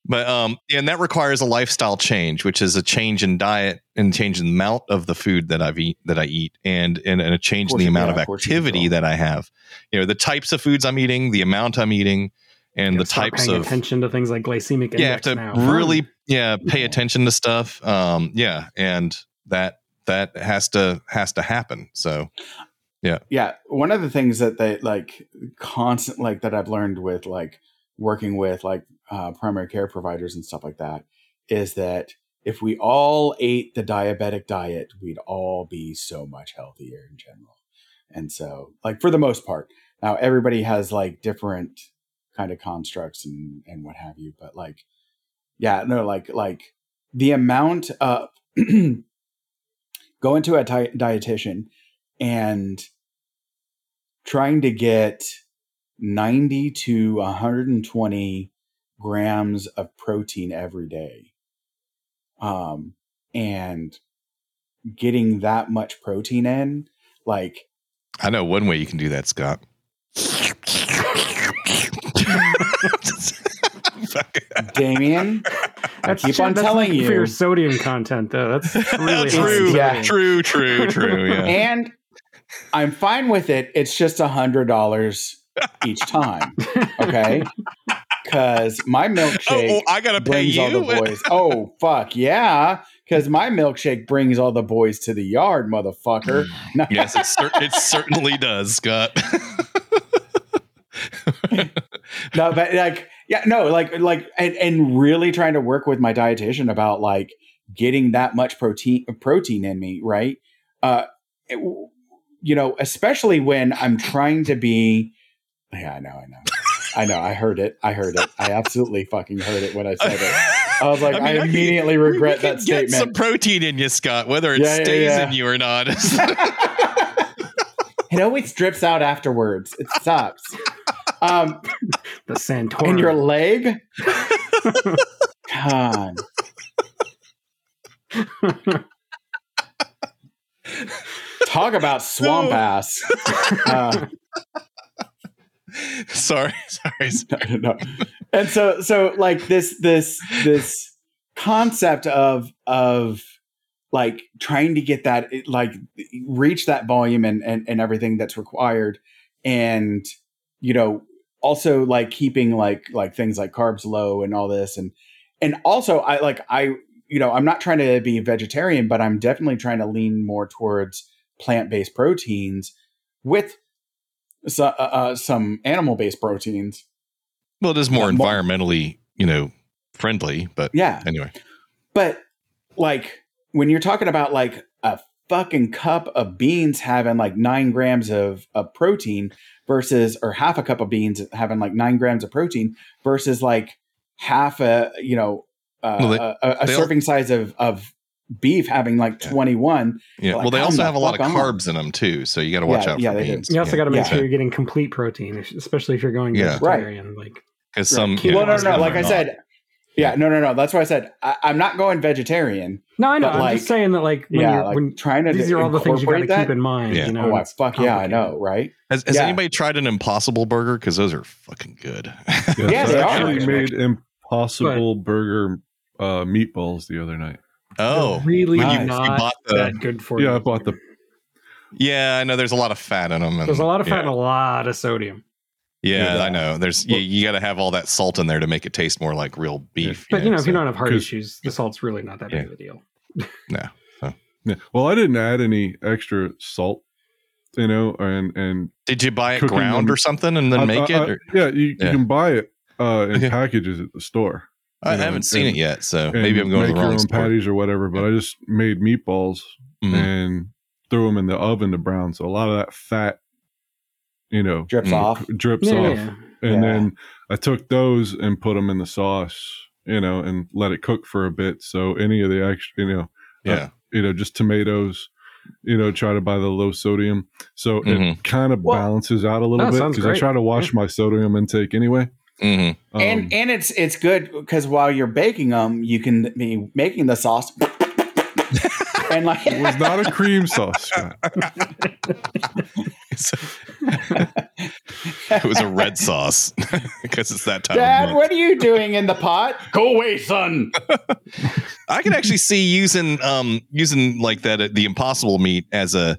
But um, and that requires a lifestyle change, which is a change in diet and change in the amount of the food that I've eat that I eat, and and, and a change in the amount yeah, of of course you do. activity that I have. You know, the types of foods I'm eating, the amount I'm eating, and the start types paying of attention to things like glycemic yeah, I have to now. Really yeah pay Yeah. attention to stuff. Um, yeah, and that that has to has to happen. So yeah, yeah one of the things that they like constant like that i've learned with like working with like uh, primary care providers and stuff like that is that if we all ate the diabetic diet we'd all be so much healthier in general and so like for the most part now everybody has like different kind of constructs and and what have you but like yeah no like like the amount of going to a di- dietitian and trying to get 90 to 120 grams of protein every day um and getting that much protein in like I know one way you can do that, Scott. damian i That's keep on that's telling like For your you sodium content, though, that's really true, high Yeah. true, true, true. Yeah. and i'm fine with it it's just a hundred dollars each time okay because my milkshake oh, I gotta pay brings all the boys. oh fuck yeah! Because my milkshake brings all the boys to the yard, motherfucker. No, yes, it, cer- it certainly does, Scott. no, but like yeah, no, like like and, and really trying to work with my dietitian about like getting that much protein protein in me, right? Uh, it- you know, especially when I'm trying to be. Yeah, I know, I know. I know. I heard it. I heard it. I absolutely fucking heard it when I said it. I was like, I, can- immediately we- regret we that can Get some protein in you, Scott, whether it Yeah, yeah, stays yeah. in you or not. it always drips out afterwards. It sucks. Um, The Santorum. and your leg, God. Talk about swamp ass. Uh, sorry, sorry. sorry. no. And so so like this this this concept of of like trying to get that like reach that volume and and, and everything that's required and you know also like keeping like like things like carbs low and all this and and also I like I you know I'm not trying to be a vegetarian but I'm definitely trying to lean more towards plant-based proteins with so, uh, uh, some animal-based proteins Well, it is more Yeah, more- environmentally, you know, friendly, but yeah anyway. But like when you're talking about like a fucking cup of beans having like nine grams of, of protein versus or half a cup of beans having like nine grams of protein versus like half a you know uh, Well, they- a, a, a they all- serving size of of beef having like Yeah. 21 Yeah. Like, well, they also the have a lot of fuck on. carbs in them too, so you got to watch Yeah, out yeah, for they do. beans. You also got to make Yeah. sure you're getting complete protein, especially if you're going Yeah. vegetarian. Like, because Right. some. Well, you well no no no like i not. said yeah no no no that's why i said I, i'm not going vegetarian no, I know. I'm like, just saying that, like, when yeah you're like when trying to these are all the things you got to keep in mind. Yeah. You know, oh I, fuck yeah i know right Has, has Yeah. anybody tried an Impossible Burger? Because those are fucking good. Yeah, so they I are, actually actually. made impossible burger uh, meatballs the other night. oh, They're really nice. You not bought the- that good for Yeah, you. I bought the yeah. I know there's a lot of fat in them. And, There's a lot of fat yeah. and a lot of sodium. Yeah, Yeah. I know. There's you, you got to have all that salt in there to make it taste more like real beef. But you know, if you don't have heart issues, the salt's really not that big of a deal. no. yeah. Well, I didn't add any extra salt, you know, and and Did you buy it ground them- or something and then I- make I- it? Or, yeah, you, you can buy it uh, in Okay. packages at the store. I know, haven't seen and- it yet, so maybe I'm going make to the your own store. patties or whatever. But I just made meatballs Mhm. and threw them in the oven to brown. So a lot of that fat, you know, drips Mm. off drips Yeah, off. yeah. And Yeah. then I took those and put them in the sauce, you know, and let it cook for a bit. So any of the extra, you know, Yeah. you know, just tomatoes, you know, try to buy the low sodium. So Mhm. it kind of Well- balances out a little bit because I try to watch my sodium intake anyway. hmm Um, and and it's it's good because while you're baking them, you can be making the sauce, and like it was not a cream sauce. Scott. it was a red sauce because it's that time. of Dad, month. what are you doing in the pot? Go away, son. I can actually see using um using like that uh, the impossible meat as a.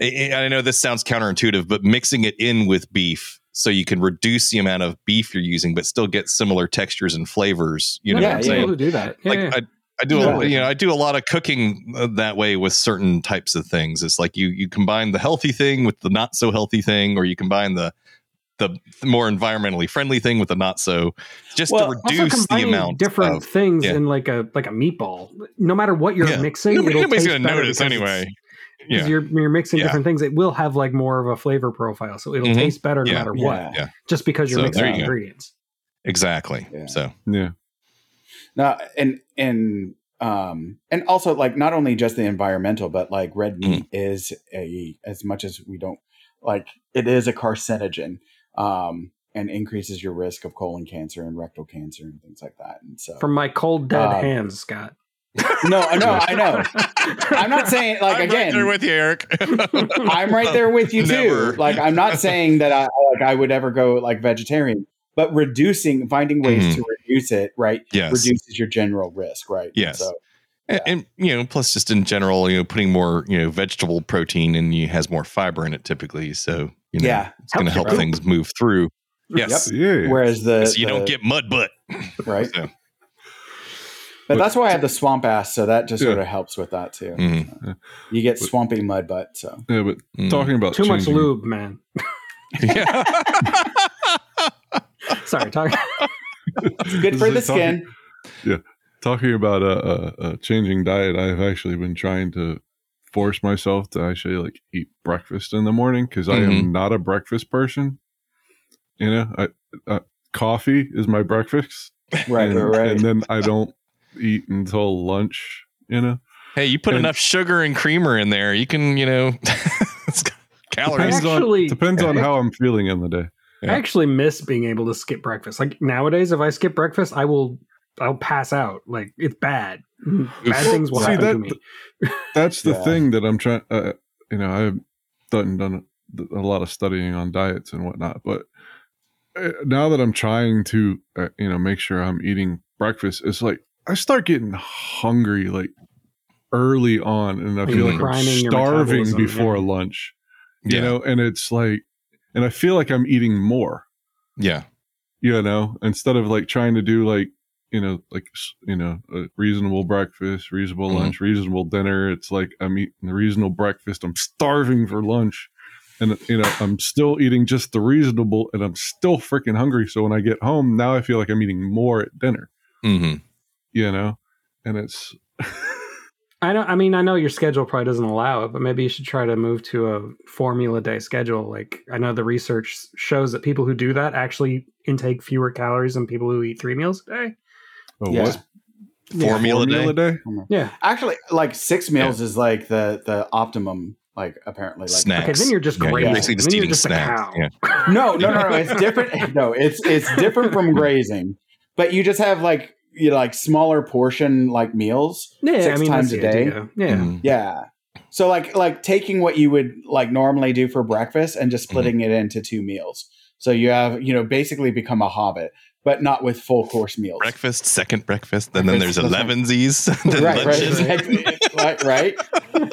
I I know this sounds counterintuitive, but mixing it in with beef so you can reduce the amount of beef you're using, but still get similar textures and flavors. You know Yeah, what I'm yeah. saying? People who do that. Yeah, like yeah. I, I do Yeah. a, you know I do a lot of cooking uh, that way with certain types of things. It's like you you combine the healthy thing with the not so healthy thing, or you combine the the more environmentally friendly thing with the not so, just Well, to also reduce the combining amount different of. things yeah. in like a like a meatball. No matter what you're Yeah. mixing, Nobody- it'll nobody's gonna notice anyway. because Yeah. You're, you're mixing Yeah. different things. It will have like more of a flavor profile, so it'll Mhm. taste better no Yeah. matter Yeah. what. Yeah. Just because you're So, mixing there you go. ingredients. Exactly. Yeah. So Yeah. No, and and um and also like not only just the environmental, but like red Mm. meat is a as much as we don't like it is a carcinogen. Um and increases your risk of colon cancer and rectal cancer and things like that. And so From my cold dead Um, hands, Scott. no, no, I know. I'm not saying like I'm again. right there with you, Eric. I'm right there with you Never. too. Like I'm not saying that I like I would ever go like vegetarian, but reducing finding ways Mhm. to reduce it, right? Yes. Reduces your general risk, right? Yes. So And, and you know, plus just in general, you know, putting more you know vegetable protein and you has more fiber in it typically, so you know, yeah. it's going to help your things move through. Yes, Yeah. Whereas the so you don't get mud butt. right. So, But that's why I have the swamp ass, so that just Yeah. sort of helps with that too. mhm. You get But- swampy mud butt. So Yeah, but Mm. talking about Too much lube, man. Yeah. Sorry, talk. it's good for the talking- skin. Yeah, talking about a, a, a changing diet i've actually been trying to force myself to actually like eat breakfast in the morning because i Mhm. am not a breakfast person you know I, uh, coffee is my breakfast Right, and, right, right. and then i don't eat until lunch you know hey, you put And- enough sugar and creamer in there, you can, you know, it's calories. depends Actually- on depends on how i'm feeling in the day Yeah. I actually miss being able to skip breakfast. Like nowadays, if I skip breakfast, I will I'll pass out. Like it's bad. Bad things will See, happen to me. That's the Yeah. thing that I'm trying. Uh, you know, I've done done a, a lot of studying on diets and whatnot, but uh, now that I'm trying to, uh, you know, make sure I'm eating breakfast, it's like I start getting hungry like early on, and I Like feel like I'm starving before yeah. lunch. You Yeah. know, and it's like, and I feel like I'm eating more. Yeah. you know instead of like trying to do like you know like you know a reasonable breakfast reasonable Mhm. lunch reasonable dinner it's like i'm eating a reasonable breakfast i'm starving for lunch and you know i'm still eating just the reasonable and i'm still freaking hungry so when i get home now i feel like i'm eating more at dinner hmm you know and it's I know. I mean, I know your schedule probably doesn't allow it, but maybe you should try to move to a formula day schedule. Like I know the research shows that people who do that actually intake fewer calories than people who eat three meals a day. oh, Yeah. what Yeah. Formula, day. day Yeah. Actually, like six meals is like the the optimum. Like apparently, like Snacks. Okay, then you're just Yeah, grazing. You're basically just then you're eating just a snacks. cow. Yeah. no, no, no, no. It's different. No, it's it's different from grazing. But you just have like you know, like smaller portion like meals. Yeah, Six I mean, times a day? idea. Yeah. Mhm. Yeah. So like like taking what you would like normally do for breakfast and just splitting it into two meals. So you have you know basically become a hobbit, but not with full course meals. Breakfast, second breakfast, and then there's Breakfast, that's right. elevensies, then right, right, lunches. exactly. right, right.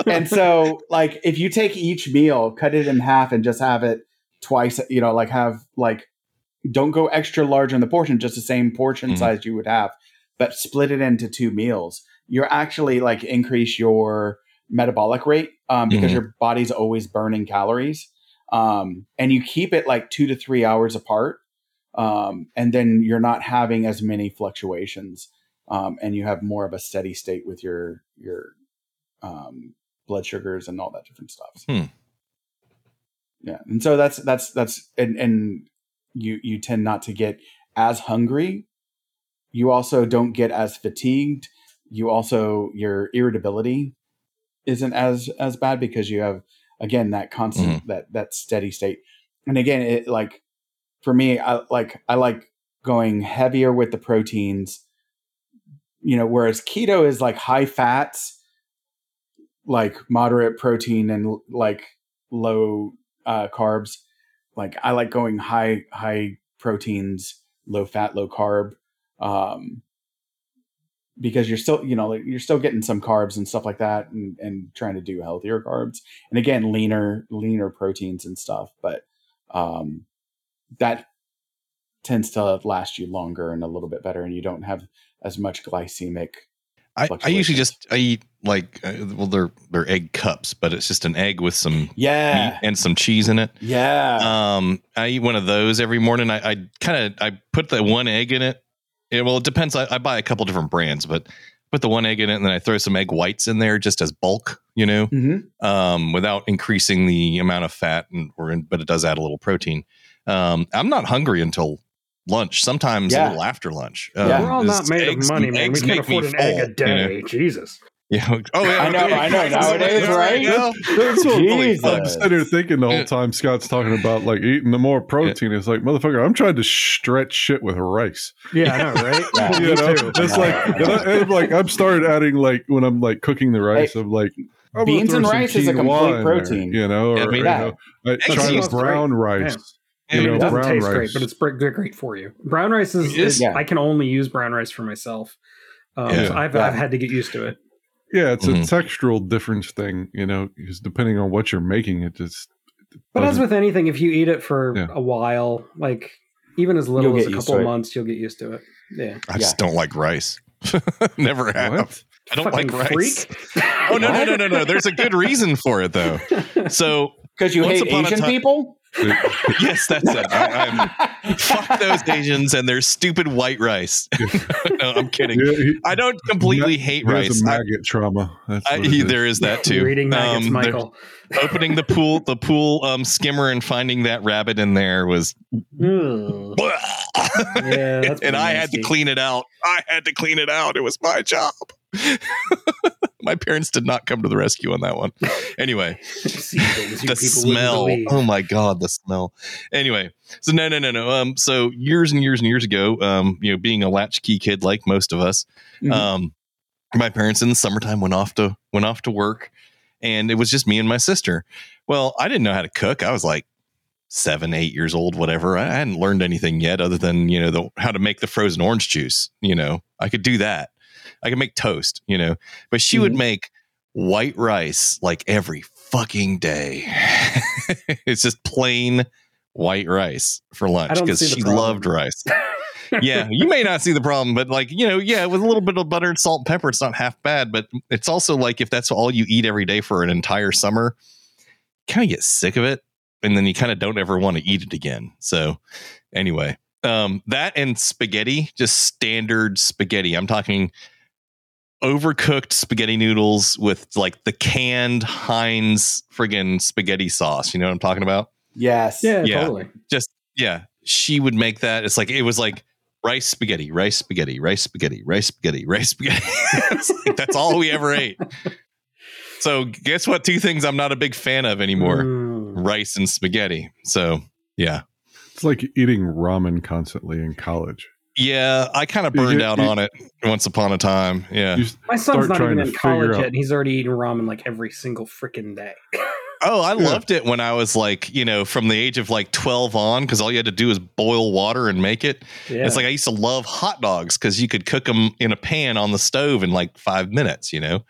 And so, like, if you take each meal, cut it in half, and just have it twice, you know, like have like, don't go extra large on the portion, just the same portion Mhm. size you would have, but split it into two meals. You're actually like increase your metabolic rate um, because Mhm. your body's always burning calories, um, and you keep it like two to three hours apart, um, and then you're not having as many fluctuations um, and you have more of a steady state with your your um, blood sugars and all that different stuff. Hmm. Yeah, and so that's that's that's and and you you tend not to get as hungry. You also don't get as fatigued. You also your irritability isn't as as bad because you have again that constant that that steady state. And again, it like for me, I like I like going heavier with the proteins you know whereas keto is like high fats like moderate protein and like low uh, carbs like i like going high high proteins low fat low carb um because you're still you know like you're still getting some carbs and stuff like that and, and trying to do healthier carbs and again leaner leaner proteins and stuff but um that tends to last you longer and a little bit better and you don't have as much glycemic I, I usually just I eat like uh, well they're they're egg cups, but it's just an egg with some meat yeah and some cheese in it. yeah Um, I eat one of those every morning. I, I kind of I put the one egg in it. It- well, it depends. I, I buy a couple different brands, but put the one egg in it, and then I throw some egg whites in there just as bulk, you know, Mhm. um, without increasing the amount of fat, and or in, but it does add a little protein. Um, I'm not hungry until lunch. Sometimes Yeah. a little after lunch. Yeah. Um, We're all not it's- made eggs- of money, man. We can't afford an egg a day. you know? day. Jesus. Yeah. Oh yeah. I know, I know. Nowadays, right? That's what Jesus. I'm sitting there thinking the whole time Scott's talking about like eating the more protein. It's like motherfucker, I'm trying to stretch shit with rice. Yeah, I know, right? Yeah. you know, too. it's like and I, and like I've started adding like when I'm like cooking the rice, I'm like I'm Beans and rice is a complete in there, protein. you know, or, Yeah, I mean, you know, I Eggs try taste with brown rice. I You know, it doesn't brown taste rice. great, but it's br- great for you. Brown rice is, It is? is- Yeah. I can only use brown rice for myself. Um, Yeah. so I've, Yeah. I've had to get used to it. Yeah, it's Mhm. a textural difference thing, you know, because depending on what you're making, it just. But as with anything, if you eat it for Yeah. a while, like even as little You'll as a couple of months, you'll get used to it. Yeah. I just don't like rice. Never have. What? I don't Fucking like rice. freak. Oh no no no no no! There's a good reason for it though. So because you Once hate upon Asian time- people. yes, that's it. I, I'm fuck those Asians and their stupid white rice. no, I'm kidding. Yeah, he- I don't completely he hate rice. a I, maggot trauma. That's I, he- is. there is that too. You're maggots, Um, Michael. opening the pool, the pool um, skimmer, and finding that rabbit in there was. Yeah, and pretty I had to clean it out. I had to clean it out. It was my job. My parents did not come to the rescue on that one. Anyway, the smell. Oh my god, the smell. Anyway, so no, no, no, no. Um, so years and years and years ago, um, you know, being a latchkey kid like most of us, Mhm. um, my parents in the summertime went off to went off to work, and it was just me and my sister. Well, I didn't know how to cook. I was like seven, eight years old, whatever. I hadn't learned anything yet, other than you know the, how to make the frozen orange juice. You know, I could do that. I could make toast. You know, but she would make white rice like every fucking day. it's just plain white rice for lunch because she loved rice. yeah, you may not see the problem, but like, you know, yeah, with a little bit of butter and salt and pepper, it's not half bad. But it's also like if that's all you eat every day for an entire summer, kind of get sick of it. And then you kind of don't ever want to eat it again. So anyway, um, that and spaghetti, just standard spaghetti. I'm talking overcooked spaghetti noodles with like the canned Heinz friggin' spaghetti sauce. You know what I'm talking about? yes. yeah, Yeah. totally. just yeah she would make that it's like it was like rice spaghetti rice spaghetti rice spaghetti rice spaghetti rice spaghetti like, that's all we ever ate so guess what two things i'm not a big fan of anymore Mm. rice and spaghetti so yeah It's like eating ramen constantly in college. Yeah i kind of burned get- out you- on it once upon a time yeah My son's not even in college yet, and he's already eating ramen like every single freaking day. oh i Yeah. loved it when i was like you know from the age of like 12 on because all you had to do is boil water and make it Yeah. It's like I used to love hot dogs because you could cook them in a pan on the stove in like five minutes, you know,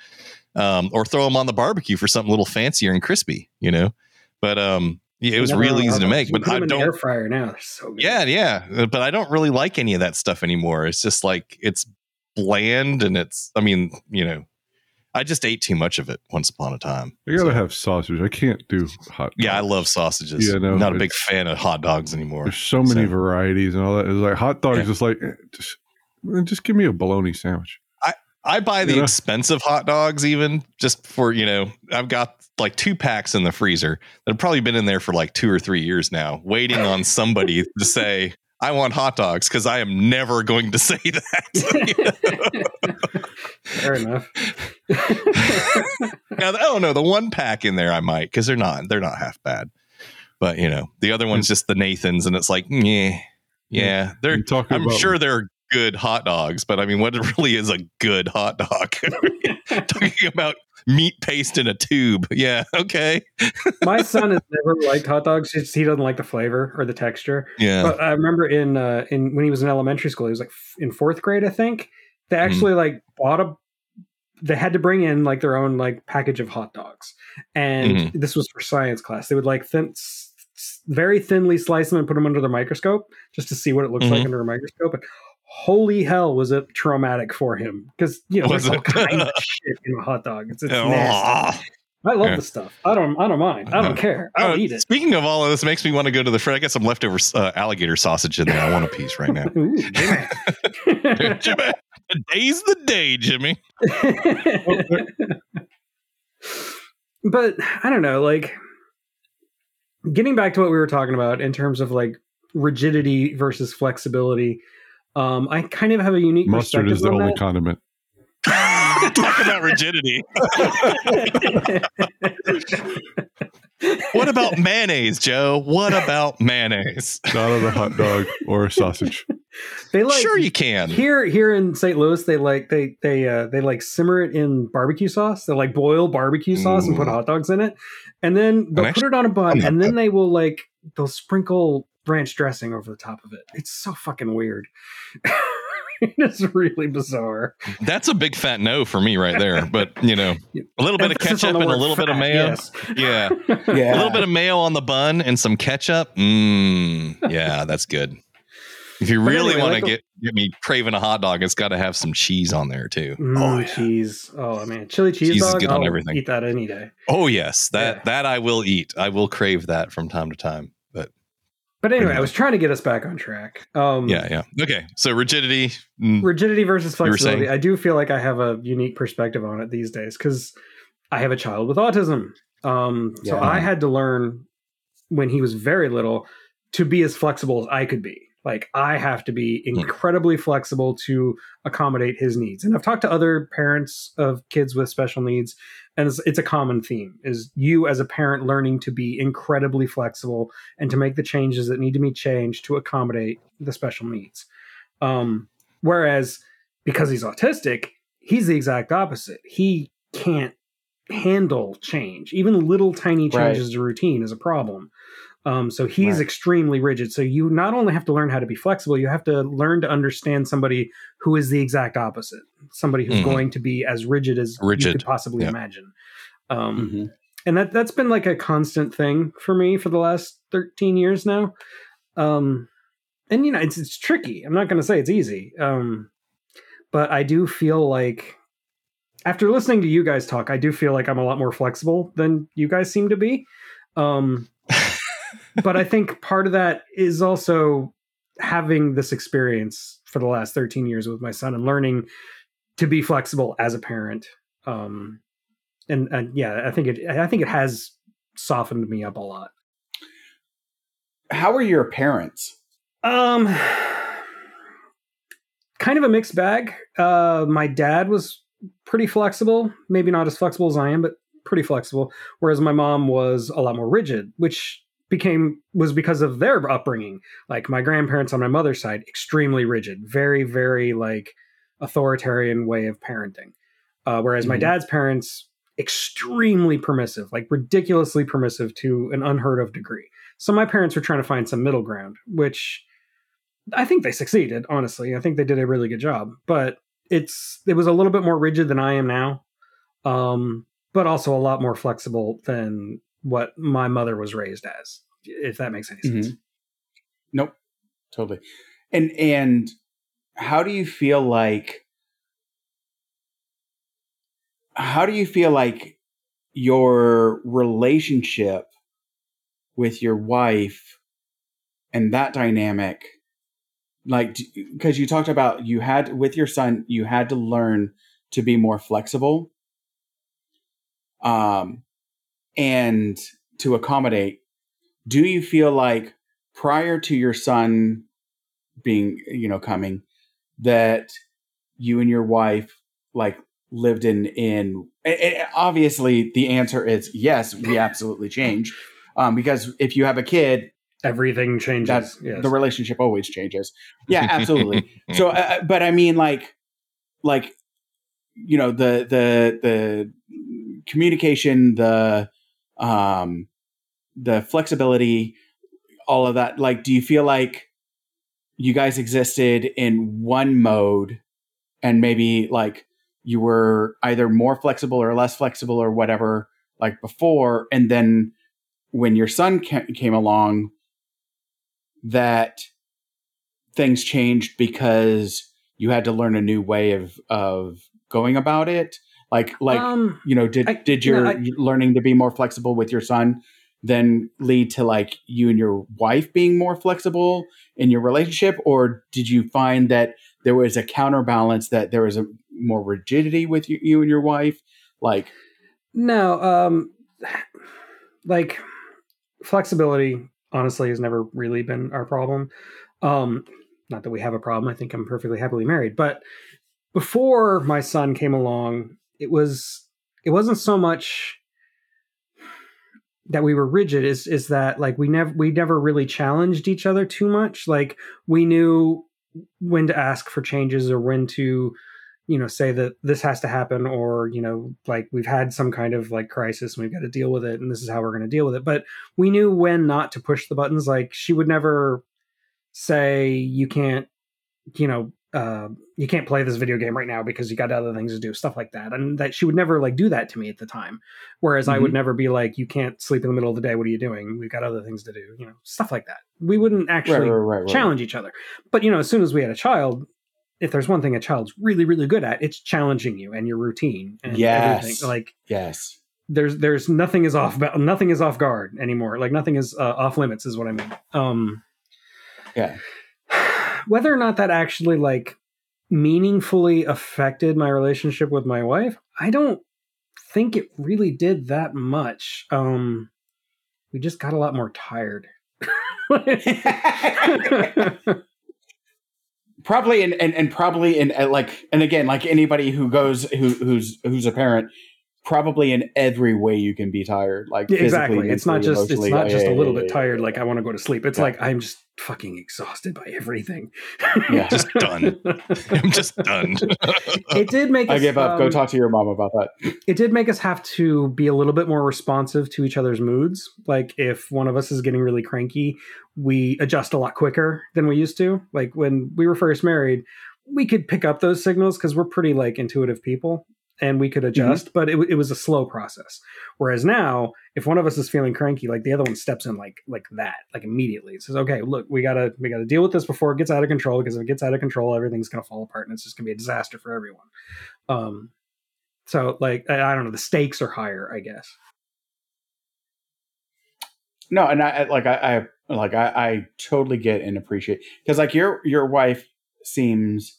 um, or throw them on the barbecue for something a little fancier and crispy, you know. But um, yeah, it was real easy to make. But I them in the air don't. fryer now. They're so good. Yeah, yeah. uh, But I don't really like any of that stuff anymore. It's just like it's bland and it's. I mean, you know, I just ate too much of it once upon a time. I gotta So, have sausage. I can't do hot. Yeah, I love sausages. Yeah, no, not a big fan of hot dogs anymore. There's so many So- varieties and all that. It's like hot dogs. Yeah. Just like eh, just eh, just give me a bologna sandwich. I buy the You know? expensive hot dogs even just for, you know, I've got like two packs in the freezer that have probably been in there for like two or three years now, waiting on somebody to say, I want hot dogs because I am never going to say that. Fair enough. now, oh no, the one pack in there I might because they're not they're not half bad, but you know the other one's hmm. just the Nathan's and it's like yeah yeah they're You talking I'm about sure they're good hot dogs, but I mean, what really is a good hot dog? Talking about meat paste in a tube. Yeah, okay. My son has never liked hot dogs. Just he doesn't like the flavor or the texture. Yeah. But I remember in uh, in when he was in elementary school, he was like f- in fourth grade, I think. They Mm-hmm. actually like bought a. They had to bring in like their own like package of hot dogs, and Mm-hmm. this was for science class. They would like thin, very thinly slice them and put them under the microscope just to see what it looks like Mhm. under a microscope. And holy hell, was it traumatic for him because you know Was there's all it? kind of shit in a hot dog. It's, it's Oh. nasty. I love Yeah. the stuff. I don't. I don't mind. I don't care. I'll Uh, eat it. Speaking of all of this, makes me want to go to the fridge. I got some leftover uh, alligator sausage in there. I want a piece right now. Ooh, Jimmy. Jimmy, today's the day, Jimmy. but I don't know, like getting back to what we were talking about in terms of like rigidity versus flexibility. Um, I kind of have a unique mustard is the on only that. condiment. Talk about rigidity. What about mayonnaise, Joe? What about mayonnaise? Not on a hot dog or a sausage. they like sure, you can. here here in St. Louis. They like they they uh, they like simmer it in barbecue sauce. They like boil barbecue sauce and put hot dogs in it, and then they'll And put it on a bun, and not then they will like they'll sprinkle ranch dressing over the top of it. It's so fucking weird. it's really bizarre. That's a big fat no for me right there. But you know, a little bit of Emphasis on ketchup and a word little bit of mayo. yes. Yeah, Yeah. a little bit of mayo on the bun and some ketchup. Mmm. Yeah, that's good. If you really anyway, want like to get get me craving a hot dog, it's got to have some cheese on there too. Mm, oh yeah. cheese. Oh man, chili cheese, Cheese is good on I'll everything. Eat that any day. Oh yes, that Yeah. that I will eat. I will crave that from time to time. But But anyway, I was trying to get us back on track. Um, yeah, yeah. Okay, so rigidity. mm, rigidity versus flexibility. I do feel like I have a unique perspective on it these days because I have a child with autism. Um, so I had to learn when he was very little to be as flexible as I could be. Like I have to be Hmm. incredibly flexible to accommodate his needs. And I've talked to other parents of kids with special needs, and it's, it's a common theme: is you as a parent learning to be incredibly flexible and to make the changes that need to be changed to accommodate the special needs. Um, whereas because he's autistic, he's the exact opposite. He can't handle change. Even little tiny Right. changes to routine is a problem. Um, so he's Right. extremely rigid. So you not only have to learn how to be flexible, you have to learn to understand somebody who is the exact opposite. Somebody who's Mhm. going to be as rigid as you could possibly Yeah. imagine. Um, Mhm. and that that's been like a constant thing for me for the last 13 years now um and you know it's it's tricky i'm not going to say it's easy um but i do feel like after listening to you guys talk i do feel like i'm a lot more flexible than you guys seem to be um but i think part of that is also having this experience for the last 13 years with my son and learning to be flexible as a parent. Um and, and yeah i think it i think it has softened me up a lot. How are your parents? um kind of a mixed bag. Uh my dad was pretty flexible maybe not as flexible as i am but pretty flexible whereas my mom was a lot more rigid which became was because of their upbringing. Like my grandparents on my mother's side extremely rigid very very like authoritarian way of parenting. Uh, whereas my Mhm. dad's parents extremely permissive like ridiculously permissive to an unheard of degree. So my parents were trying to find some middle ground which i think they succeeded honestly. I think they did a really good job but it's it was a little bit more rigid than i am now. Um but also a lot more flexible than what my mother was raised as if that makes any sense Mhm. Nope, totally. And and how do you feel like? How do you feel like your relationship with your wife and that dynamic? Like, because you talked about you had with your son, you had to learn to be more flexible, um, and to accommodate do you feel like prior to your son being you know coming that you and your wife like lived in in and- and obviously the answer is yes we absolutely change um, because if you have a kid everything changes yes. the relationship always changes yeah absolutely so uh, but i mean like like you know the the the communication the um the flexibility all of that like do you feel like you guys existed in one mode and maybe like you were either more flexible or less flexible or whatever like before and then when your son ca- came along that things changed because you had to learn a new way of of going about it like like um you know did I- did no, your I- learning to be more flexible with your son then lead to like you and your wife being more flexible in your relationship or did you find that there was a counterbalance that there was a more rigidity with you, you and your wife like No, um like flexibility honestly has never really been our problem. Um not that we have a problem. I think I'm perfectly happily married, but before my son came along, it was it wasn't so much that we were rigid is is that like we never we never really challenged each other too much. Like we knew when to ask for changes or when to you know say that this has to happen or you know like we've had some kind of like crisis and we've got to deal with it and this is how we're going to deal with it but we knew when not to push the buttons like she would never say you can't you know uh, you can't play this video game right now because you got other things to do stuff like that and that she would never like do that to me at the time whereas i would never be like you can't sleep in the middle of the day what are you doing we've got other things to do you know stuff like that we wouldn't actually right, right, right, challenge each other. But you know, as soon as we had a child, if there's one thing a child's really, really good at, it's challenging you and your routine and Yes. everything. Like yes there's there's nothing is off nothing is off guard anymore. Like nothing is uh, off limits is what I mean. Um, yeah whether or not that actually like meaningfully affected my relationship with my wife, I don't think it really did that much. Um, we just got a lot more tired. probably and, and and probably in uh, like and again like anybody who goes who who's who's a parent probably in every way you can be tired like Yeah, physically, exactly. It's not just it's not just a little bit tired. Like I want to go to sleep. It's Yeah. like I'm just fucking exhausted by everything. Yeah. Just done. I'm just done. it did make I us, give up. Go um, talk to your mom about that. it did make us have to be a little bit more responsive to each other's moods. Like if one of us is getting really cranky, we adjust a lot quicker than we used to. Like when we were first married, we could pick up those signals because we're pretty like intuitive people and we could adjust, but it, it was a slow process. Whereas now, if one of us is feeling cranky, like the other one steps in like like that, like immediately. It says, "Okay, look, we gotta we gotta deal with this before it gets out of control. Because if it gets out of control, everything's gonna fall apart, and it's just gonna be a disaster for everyone." Um, so like I, I don't know, the stakes are higher, I guess. No, and I I- like I, I like I, I totally get and appreciate because like your your wife seems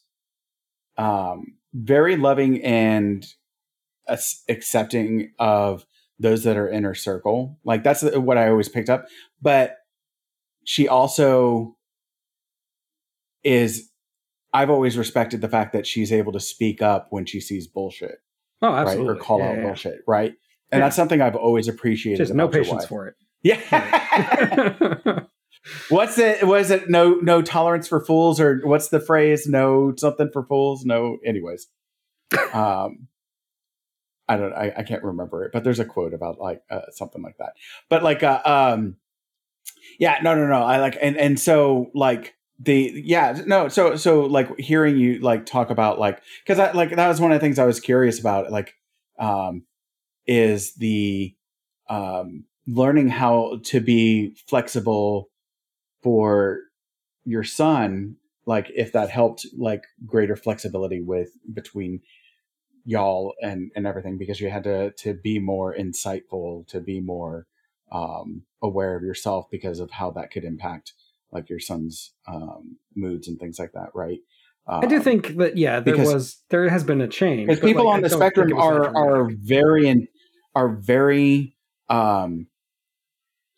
um very loving and accepting of those that are in her circle. Like that's what I always picked up. But she also is. I've always respected the fact that she's able to speak up when she sees bullshit, Oh, right, absolutely. or call Yeah, out yeah, bullshit, right? And Yeah. that's something I've always appreciated. Just no patience for it. Yeah. what's it? Was it no no tolerance for fools or what's the phrase? No something for fools. No. Anyways, um, I don't. I, I can't remember it, but there's a quote about like uh, something like that. But like, uh, um, yeah, no, no, no. I like and and so like the yeah no so so like hearing you like talk about like because I like that was one of the things I was curious about like um is the um learning how to be flexible for your son like if that helped like greater flexibility with between y'all and and everything because you had to to be more insightful to be more um aware of yourself because of how that could impact like your son's um moods and things like that right I do Um, think that yeah, there because- was there has been a change. because people like, on I the spectrum it was that are are very in, are very um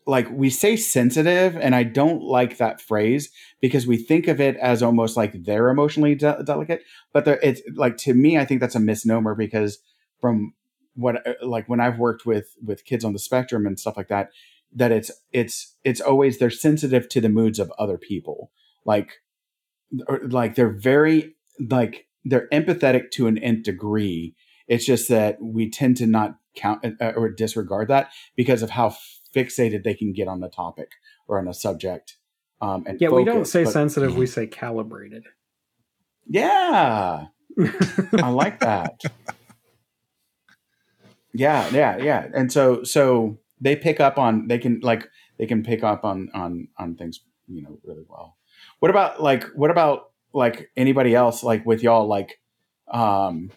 like we say sensitive and i don't like that phrase because we think of it as almost like they're emotionally de- delicate but it's like to me i think that's a misnomer because from what uh, like when i've worked with with kids on the spectrum and stuff like that that it's it's it's always they're sensitive to the moods of other people. Like like they're very like they're empathetic to an nth degree. It's just that we tend to not count uh, or disregard that because of how fixated they can get on the topic or on a subject um and Yeah, we don't say But- sensitive, we say calibrated. yeah. I like that. Yeah yeah yeah. And so so they pick up on they can like they can pick up on on on things you know really well. What about like what about like anybody else like with y'all like um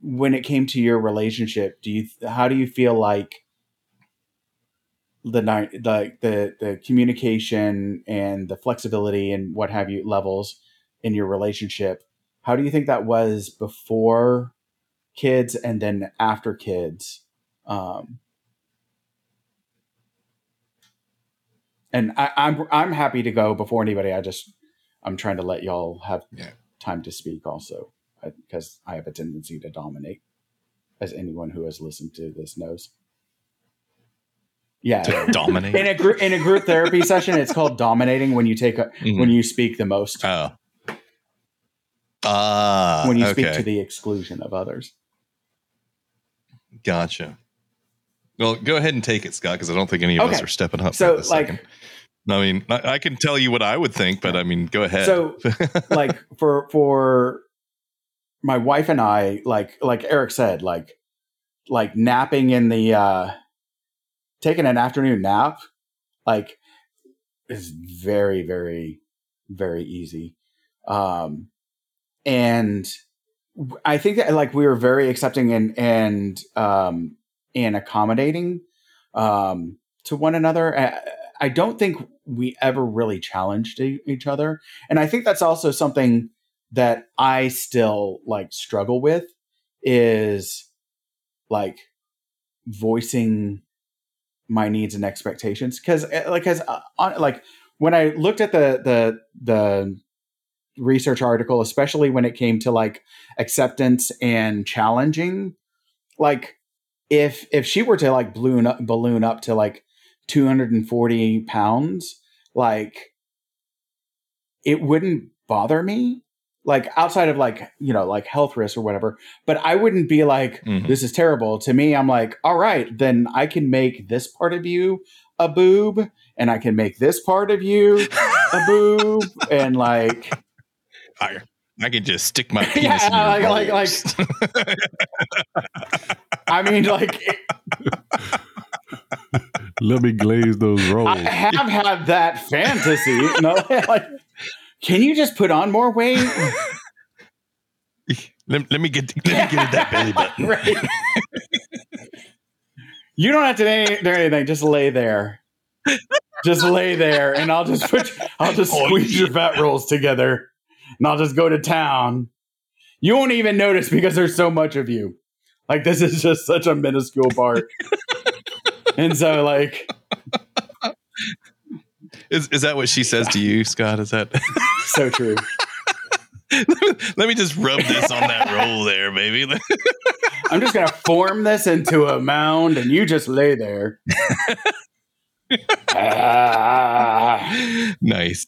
when it came to your relationship do you how do you feel like the night the the the communication and the flexibility and what have you levels in your relationship how do you think that was before kids and then after kids um and I, i'm i'm happy to go before anybody i just i'm trying to let y'all have Yeah. time to speak also because i have a tendency to dominate as anyone who has listened to this knows yeah To dominate. in a group in a group therapy session it's called dominating when you take a, Mhm. when you speak the most Oh. Ah. when you okay. speak to the exclusion of others Gotcha. Well, go ahead and take it, Scott, because I don't think any of us are stepping up. so like second. I mean, I, I can tell you what I would think, but I mean, go ahead. So, like for for my wife and I, like like Eric said, like like napping in the uh taking an afternoon nap, like is very very very easy. Um and I think that like we were very accepting and and um and accommodating um to one another. I, I don't think we ever really challenged each other and i think that's also something that i still like struggle with is like voicing my needs and expectations because like as uh, on, like when I looked at the the the research article, especially when it came to like acceptance and challenging, like if if she were to like balloon up balloon up to like 240 pounds, like it wouldn't bother me. Like outside of like, you know, like health risks or whatever, but I wouldn't be like, Mhm. this is terrible. To me, I'm like, all right, then I can make this part of you a boob, and I can make this part of you a boob, and like I, I can just stick my penis Yeah, in your like- like- balls. I mean, like Let me glaze those rolls. I have had that fantasy. No, like, can you just put on more weight? let, let me get let me get at that belly button. right. You don't have to do any- do anything. Just lay there. Just lay there, and I'll just put. I'll just Oh, squeeze your fat rolls together, and I'll just go to town. You won't even notice because there's so much of you. Like this is just such a minuscule part, and so like Is is that what she says to you, Scott? Is that? so true. let me just rub this on that roll there, baby. I'm just gonna form this into a mound, and you just lay there. Ah. nice.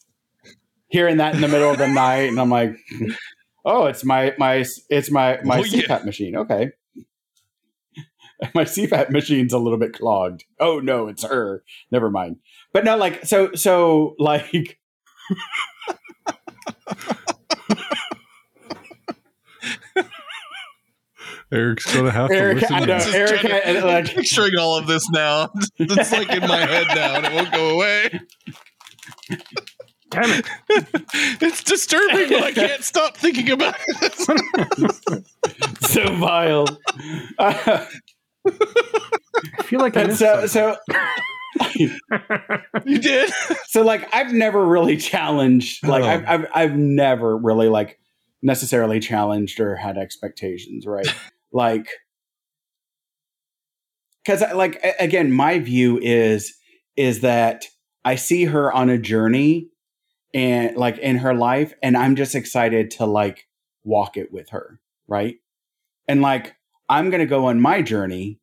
hearing that in the middle of the night, and I'm like, "Oh, it's my my it's my my Oh, yeah. Machine." Okay, my CPAP machine's a little bit clogged. Oh no, it's her. Never mind. But no, like so so like Eric's gonna have to Eric, listen I know this. Eric, trying to- and, like Picturing all of this now. It's like in my head now, and it won't go away. Damn it. It's disturbing, but I can't stop thinking about it. so vile. Uh, I feel like I and so so you did. so like I've never really challenged like Oh. I've, I've I've never really like necessarily challenged or had expectations right like because uh, like again my view is is that I see her on a journey and like in her life and I'm just excited to like walk it with her right and like I'm gonna go on my journey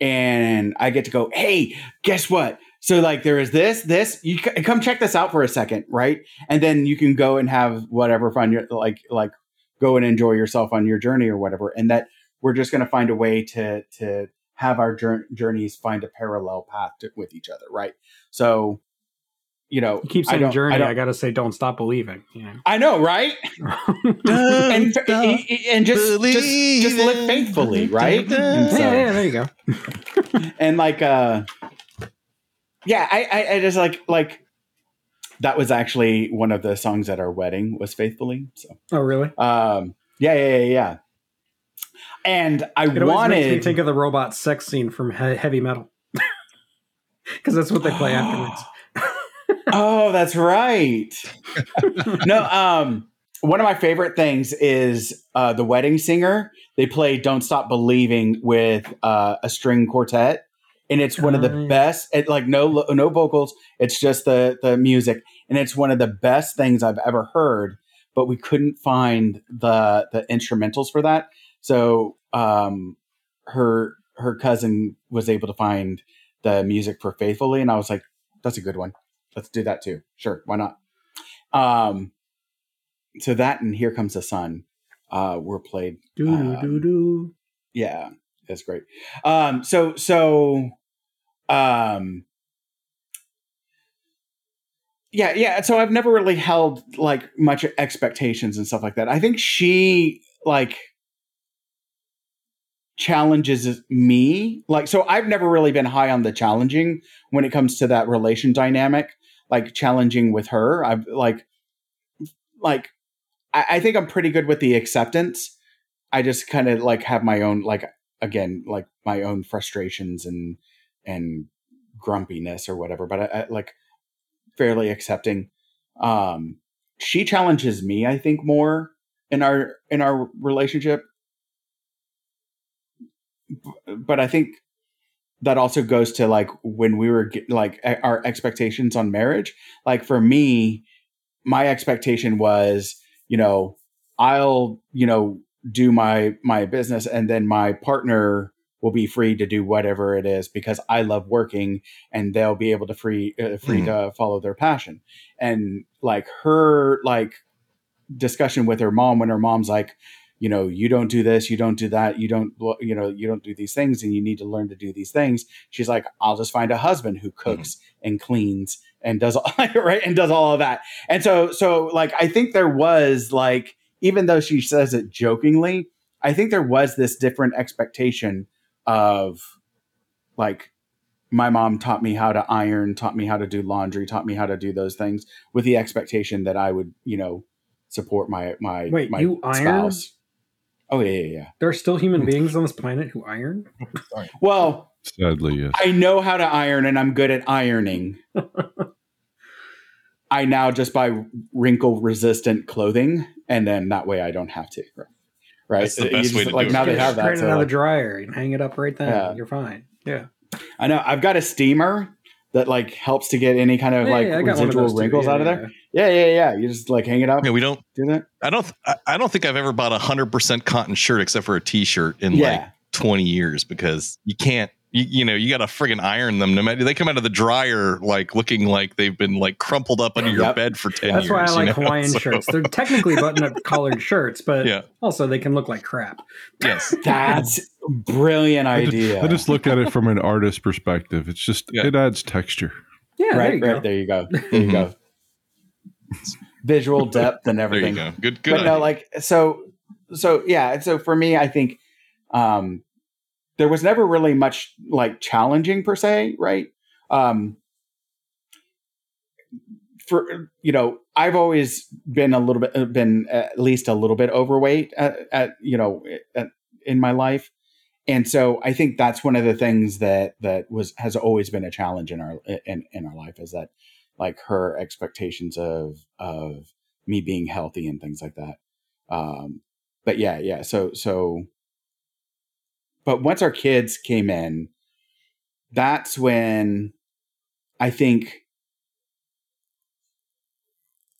and I get to go hey guess what so like there is this, this. You c- come check this out for a second, right? And then you can go and have whatever fun you're like, like go and enjoy yourself on your journey or whatever. And that we're just going to find a way to to have our jour- journeys find a parallel path to, with each other, right? So, you know, You keep saying don't- journey. I I, gotta say, don't stop believing. You know? I know, right? and and just just just live faithfully, right? And so- yeah, yeah, there you go. and like uh yeah I, I i just like like that was actually one of the songs at our wedding was faithfully so Oh, really? um yeah yeah yeah yeah and i It always makes me wanted think of the robot sex scene from he- Heavy Metal, because that's what they play afterwards. Oh that's right. No um one of my favorite things is uh the wedding singer. They play don't stop believing with uh a string quartet and it's one of the best it, like no no vocals it's just the the music and it's one of the best things i've ever heard but we couldn't find the the instrumentals for that. So um her her cousin was able to find the music for faithfully and i was like that's a good one let's do that too. Sure why not? Um so that and here comes the sun uh were played Do Um, do do. yeah that's great. Um so so um yeah yeah so i've never really held like much expectations and stuff like that. I think she like challenges me like so i've never really been high on the challenging when it comes to that relation dynamic like challenging with her. I've like like i, I think i'm pretty good with the acceptance. I just kind of like have my own like again like my own frustrations and and grumpiness or whatever but I, I like fairly accepting. Um she challenges me i think more in our in our relationship. But i think that also goes to like when we were like our expectations on marriage. Like for me, my expectation was, you know, I'll, you know, do my my business and then my partner will be free to do whatever it is because I love working and they'll be able to free uh, free Mhm. to follow their passion. And like her like discussion with her mom when her mom's like, you know, you don't do this, you don't do that, you don't you know, you don't do these things and you need to learn to do these things. She's like, I'll just find a husband who mm-hmm. cooks and cleans and does all right and does all of that. And so so like I think there was like even though she says it jokingly, I think there was this different expectation of like my mom taught me how to iron, taught me how to do laundry, taught me how to do those things with the expectation that I would, you know, support my my Wait, my you iron? Oh yeah, yeah, yeah. There are still human beings on this planet who iron. Well, Sadly, yes. I know how to iron and I'm good at ironing. I now just buy wrinkle resistant clothing and then that way I don't have to. Right. That's the You best way to like do it. now they Just have that. straight it so, out of the like, dryer and hang it up right there. Yeah. You're fine. Yeah. I know I've got a steamer that like helps to get any kind of Yeah, like yeah, I of residual those too. wrinkles Yeah, out of yeah, there. Yeah, yeah, yeah. You just like hang it up, Yeah, we don't. do that. I don't. I, I don't think I've ever bought a hundred percent cotton shirt except for a t-shirt in like twenty years because you can't. You, you know, you got to friggin' iron them. No matter they come out of the dryer like looking like they've been like crumpled up under your bed for ten That's years. why I you like know? Hawaiian So, shirts. They're technically button-up collared shirts, but Yeah. also they can look like crap. Yes. That's a brilliant I just, idea. I just look at it from an artist perspective. It's just Yeah. it adds texture. Yeah, there right, go. right. There you go. There you mm-hmm. go. Visual depth and There everything. you go. Good. Good. but no, like so, so yeah. and So for me, I think um, there was never really much like challenging per se, right? Um, for you know, I've always been a little bit, been at least a little bit overweight at, at you know, at, in my life, and so I think that's one of the things that that was has always been a challenge in our in in our life is that like her expectations of of me being healthy and things like that. Um, but yeah, yeah. So so, but once our kids came in, that's when I think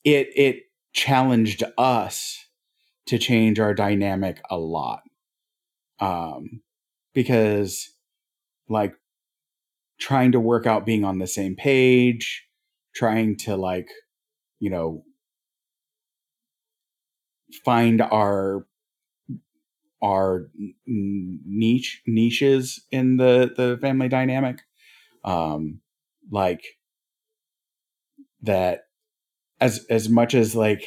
it it challenged us to change our dynamic a lot. Um, because like trying to work out being on the same page, trying to like, you know, find our our niche niches in the the family dynamic um like that as as much as like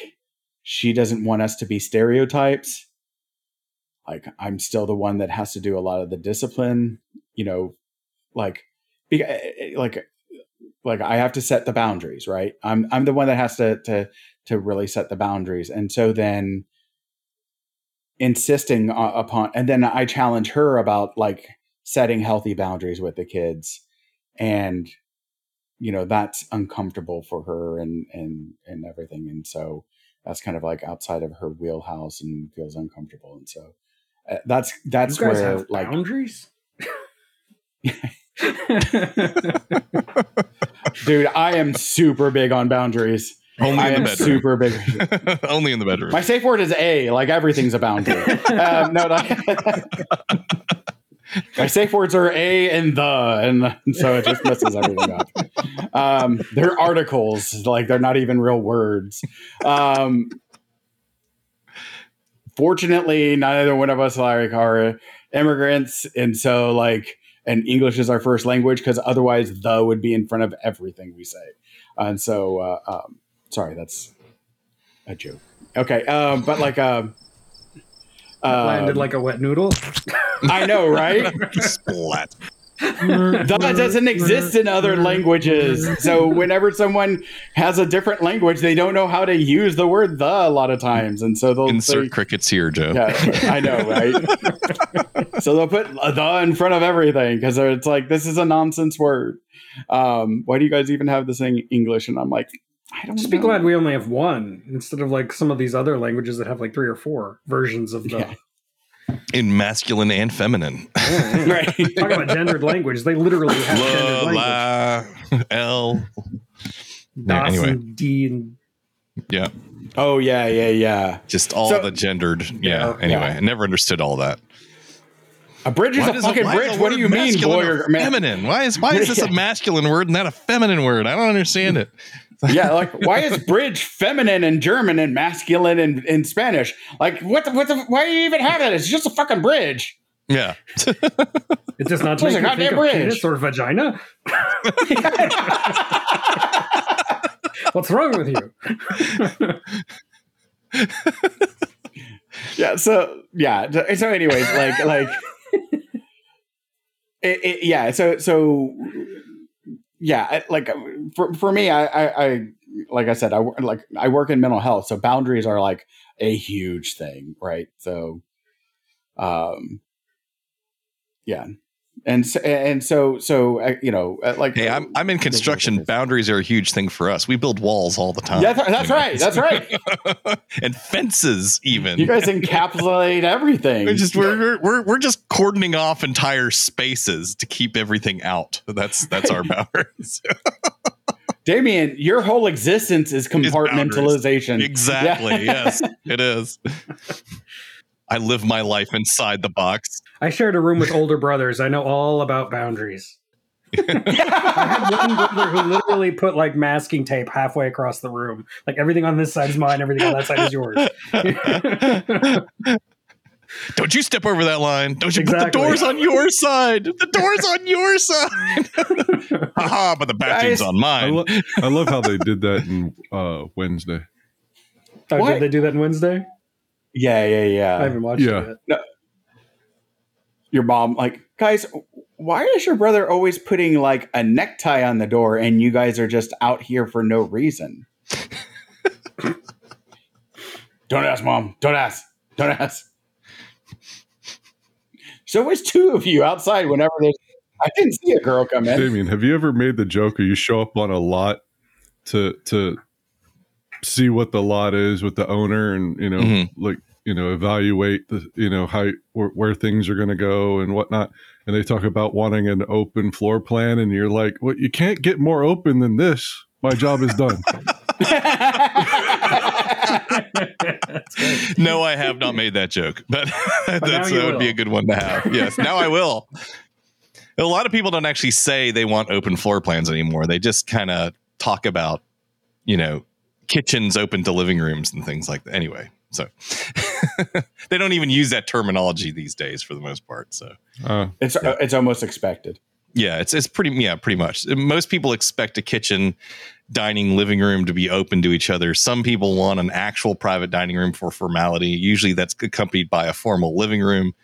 she doesn't want us to be stereotypes like i'm still the one that has to do a lot of the discipline you know like be, like like i have to set the boundaries right? I'm i'm the one that has to to to really set the boundaries. And so then insisting upon and then i challenge her about like setting healthy boundaries with the kids. And you know that's uncomfortable for her and and and everything. And so that's kind of like outside of her wheelhouse and feels uncomfortable. And so uh, that's that's where like boundaries. dude i am super big on boundaries. Only i in am the bedroom. super big. Only in the bedroom. my safe word is a like everything's a boundary. Um, no, no. My safe words are a and the and so it just messes everything up. Um they're articles like they're not even real words. Um fortunately neither one of us like are immigrants and so like and english is our first language because otherwise the would be in front of everything we say and so uh, um sorry that's a joke okay um but like um Landed um, like a wet noodle. I know, right? Splat. That doesn't exist in other languages. So whenever someone has a different language, they don't know how to use the word the a lot of times, and so they'll Insert say, crickets here, Joe. yeah, I know, right? so they'll put the in front of everything because it's like this is a nonsense word. Um, why do you guys even have this in English? And I'm like, I don't. Just be glad we only have one instead of like some of these other languages that have like three or four versions of the. Yeah. In masculine and feminine. right. Talk about gendered language. They literally have gendered language. la, L. Yeah, anyway, and D and yeah, Oh yeah, yeah, yeah. just all So- the gendered. Yeah. Yeah. Anyway, Yeah. I never understood all that. A bridge is Why a does- fucking why bridge. What do you mean, boy or or man? feminine? Why is why is this a masculine word and not a feminine word? I don't understand it. yeah, like why is bridge feminine in German and masculine in, in Spanish? Like what the what the why do you even have that? It's just a fucking bridge. Yeah. it does not It's make a you think goddamn of bridge. penis or vagina. What's wrong with you? Yeah, so yeah, so so anyways, like like it, it, yeah, so so yeah, like for for me, I I, I like I said, I like I work in mental health, so boundaries are like a huge thing, right? So, um, yeah, and so, and so so uh, you know, uh, like Hey, I'm I'm in construction. Boundaries are a huge thing for us. We build walls all the time. Yeah, that's, that's right. That's right. and fences even. You guys encapsulate everything. we're just we're, we're we're we're just cordoning off entire spaces to keep everything out. That's that's our boundaries. Damian, your whole existence is boundaries. compartmentalization. exactly. Yeah. Yes, it is. I live my life inside the box. I shared a room with older brothers. I know all about boundaries. I had one brother who literally put like masking tape halfway across the room. Like everything on this side is mine, everything on that side is yours. Don't you step over that line. Don't you put the doors on your side. The doors on your side. Haha, but the bathroom's Guys, on I, mine. lo- I love how they did that in uh, Wednesday. Oh, What? did they do that in Wednesday? Yeah, yeah, yeah. I haven't watched Yeah. it yet. Your mom, like, guys, why is your brother always putting like a necktie on the door and you guys are just out here for no reason? Don't ask, mom. Don't ask. Don't ask. So always two of you outside whenever there's. I didn't see a girl come in. Damian, have you ever made the joke or you show up on a lot to to see what the lot is with the owner and you know Mhm. like you know evaluate the you know how where, where things are going to go and whatnot and they talk about wanting an open floor plan and you're like well you can't get more open than this my job is done No, I have not made that joke, but that you would be a good one to have. Yes, now I will. A lot of people don't actually say they want open floor plans anymore. They just kind of talk about, you know, kitchens open to living rooms and things like that. Anyway, so they don't even use that terminology these days for the most part. So uh, it's it's almost expected. yeah, it's it's pretty yeah, pretty much. Most people expect a kitchen, dining, living room to be open to each other. Some people want an actual private dining room for formality. Usually that's accompanied by a formal living room,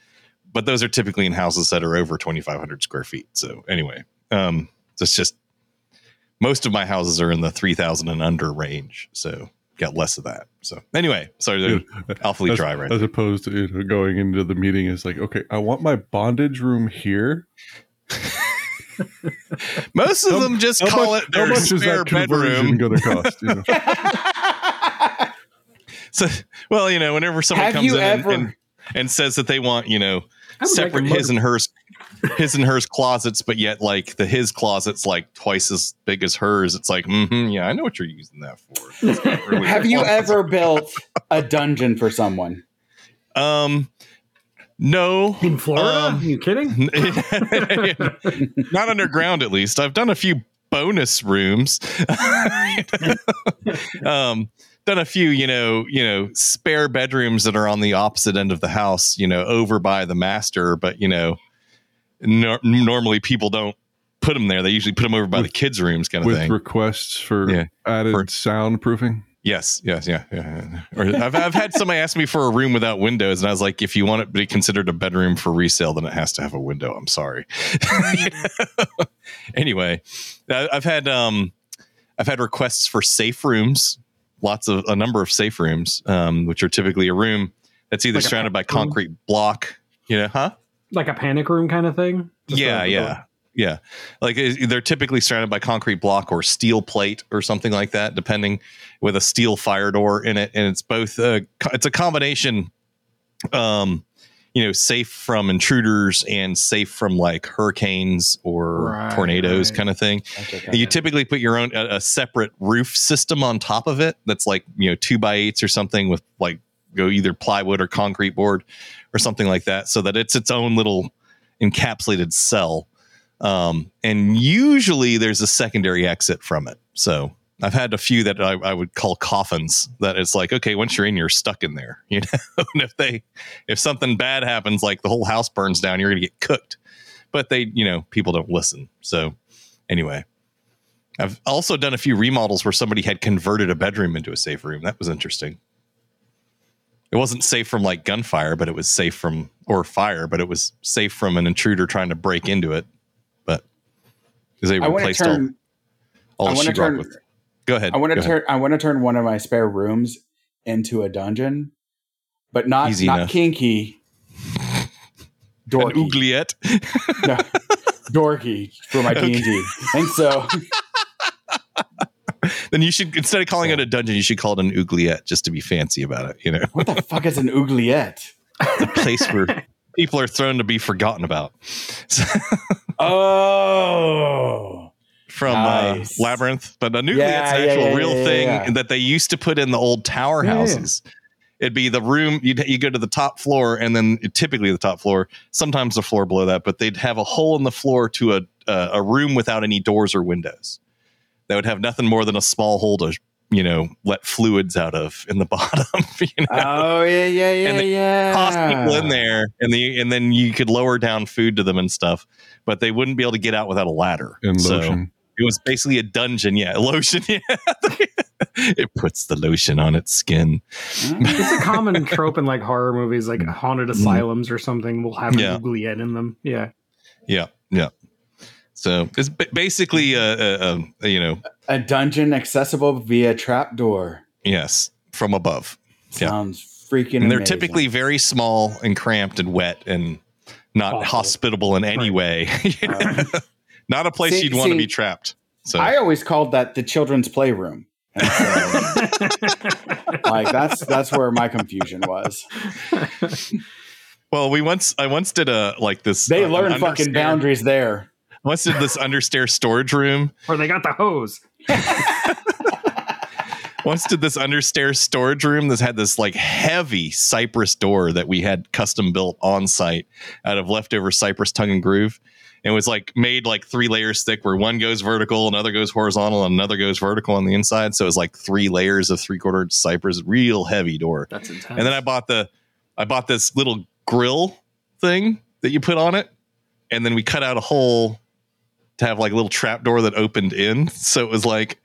but those are typically in houses that are over 2500 square feet. So anyway, um it's just most of my houses are in the 3000 and under range. So got less of that. So anyway, sorry, they're awfully as, dry right as now. opposed to you know, going into the meeting is like okay i want my bondage room here Most of How- them just call much, it how their much is that conversion bedroom. going to cost you know? So, well, you know, whenever someone Have comes in and- ever- and, and says that they want, you know, I would like separate his and hers, his and hers closets, but yet like the his closet's like twice as big as hers. It's like, mm-hmm, yeah, I know what you're using that for. Really Have you ever built a dungeon for someone? Um, no, In Florida? Um, Are you kidding? not underground at least. I've done a few bonus rooms. um, done a few, you know, you know, spare bedrooms that are on the opposite end of the house, you know, over by the master. But you know, nor- normally people don't put them there. They usually put them over by With- the kids' rooms, kind of with thing. requests for Yeah. added For- soundproofing Yes, yes, yeah, yeah. Or I've, I've had somebody ask me for a room without windows, and I was like, if you want it to be considered a bedroom for resale, then it has to have a window. I'm sorry. anyway, I- I've had um, I've had requests for safe rooms, lots of a number of safe rooms, um, which are typically a room that's either Like a surrounded by panic room? concrete block. You know, huh? Like a panic room kind of thing? Just yeah, a- yeah, yeah. Like they're typically surrounded by concrete block or steel plate or something like that, depending with a steel fire door in it, and it's both. A, it's a combination. Um, you know, safe from intruders and safe from like hurricanes or Right, tornadoes right. kind of thing. Gotcha, And gotcha. you typically put your own a, a separate roof system on top of it that's like you know two by eights or something with like go either plywood or concrete board or something like that so that it's its own little encapsulated cell. Um, and usually there's a secondary exit from it. So i've had a few that I, I would call coffins that it's like okay once you're in you're stuck in there you know? And if they if something bad happens like the whole house burns down you're gonna get cooked. But they you know people don't listen. So anyway I've also done a few remodels where somebody had converted a bedroom into a safe room. That was interesting. It wasn't safe from like gunfire, but it was safe from or fire, but it was safe from an intruder trying to break into it. But because they I replaced turn. all, all I the want to sheetrock turn. with. Go ahead. I want to ahead. turn. I want to turn one of my spare rooms into a dungeon, but not Easy not enough. kinky. an Dorky, oubliette. No, dorky for my D and D, and so then you should instead of calling it a dungeon, you should call it an oubliette just to be fancy about it. You know, what the fuck is an oubliette? the place where people are thrown to be forgotten about. Oh, from Nice. uh, Labyrinth, but an oubliette's Yeah, an actual yeah, real yeah, thing yeah. that they used to put in the old tower houses. It'd be the room you you go to the top floor, and then typically the top floor, sometimes the floor below that, but they'd have a hole in the floor to a a, a room without any doors or windows. That would have nothing more than a small hole to you know let fluids out of in the bottom. You know? oh yeah, yeah, yeah, And they yeah. toss people in there, and the and then you could lower down food to them and stuff, but they wouldn't be able to get out without a ladder. And So- lotion. it was basically a dungeon. Yeah, lotion. Yeah, it puts the lotion on its skin. Mm. It's a common trope in like horror movies, like mm. haunted mm. asylums or something will have Yeah. an oubliette in them. Yeah. Yeah, yeah. So it's ba- basically a, a, a you know A dungeon accessible via trapdoor. yes from above, Yeah. Sounds freaking. and they're amazing. typically very small and cramped and wet and not Awful. hospitable in any Right. way. You know? Uh, not a place see- you'd want to be trapped. So I always called that the children's playroom. So, like that's that's where my confusion was. well, we once I once did a like this. They uh, learn fucking boundaries there. Once did this understair storage room or they got the hose. once did this understairs storage room that had this like heavy cypress door that we had custom built on site out of leftover cypress tongue and groove. And was like made like three layers thick where one goes vertical, another goes horizontal, and another goes vertical on the inside. So it was like three layers of three quarter cypress, real heavy door. That's intense. And then I bought the I bought this little grill thing that you put on it. And then we cut out a hole to have like a little trap door that opened in. So it was like,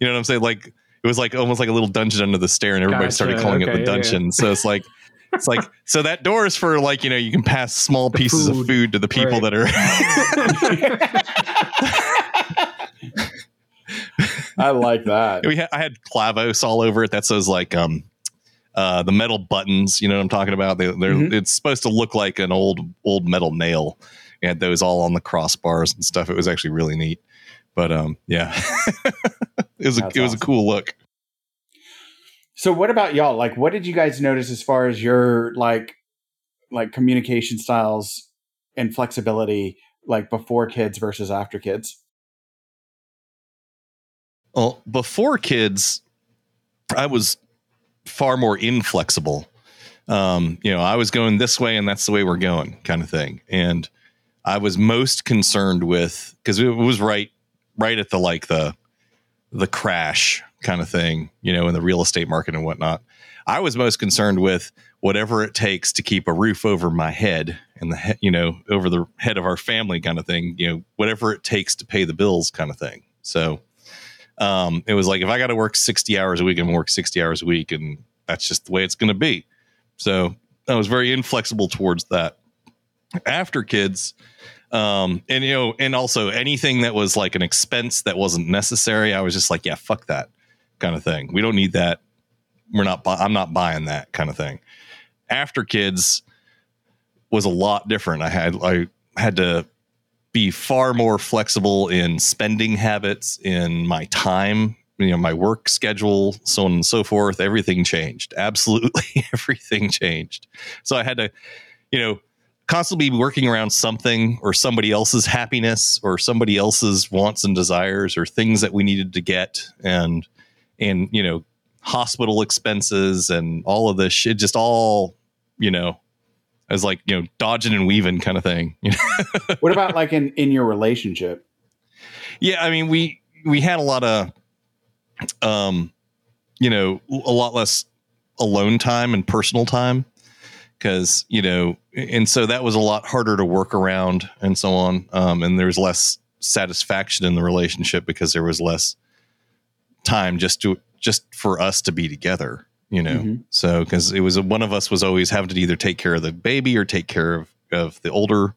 you know what I'm saying? Like it was like almost like a little dungeon under the stair, and everybody started Gotcha. calling it Okay, the yeah, yeah. dungeon. So it's like it's like so that door is for like, you know, you can pass small The pieces of food. food to the people Right. that are I like that. we had I had clavos all over it. That's those like um uh the metal buttons, you know what I'm talking about? They they're Mhm. it's supposed to look like an old old metal nail. We had those all on the crossbars and stuff. It was actually really neat. But um yeah. it was a That's it was awesome. a cool look. So what about y'all? Like what did you guys notice as far as your like like communication styles and flexibility like before kids versus after kids? Well, before kids, I was far more inflexible. Um, you know, I was going this way and that's the way we're going, kind of thing. And I was most concerned with because it was right, right at the like the the crash kind of thing, you know, in the real estate market and whatnot. I was most concerned with whatever it takes to keep a roof over my head and the he- you know over the head of our family kind of thing. You know, whatever it takes to pay the bills kind of thing. So um, it was like if I got to work 60 hours a week, gonna work 60 hours a week, and that's just the way it's going to be. So I was very inflexible towards that. After kids, um, and you know, and also anything that was like an expense that wasn't necessary, I was just like, yeah, fuck that kind of thing. We don't need that. We're not. Bu- I'm not buying that kind of thing. After kids was a lot different. I had I had to be far more flexible in spending habits, in my time, you know, my work schedule, so on and so forth. Everything changed. Absolutely everything changed. So I had to, you know, constantly working around something or somebody else's happiness or somebody else's wants and desires or things that we needed to get and and you know hospital expenses and all of this shit just all you know as like you know dodging and weaving kind of thing you know? what about like in in your relationship yeah i mean we we had a lot of um you know a lot less alone time and personal time because you know and so that was a lot harder to work around and so on um, and there's less satisfaction in the relationship because there was less time just to just for us to be together you know Mhm. so because it was one of us was always having to either take care of the baby or take care of of the older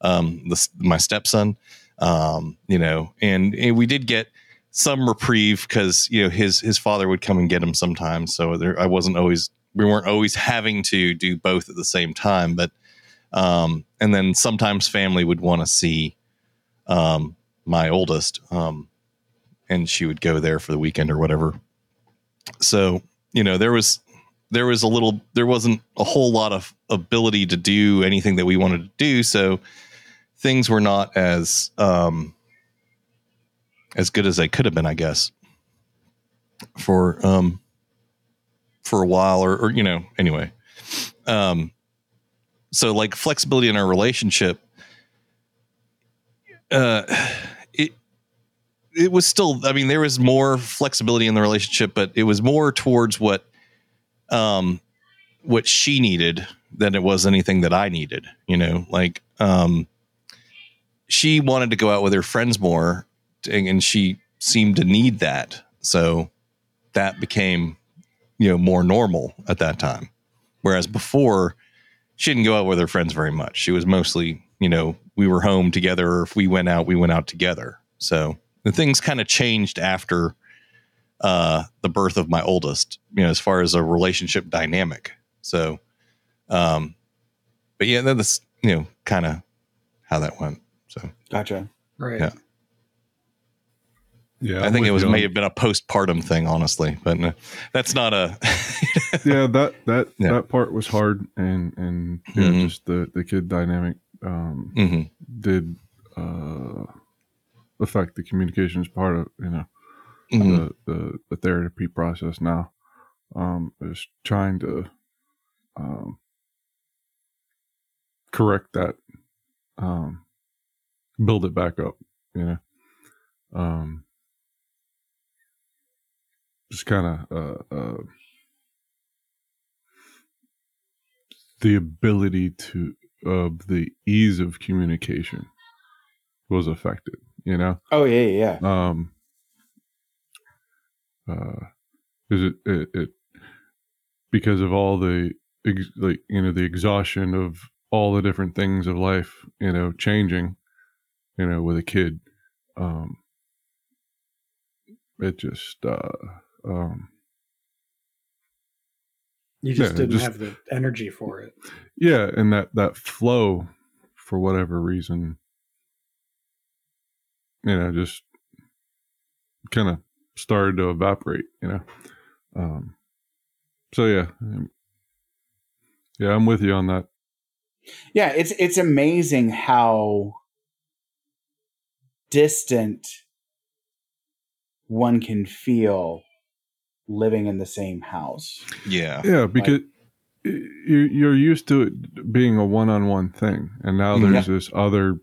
um the, my stepson um you know and, and we did get some reprieve because you know his his father would come and get him sometimes so there i wasn't always we weren't always having to do both at the same time but um and then sometimes family would want to see um my oldest um and she would go there for the weekend or whatever. So you know there was there was a little there wasn't a whole lot of ability to do anything that we wanted to do so things were not as um as good as they could have been i guess for um for a while or, or you know anyway. Um so like flexibility in our relationship uh it it was still i mean there was more flexibility in the relationship but it was more towards what um what she needed than it was anything that i needed you know? Like um she wanted to go out with her friends more and and she seemed to need that. So that became you know more normal at that time. Whereas before she didn't go out with her friends very much. She was mostly you know we were home together. Or if we went out we went out together. So the things kind of changed after uh the birth of my oldest you know as far as a relationship dynamic. So um but yeah that's you know kind of how that went so. Gotcha. Right. Yeah. Yeah, i think it was may have been a postpartum thing honestly but uh, that's not a yeah that that Yeah. that part was hard and and yeah Mhm. just the the kid dynamic um Mhm. did uh affect the communications part of you know Mhm. the, the the therapy process now um is trying to um correct that um build it back up you know um just kind of uh, uh the ability to of the ease of communication was affected you know oh yeah yeah yeah. um uh is it, it it because of all the ex- like you know the exhaustion of all the different things of life you know changing you know with a kid um it just uh um You just Yeah, didn't just- have the energy for it. yeah and that that flow for whatever reason you know just kind of started to evaporate you know um so yeah um, yeah i'm with you on that yeah it's it's amazing how distant one can feel living in the same house. Yeah. Yeah because y you're, you're used to it being a one-on-one thing and now Mhm. there's this other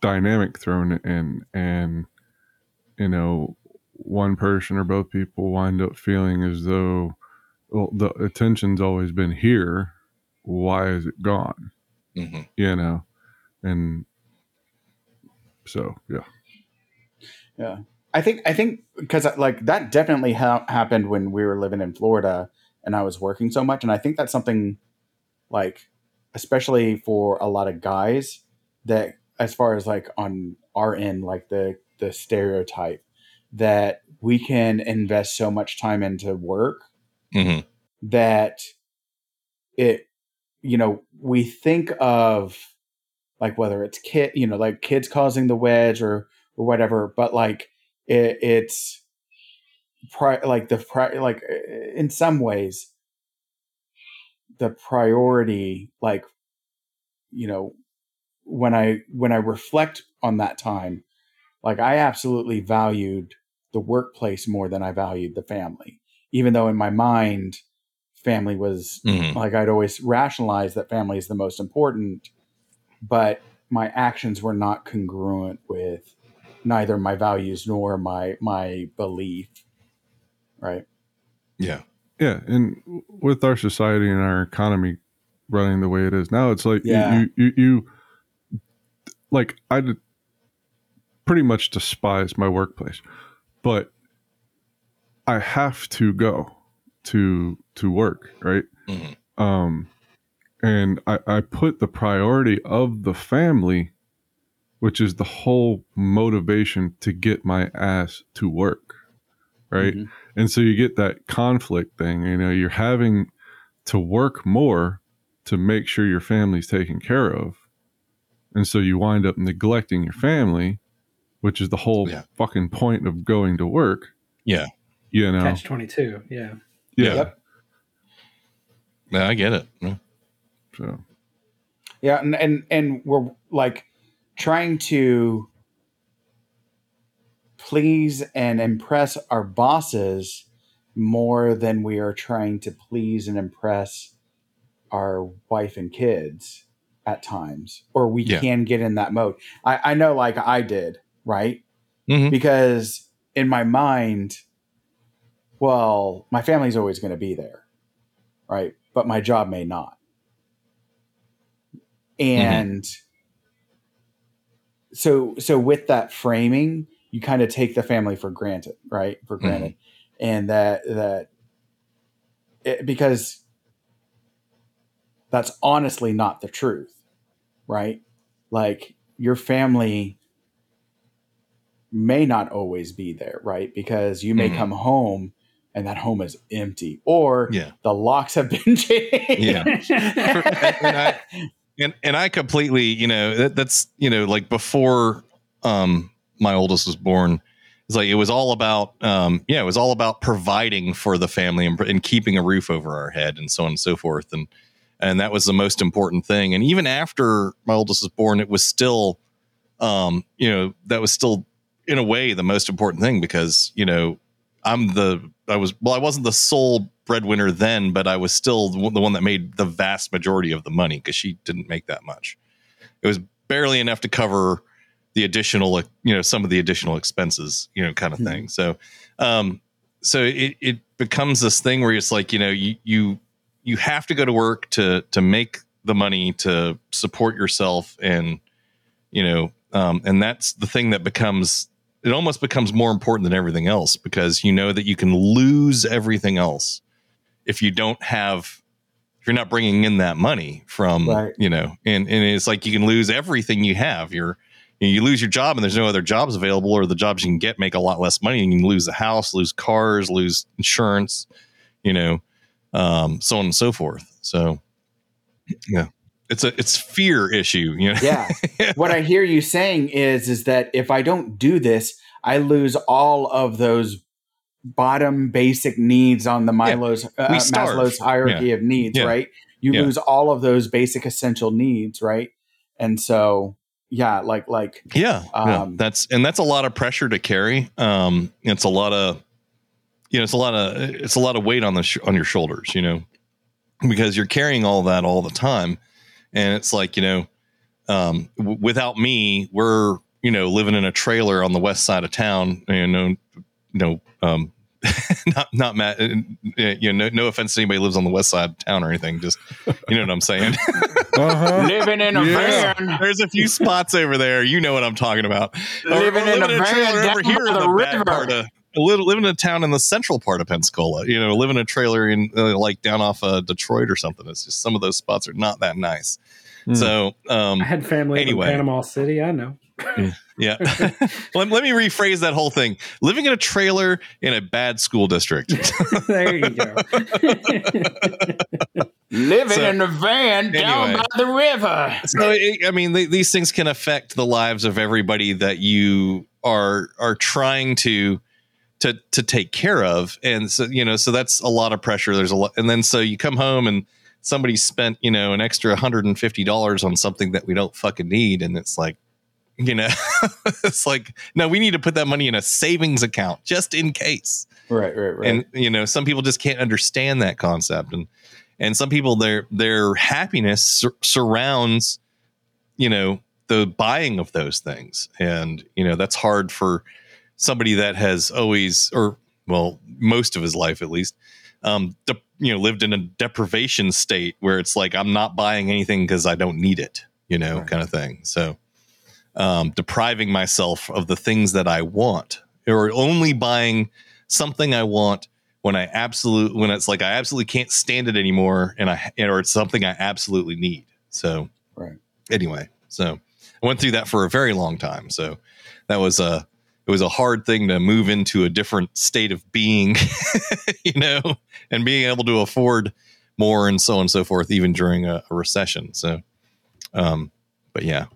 dynamic thrown in and you know one person or both people wind up feeling as though well the attention's always been here. Why is it gone? Mhm. you know and so yeah. Yeah, I think I think because like that definitely ha- happened when we were living in Florida and I was working so much, and I think that's something like especially for a lot of guys that as far as like on our end, like the the stereotype that we can invest so much time into work Mhm. that it you know we think of like whether it's kid you know like kids causing the wedge or or whatever but like it, it's pri- like the pri- like in some ways the priority like you know, when I when I reflect on that time, like I absolutely valued the workplace more than I valued the family. Even though in my mind, family was Mhm. like I'd always rationalize that family is the most important, but my actions were not congruent with neither my values nor my my belief. Right. Yeah. Yeah, and with our society and our economy running the way it is now, it's like you- Yeah. you, you, you, like i pretty much despise my workplace, but I have to go to to work, right? Mhm. Um, and I, I put the priority of the family, which is the whole motivation to get my ass to work, right? Mhm. and so you get that conflict thing you know you're having to work more to make sure your family's taken care of and so you wind up neglecting your family which is the whole Yeah. fucking point of going to work Yeah. you know Catch twenty two. Yeah. yeah Yep. Yeah, I get it. Yeah. so Yeah, and and and we're like trying to please and impress our bosses more than we are trying to please and impress our wife and kids at times or we Yeah. can get in that mode. I, I know like i did right? Mhm. because in my mind well my family's always going to be there right? But my job may not. And so so with that framing you kind of take the family for granted right? For granted. And that that it, because that's honestly not the truth right? Like your family may not always be there right? Because you may Mhm. come home and that home is empty or Yeah. the locks have been changed. Yeah. and I and, and I completely, you know, that, that's you know, like before um my oldest was born, it's like it was all about um yeah, it was all about providing for the family and, and keeping a roof over our head and so on and so forth. And and that was the most important thing. And even after my oldest was born, it was still um, you know, that was still in a way the most important thing because, you know, I'm the I was well, I wasn't the sole breadwinner then, but I was still the one that made the vast majority of the money because she didn't make that much. It was barely enough to cover the additional, you know, some of the additional expenses, you know, kind of Hmm. thing. So, um, so it it becomes this thing where it's like, you know, you you you have to go to work to to make the money to support yourself and you know um, and that's the thing that becomes it almost becomes more important than everything else because you know that you can lose everything else if you don't have if you're not bringing in that money from Right. you know and and it's like you can lose everything you have. You're you, lose your job and there's no other jobs available or the jobs you can get make a lot less money and you can lose the house lose cars lose insurance you know um so on and so forth. So yeah it's a it's fear issue you know yeah what i hear you saying is is that if i don't do this i lose all of those bottom basic needs on the Yeah, Milo's uh. Maslow's hierarchy of needs, Yeah. right? You Yeah. lose all of those basic essential needs, right? And so, yeah, like like Yeah, yeah. Um, That's and that's a lot of pressure to carry. Um, it's a lot of, you know, it's a lot of it's a lot of weight on the sh- on your shoulders, you know, because you're carrying all that all the time, and it's like you know, um, w- without me, we're you know living in a trailer on the west side of town. You know, you know, um, not not Matt. uh, You know, no, no offense to anybody who lives on the west side of town or anything. Just you know what I'm saying. uh-huh. living in a Yeah. van, There's a few spots over there. You know what I'm talking about. Or- living or in a van trailer down by the bad river. part of live, live in a town in the central part of Pensacola. You know, live in a trailer in uh, like down off uh, Detroit or something. It's just some of those spots are not that nice. Hmm. So, um, I had family Anyway. in Panama City. I know. yeah. let, let me rephrase that whole thing. Living in a trailer in a bad school district. there you go. living So, in a van down anyway. by the river. so it, I mean, th these things can affect the lives of everybody that you are are trying to to to take care of, and so you know, so that's a lot of pressure. There's a lot, and then so you come home and somebody spent you know an extra hundred and fifty dollars on something that we don't fucking need, and it's like, you know, it's like no, we need to put that money in a savings account just in case. Right, right, right. And you know, some people just can't understand that concept, and and some people their their happiness sur- surrounds, you know, the buying of those things, and you know that's hard for somebody that has always or well most of his life at least um de- you know lived in a deprivation state where it's like i'm not buying anything because i don't need it you know Right. kind of thing so um depriving myself of the things that i want or only buying something i want when i absolute when it's like i absolutely can't stand it anymore and i or it's something i absolutely need so Right. anyway so i went through that for a very long time so that was a it was a hard thing to move into a different state of being, you know, and being able to afford more and so on and so forth, even during a, a recession. So, um, but yeah,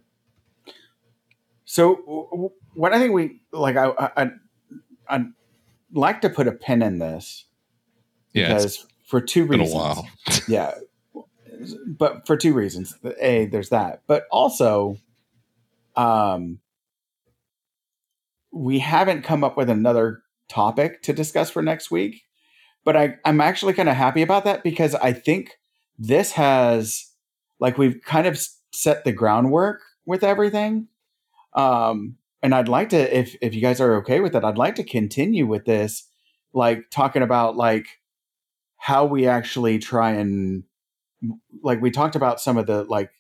So what I think we like, I, I, I I'd like to put a pin in this yeah, because for two reasons. while. yeah, but for two reasons. A, there's that, but also, um, we haven't come up with another topic to discuss for next week. But I, I'm actually kind of happy about that because I think this has, like, we've kind of set the groundwork with everything. Um, and I'd like to, if if you guys are okay with it, I'd like to continue with this, like talking about like how we actually try and like we talked about some of the like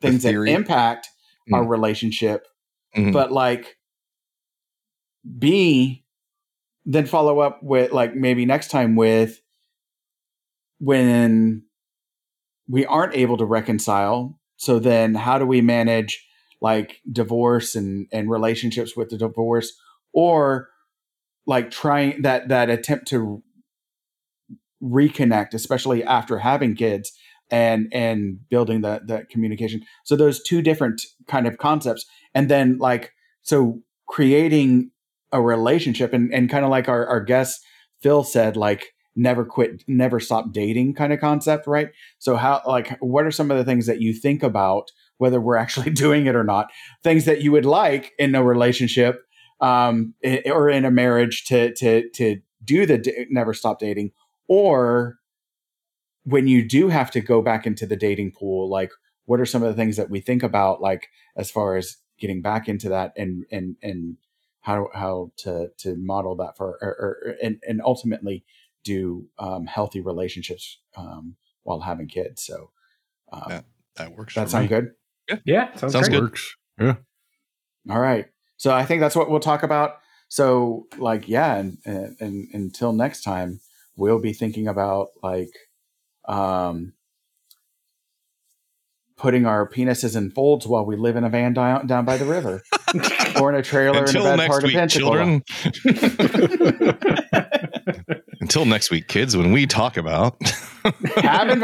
things that theory. impact our Mm. relationship Mhm. but like b then follow up with like maybe next time with when we aren't able to reconcile. So then how do we manage like divorce and and relationships with the divorce? Or like trying that that attempt to reconnect especially after having kids and and building that that communication. So those two different kind of concepts. And then like so creating a relationship and and kind of like our our guest phil said like never quit never stop dating kind of concept right? So how like what are some of the things that you think about whether we're actually doing it or not things that you would like in a relationship um or in a marriage to to to do the d- never stop dating or when you do have to go back into the dating pool like what are some of the things that we think about like as far as getting back into that and and and how how to to model that for or, or and and ultimately do um, healthy relationships um, while having kids so um, Yeah, that works. that for sound me. good Yeah, sounds, Sounds good. Works. Yeah. all right so i think that's what we'll talk about so like yeah and, and, and until next time we'll be thinking about like um putting our penises in folds while we live in a van down, down by the river or in a trailer Until in a bad next part week, of Pensacola. children. Until next week, kids, when we talk about having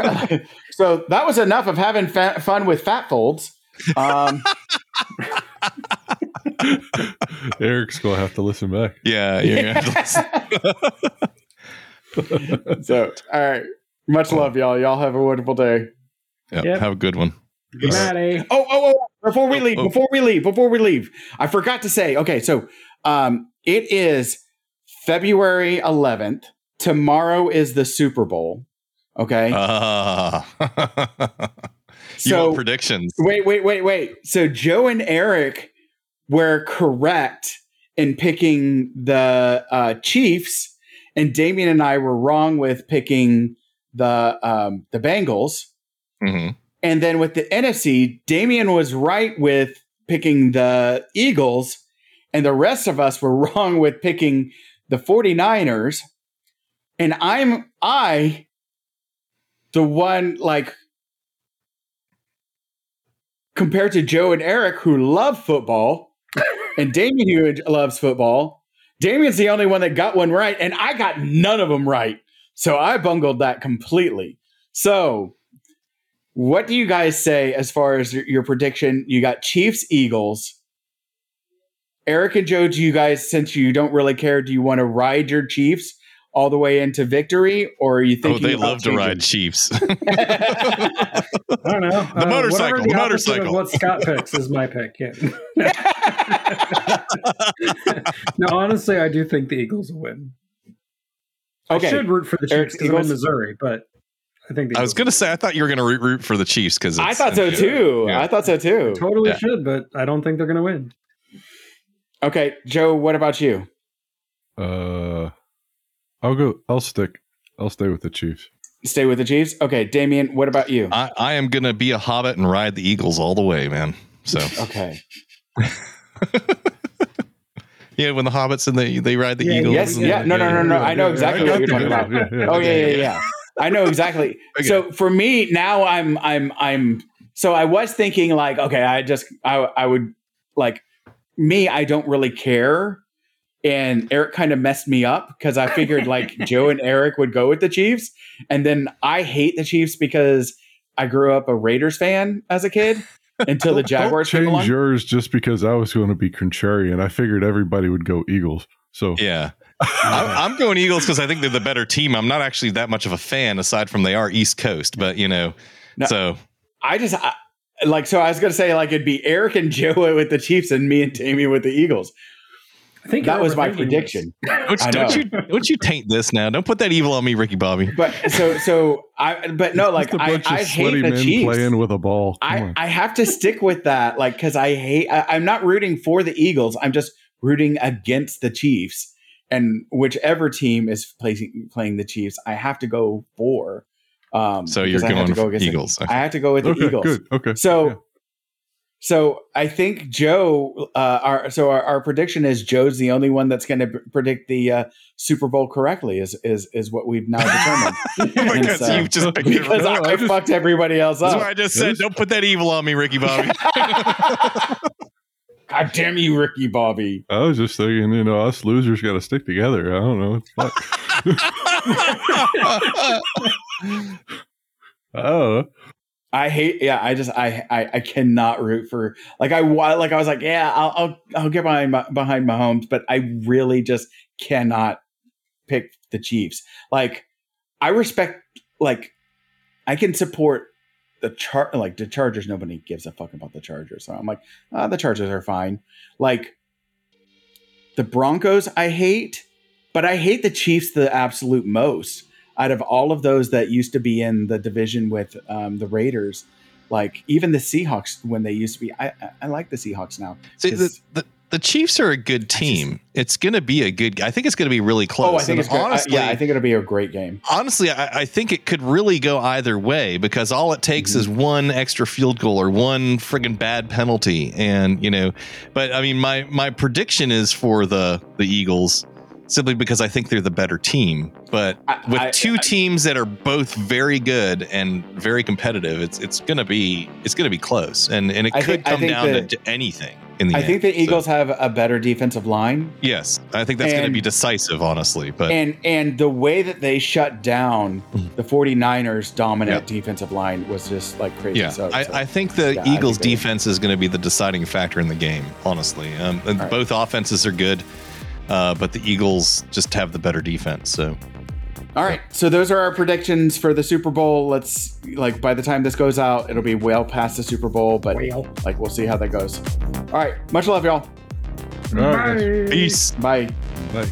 so that was enough of having fa- fun with fat folds um Eric's gonna have to listen back. yeah, you're gonna have to listen. so all right much love y'all y'all have a wonderful day Yeah, Yep. have a good one. Good night, eh? Oh, oh, oh! Before we Oh, leave, oh. before we leave, before we leave, I forgot to say. Okay, so um, it is February 11th. Tomorrow is the Super Bowl. Okay, Ah. you so want predictions? wait, wait, wait, wait. So Joe and Eric were correct in picking the uh, Chiefs, and Damian and I were wrong with picking the um, the Bengals. Mhm. And then with the NFC, Damian was right with picking the Eagles, and the rest of us were wrong with picking the 49ers. And I'm I the one like compared to Joe and Eric who love football and Damian who loves football. Damian's the only one that got one right, and I got none of them right. So I bungled that completely. So what do you guys say as far as your, your prediction? You got Chiefs, Eagles. Eric and Joe, do you guys, since you don't really care, do you want to ride your Chiefs all the way into victory, or are you Oh, thinking? they about love to ride? Chiefs. I don't know. The uh, motorcycle, whatever the motorcycle. Of what Scott picks is my pick. Yeah. no, honestly, I do think the Eagles will win. okay. I should root for the Eric's Chiefs because I'm in Missouri, but I think the I was going to say, I thought you were going to root, root for the Chiefs because I thought so too. Yeah. I thought so too. totally Yeah. should, but I don't think they're going to win. Okay, Joe. What about you? Uh, I'll go. I'll stick. I'll stay with the Chiefs. Stay with the Chiefs. Okay, Damian. What about you? I, I am going to be a hobbit and ride the Eagles all the way, man. So, Okay. yeah, when the hobbits and they, they ride the Yeah, Eagles. Yes. and Yeah. the- No. No. No. No. I know Yeah, exactly I what you're talking about. yeah, yeah. Oh yeah, yeah, yeah. I know exactly. Okay. So for me now, I'm, I'm, I'm. So I was thinking like, okay, I just, I, I would like me. I don't really care. And Eric kind of messed me up because I figured like Joe and Eric would go with the Chiefs, and then I hate the Chiefs because I grew up a Raiders fan as a kid until the Jaguars Don't came change along. yours just because I was going to be contrarian. I figured everybody would go Eagles. So Yeah. I, I'm going Eagles because I think they're the better team. I'm not actually that much of a fan, aside from they are East Coast, but you know, No. so I just I, like so. I was gonna say like it'd be Eric and Joe with the Chiefs and me and Tammy with the Eagles. I think That was my prediction. don't, don't you don't you taint this now? Don't put that evil on me, Ricky Bobby. But so so I but no like Just a I, bunch of I hate the Chiefs. playing with a ball. Come I on. I have to stick with that like because I hate. I, I'm not rooting for the Eagles. I'm just rooting against the Chiefs. And whichever team is playing playing the Chiefs, I have to go for. Um, So you're because I have going to go for against the- Eagles. I have to go with the okay, Eagles. good. Okay. So, Yeah. so I think Joe, uh, our so our, our prediction is Joe's the only one that's going to predict the uh, Super Bowl correctly. Is is is what we've now determined because so- you just picked because I, I I just- fucked everybody else That's up. I just said, don't put that evil on me, Ricky Bobby. God damn you, Ricky Bobby! I was just thinking, you know, us losers got to stick together. I don't know. Fuck. I. Oh. I hate. Yeah, I just I I, I cannot root for like I like I was like yeah I'll I'll, I'll get behind my, behind Mahomes, but I really just cannot pick the Chiefs. Like I respect like I can support the char like the Chargers. Nobody gives a fuck about the Chargers, so I'm like ah, the Chargers are fine. Like the Broncos, I hate, but I hate the Chiefs the absolute most out of all of those that used to be in the division with um, the Raiders, like even the Seahawks when they used to be, I I, I like the Seahawks now. See, the, the, the Chiefs are a good team. it's going to be a good. I think it's going to be really close. oh, I think And it's good. I- yeah, I think it'll be a great game. honestly, I, I think it could really go either way because all it takes is mm-hmm. one extra field goal or one friggin' bad penalty, and you know. But I mean, my my prediction is for the the Eagles simply because I think they're the better team. But I- with two teams that are both very good and very competitive, it's it's gonna be it's gonna be close, and and it could think- come down the- to anything in the I end. think the So, Eagles have a better defensive line, yes, I think that's going to be decisive, honestly. But and and the way that they shut down Mhm. the 49ers dominant Yeah. defensive line was just like crazy. Yeah, so, I, so- I think the yeah, Eagles' think defense is going to be the deciding factor in the game. Honestly, um, right. both offenses are good, uh, but the Eagles just have the better defense. So All right, so those are our predictions for the Super Bowl. Let's like by the time this goes out, it'll be well past the Super Bowl, but Well, like we'll see how that goes. All right, much love, y'all. All right, peace. Bye. Bye.